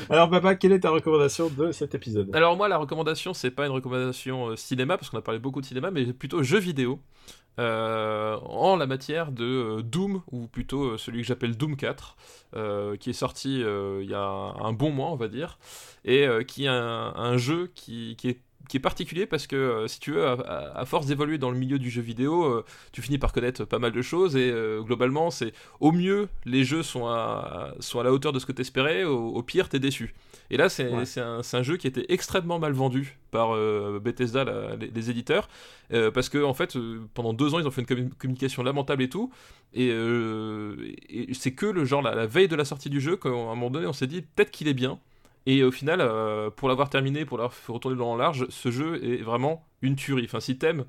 Alors, papa, quelle est ta recommandation de cet épisode? Alors moi, la recommandation, c'est pas une recommandation euh, cinéma, parce qu'on a parlé beaucoup de cinéma, mais plutôt jeux vidéo. euh, en la matière de euh, Doom, ou plutôt euh, celui que j'appelle Doom 4, euh, qui est sorti il y a un, bon mois, on va dire, et qui est un, un jeu qui, qui est qui est particulier parce que euh, si tu veux à, force d'évoluer dans le milieu du jeu vidéo euh, tu finis par connaître pas mal de choses et euh, globalement c'est au mieux les jeux sont à, sont à la hauteur de ce que t'espérais au, au pire t'es déçu et là c'est Ouais. un, jeu qui était extrêmement mal vendu par euh, Bethesda la- les, les éditeurs euh, parce que en fait euh, pendant deux ans ils ont fait une commu- communication lamentable et tout et, et c'est que le genre la, la veille de la sortie du jeu qu'à un moment donné on s'est dit peut-être qu'il est bien et au final, euh, pour l'avoir terminé, pour l'avoir fait retourner dans le large, ce jeu est vraiment une tuerie. Enfin, si t'aimes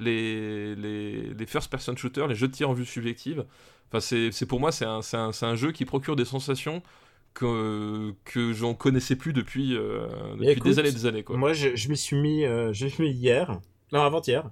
les, les, les first-person shooters, les jeux de tir en vue subjective, enfin, c'est c'est- pour moi, c'est un, c'est un, c'est un jeu qui procure des sensations que, que j'en connaissais plus depuis, euh, depuis écoute, des années et des années. Quoi. Moi, je, je m'y suis mis, euh, je m'y suis mis hier, non avant-hier,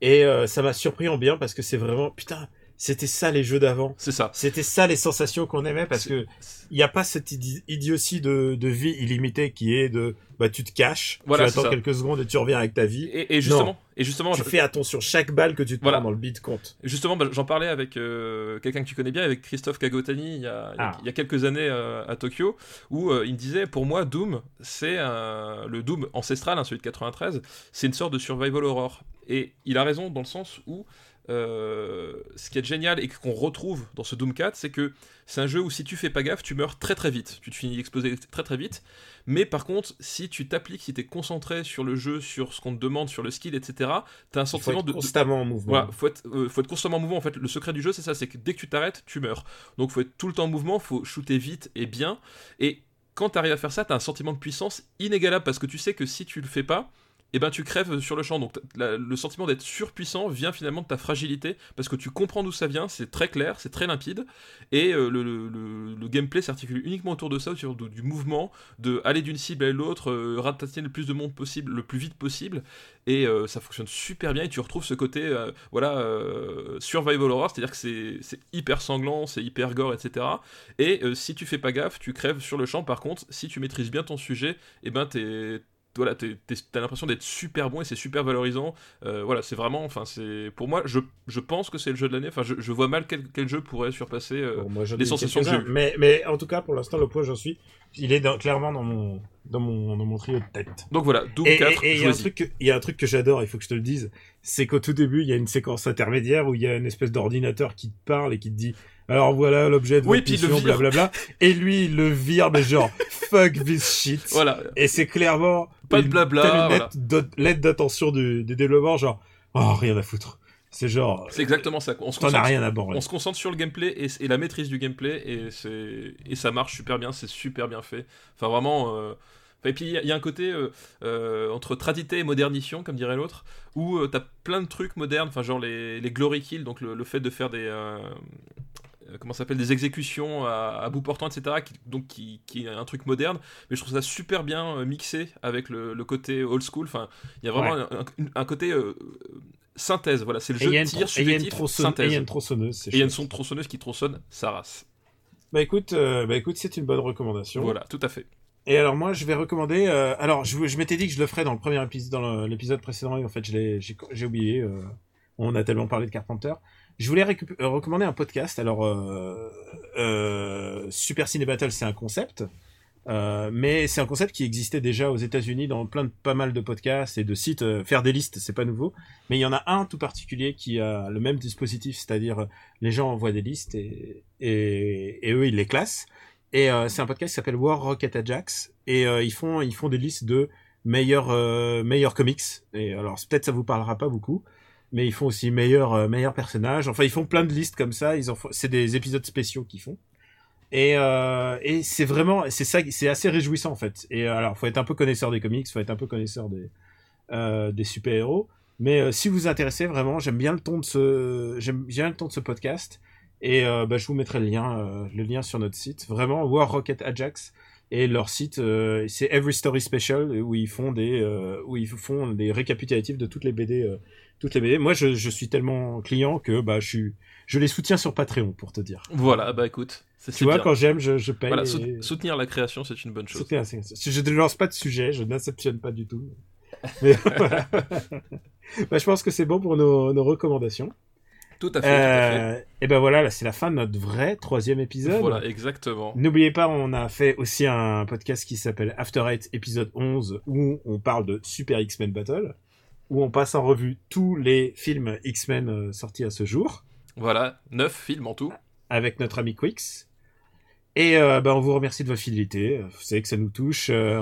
et ça m'a surpris en bien parce que c'est vraiment, putain, c'était ça les jeux d'avant. C'est ça. C'était ça les sensations qu'on aimait parce que il n'y a pas cette idi- idiotie de, de vie illimitée qui est de bah tu te caches, Voilà, tu attends ça. quelques secondes et tu reviens avec ta vie. Et, et justement, et justement, tu je- fais attention chaque balle que tu te Voilà. prends dans le beat compte. Justement, bah, j'en parlais avec euh, quelqu'un que tu connais bien, avec Christophe Kagotani, il y a, Ah. il y a quelques années euh, à Tokyo, où euh, il me disait, pour moi, Doom, c'est le Doom ancestral, hein, celui de 93, c'est une sorte de survival horror. Et il a raison dans le sens où ce qui est génial et qu'on retrouve dans ce Doom 4, c'est que c'est un jeu où si tu fais pas gaffe, tu meurs très très vite. Tu te finis exploser très très vite. Mais par contre, si tu t'appliques, si tu es concentré sur le jeu, sur ce qu'on te demande, sur le skill, etc., tu as un sentiment être de, de- constamment en mouvement. voilà, faut être, euh, faut être constamment en mouvement. En fait, le secret du jeu, c'est ça, c'est que dès que tu t'arrêtes, tu meurs. Donc, faut être tout le temps en mouvement, faut shooter vite et bien. Et quand tu arrives à faire ça, tu as un sentiment de puissance inégalable parce que tu sais que si tu le fais pas, eh ben tu crèves sur le champ. Donc, le sentiment d'être surpuissant vient finalement de ta fragilité parce que tu comprends d'où ça vient, c'est très clair, c'est très limpide. Et euh, le, gameplay s'articule uniquement autour de ça, autour du mouvement, de aller d'une cible à l'autre, euh, ratatiner le plus de monde possible, le plus vite possible et euh, ça fonctionne super bien et tu retrouves ce côté euh, voilà survival horror c'est à dire que c'est hyper sanglant c'est hyper gore etc et si tu fais pas gaffe tu crèves sur le champ par contre si tu maîtrises bien ton sujet et ben t'es voilà, t'as l'impression d'être super bon et c'est super valorisant. Euh, voilà, c'est vraiment, enfin, c'est pour moi, je, je pense que c'est le jeu de l'année. Enfin, je, je vois mal quel, quel jeu pourrait surpasser. euh, Bon, moi, les sensations que j'ai. Mais, mais en tout cas, pour l'instant, le point où j'en suis, il est dans- clairement dans mon, dans mon, dans mon trio de tête. Donc voilà, Doom Et 4, et- et il y a un jouez-y. truc que, il y a un truc que j'adore, il faut que je te le dise, c'est qu'au tout début, il y a une séquence intermédiaire où il y a une espèce d'ordinateur qui te parle et qui te dit, alors voilà l'objet de Oui, votre mission, blablabla. Et lui, il le vire, mais genre, [laughs] fuck this shit. Voilà, Et c'est clairement Pas de blabla, voilà. lettre d'attention du, des développeurs, genre, oh, rien à foutre. C'est genre, c'est exactement ça. On se concentre- rien à. On se concentre sur le gameplay et, et la maîtrise du gameplay et, c'est, et ça marche super bien, c'est super bien fait. Enfin vraiment... euh, Et puis il y, a- il y a un côté euh, euh, entre tradité et modernition, comme dirait l'autre, où t'as plein de trucs modernes, enfin genre les, les glory kills, donc le, le fait de faire des... euh, comment ça s'appelle des exécutions à, à bout portant etc qui, donc qui, qui est un truc moderne mais je trouve ça super bien euh, mixé avec le, le côté old school enfin il y a vraiment Ouais. un, un- un côté euh, synthèse. Voilà, c'est le jeu tir subjectif tronçonne- et il y a synthèse. une tronçonneuse. Et il y a une chouette. son tronçonneuse qui tronçonne sa race. Bah écoute, euh, bah écoute, c'est une bonne recommandation. Voilà, tout à fait. Et alors moi, je vais recommander. euh, alors, je, je m'étais dit que je le ferais dans le premier épisode, dans l'épisode précédent, et en fait, je l'ai, j'ai, oublié. on a tellement parlé de Carpenter. Je voulais euh, recommander un podcast. Alors, euh, euh, Super Ciné Battle, c'est un concept, euh, mais c'est un concept qui existait déjà aux États-Unis dans plein de pas mal de podcasts et de sites. Euh, faire des listes, c'est pas nouveau, mais il y en a un tout particulier qui a le même dispositif, c'est-à-dire euh, les gens envoient des listes et, et, et eux ils les classent. Et c'est un podcast qui s'appelle War Rocket Ajax et ils font ils font des listes de meilleurs meilleurs comics. Et alors peut-être ça vous parlera pas beaucoup, mais ils font aussi meilleurs euh, personnages. Enfin ils font plein de listes comme ça. Ils en c'est des épisodes spéciaux qu'ils font. Et euh, et c'est vraiment c'est ça c'est assez réjouissant en fait. Et euh, alors faut être un peu connaisseur des comics, faut être un peu connaisseur des euh, des super héros. Mais si vous vous intéressez vraiment, j'aime bien le ton de ce j'aime bien le ton de ce podcast. Et bah, je vous mettrai le lien, le lien sur notre site. Vraiment, War Rocket Ajax et leur site, euh, c'est Every Story Special où ils font des, euh, où ils font des récapitulatifs de toutes les BD, euh, toutes les BD. Moi, je, je suis tellement client que bah je suis, je les soutiens sur Patreon pour te dire. Voilà, bah écoute, c'est Tu vois, bien. quand j'aime, je, je paye. Voilà, et- soutenir la création, c'est une bonne chose. Soutenir, Je ne lance pas de sujet, je n'inceptionne pas du tout. [laughs] Mais. [laughs] Bah, je pense que c'est bon pour nos, nos recommandations. Tout à fait, tout à fait. Euh, et ben voilà, là, c'est la fin de notre vrai troisième épisode. Voilà, exactement. N'oubliez pas, on a fait aussi un podcast qui s'appelle After Eight épisode 11 où on parle de Super X-Men Battle, où on passe en revue tous les films X-Men euh, sortis à ce jour Voilà, neuf films en tout. avec notre ami Quix. Et euh, ben, on vous remercie de votre fidélité. Vous savez que ça nous touche. Euh,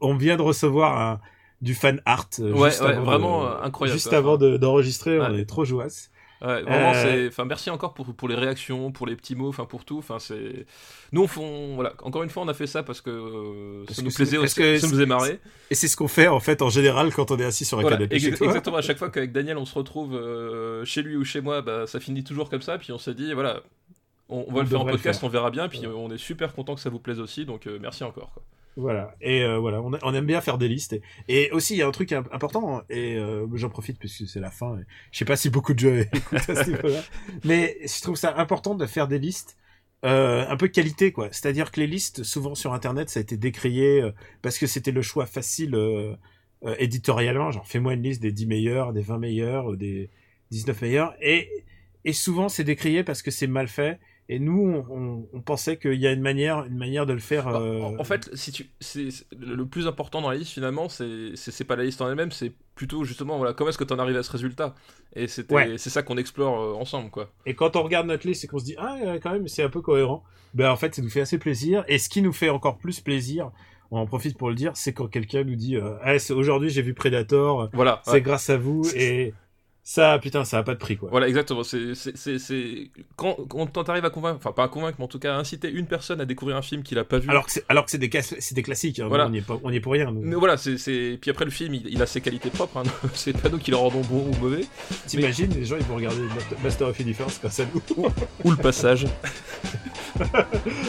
on, vient de recevoir un- du fan art. euh, Ouais, juste ouais, avant vraiment, de- incroyable, Juste quoi. avant de- d'enregistrer, on est trop jouasse. Ouais, vraiment, Euh, c'est. Enfin, merci encore pour, pour les réactions, pour les petits mots, enfin pour tout. Enfin, c'est. Nous, on. Voilà, encore une fois, on a fait ça parce que euh, Parce ça que nous c'est- plaisait, parce que ça nous faisait marrer. Et c'est ce qu'on fait en fait en général quand on est assis sur un Voilà, canapé ex- exactement. À chaque fois qu'avec Daniel, on se retrouve euh, chez lui ou chez moi, bah, ça finit toujours comme ça. Puis on s'est dit, voilà, on, on va On le faire en podcast, faire. on verra bien. Puis on est super content que ça vous plaise aussi. Donc euh, merci encore. Quoi. Voilà. Et euh, voilà, on, a- aime bien faire des listes. Et, aussi, il y a un truc im- important, et euh, j'en profite puisque c'est la fin. je sais pas si beaucoup de jeux écoutent [laughs] à ce niveau-là, mais je trouve ça important de faire des listes euh, un peu qualité, quoi. C'est-à-dire que les listes, souvent sur Internet, ça a été décrié euh, parce que c'était le choix facile euh, euh, éditorialement. Genre, fais-moi une liste des 10 meilleurs, des 20 meilleurs, des 19 meilleurs. Et, et souvent, c'est décrié parce que c'est mal fait. Et nous, on, pensait qu'il y a une manière, une manière de le faire. Bah, euh, en, en fait, si tu, c'est, le plus important dans la liste finalement, c'est, c'est, pas la liste en elle-même, c'est plutôt justement voilà comment est-ce que tu en arrives à ce résultat? Et c'était, Ouais. c'est ça qu'on explore euh, ensemble quoi. Et quand on regarde notre liste et qu'on se dit ah quand même c'est un peu cohérent, ben en fait ça nous fait assez plaisir. Et ce qui nous fait encore plus plaisir, on en profite pour le dire, c'est quand quelqu'un nous dit euh, ah aujourd'hui j'ai vu Predator, Voilà. c'est ouais. grâce à vous et ça putain ça a pas de prix quoi. Voilà, exactement. C'est, c'est, Quand, quand t'arrives à convaincre, enfin pas à convaincre, mais en tout cas à inciter une personne à découvrir un film qu'il a pas vu. Alors que c'est alors que c'est des cas- c'est des classiques, hein, Voilà. on y est pas on y est pour rien. Nous. Mais voilà, c'est, c'est... Puis après le film, il, il a ses qualités propres. Hein. [laughs] c'est pas nous qui le rendons bon ou mauvais. T'imagines les gens ils vont regarder Master- of Universe grâce à nous. Ou le passage. [laughs]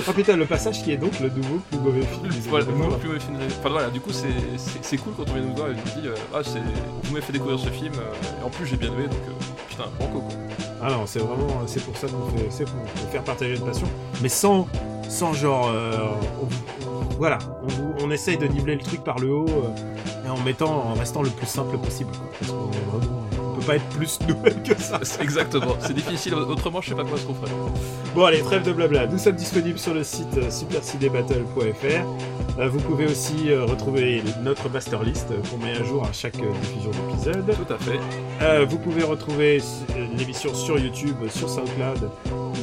oh putain le passage qui est donc le nouveau plus mauvais film. Voilà, le 80. plus mauvais film Enfin voilà, du coup c'est, cool quand on vient nous voir et nous dit euh, ah c'est vous m'avez fait découvrir ce film euh, et en plus j'ai bien donc euh, putain banco quoi. Ah non, c'est vraiment, c'est pour ça qu'on fait, c'est pour, faire partager une passion, mais sans, sans genre, euh, on- voilà, on, essaye de niveler le truc par le haut euh, et en mettant, en restant le plus simple possible, quoi, parce qu'on est vraiment, peut pas être plus nouvelle que ça. [laughs] Exactement, c'est difficile autrement je sais pas quoi ce qu'on ferait. Bon allez, trêve de blabla. Nous sommes disponibles sur le site euh, supercinébattle.fr. Euh, vous pouvez aussi euh, retrouver notre master list qu'on met à jour à chaque diffusion d'épisode. Tout à fait. Vous pouvez retrouver l'émission sur YouTube, sur SoundCloud,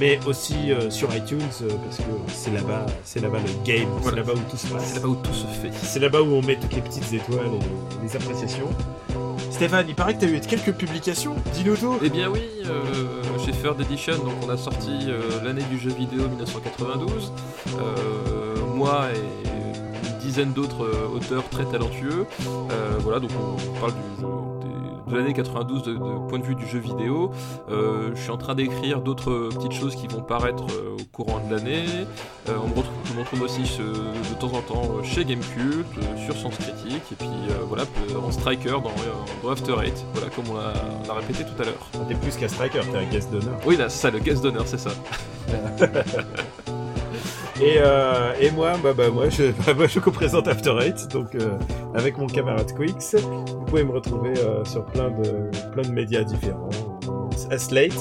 mais aussi sur iTunes parce que c'est là-bas, c'est là-bas le game, c'est là-bas où tout se passe. C'est là-bas où tout se fait. C'est là-bas où on met toutes les petites étoiles et les appréciations. Stéphane, il paraît que tu as eu quelques publications. Dis-nous tout. Eh bien oui, euh, chez Third Edition, donc on a sorti euh, l'année du jeu vidéo 1992. Euh, moi et une dizaine d'autres auteurs très talentueux. Voilà, donc on parle de l'année 92 de, point de vue du jeu vidéo. Je suis en train d'écrire d'autres petites choses qui vont paraître au courant de l'année. On me retrouve me retrouve aussi de temps en temps chez Gamecult, sur Sens Critique, et puis voilà, en striker dans, dans After Eight, voilà, comme on l'a répété tout à l'heure. T'es plus qu'un striker, t'es un guest d'honneur. Oui, là, c'est ça, le guest d'honneur, c'est ça. [laughs] Et, euh, et moi, bah, bah, moi, je, [laughs] bah, moi, je co-présente After Eight, donc euh, avec mon camarade Quix. Vous pouvez me retrouver euh, sur plein de, plein de médias différents, à Slate.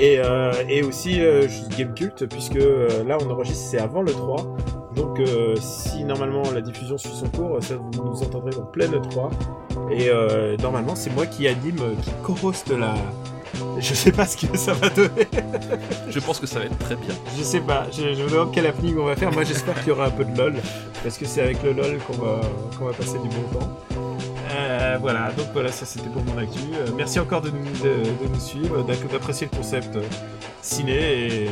Et, euh, et aussi euh, Game Cult, puisque euh, là, on enregistre, c'est avant le 3. Donc, si normalement la diffusion suit son cours, ça vous nous entendrez en pleine 3. Et normalement, c'est moi qui anime, qui co-host la, je sais pas ce que ça va donner. je pense que ça va être très bien. Je sais pas, je, me demande quel happening on va faire. Moi j'espère qu'il y aura un peu de LOL, parce que c'est avec le LOL qu'on va, qu'on va passer du bon temps. Euh, voilà, donc voilà, ça c'était pour mon actu. Euh, merci encore de nous, de, nous suivre, d'apprécier le concept euh, ciné, et,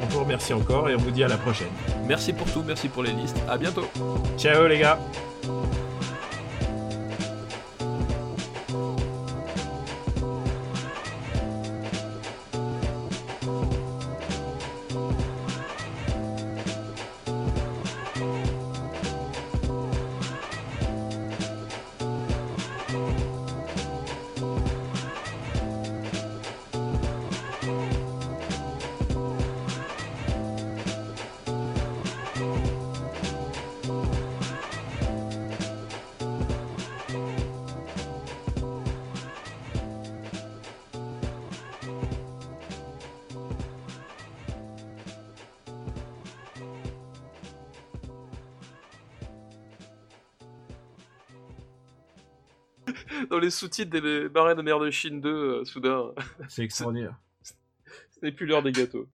on vous remercie encore, et on vous dit à la prochaine. Merci pour tout, merci pour les listes, à bientôt. Ciao les gars sous-titres des Marins de mer de Chine 2, euh, soudain. C'est extraordinaire. [laughs] Ce n'est plus l'heure des gâteaux.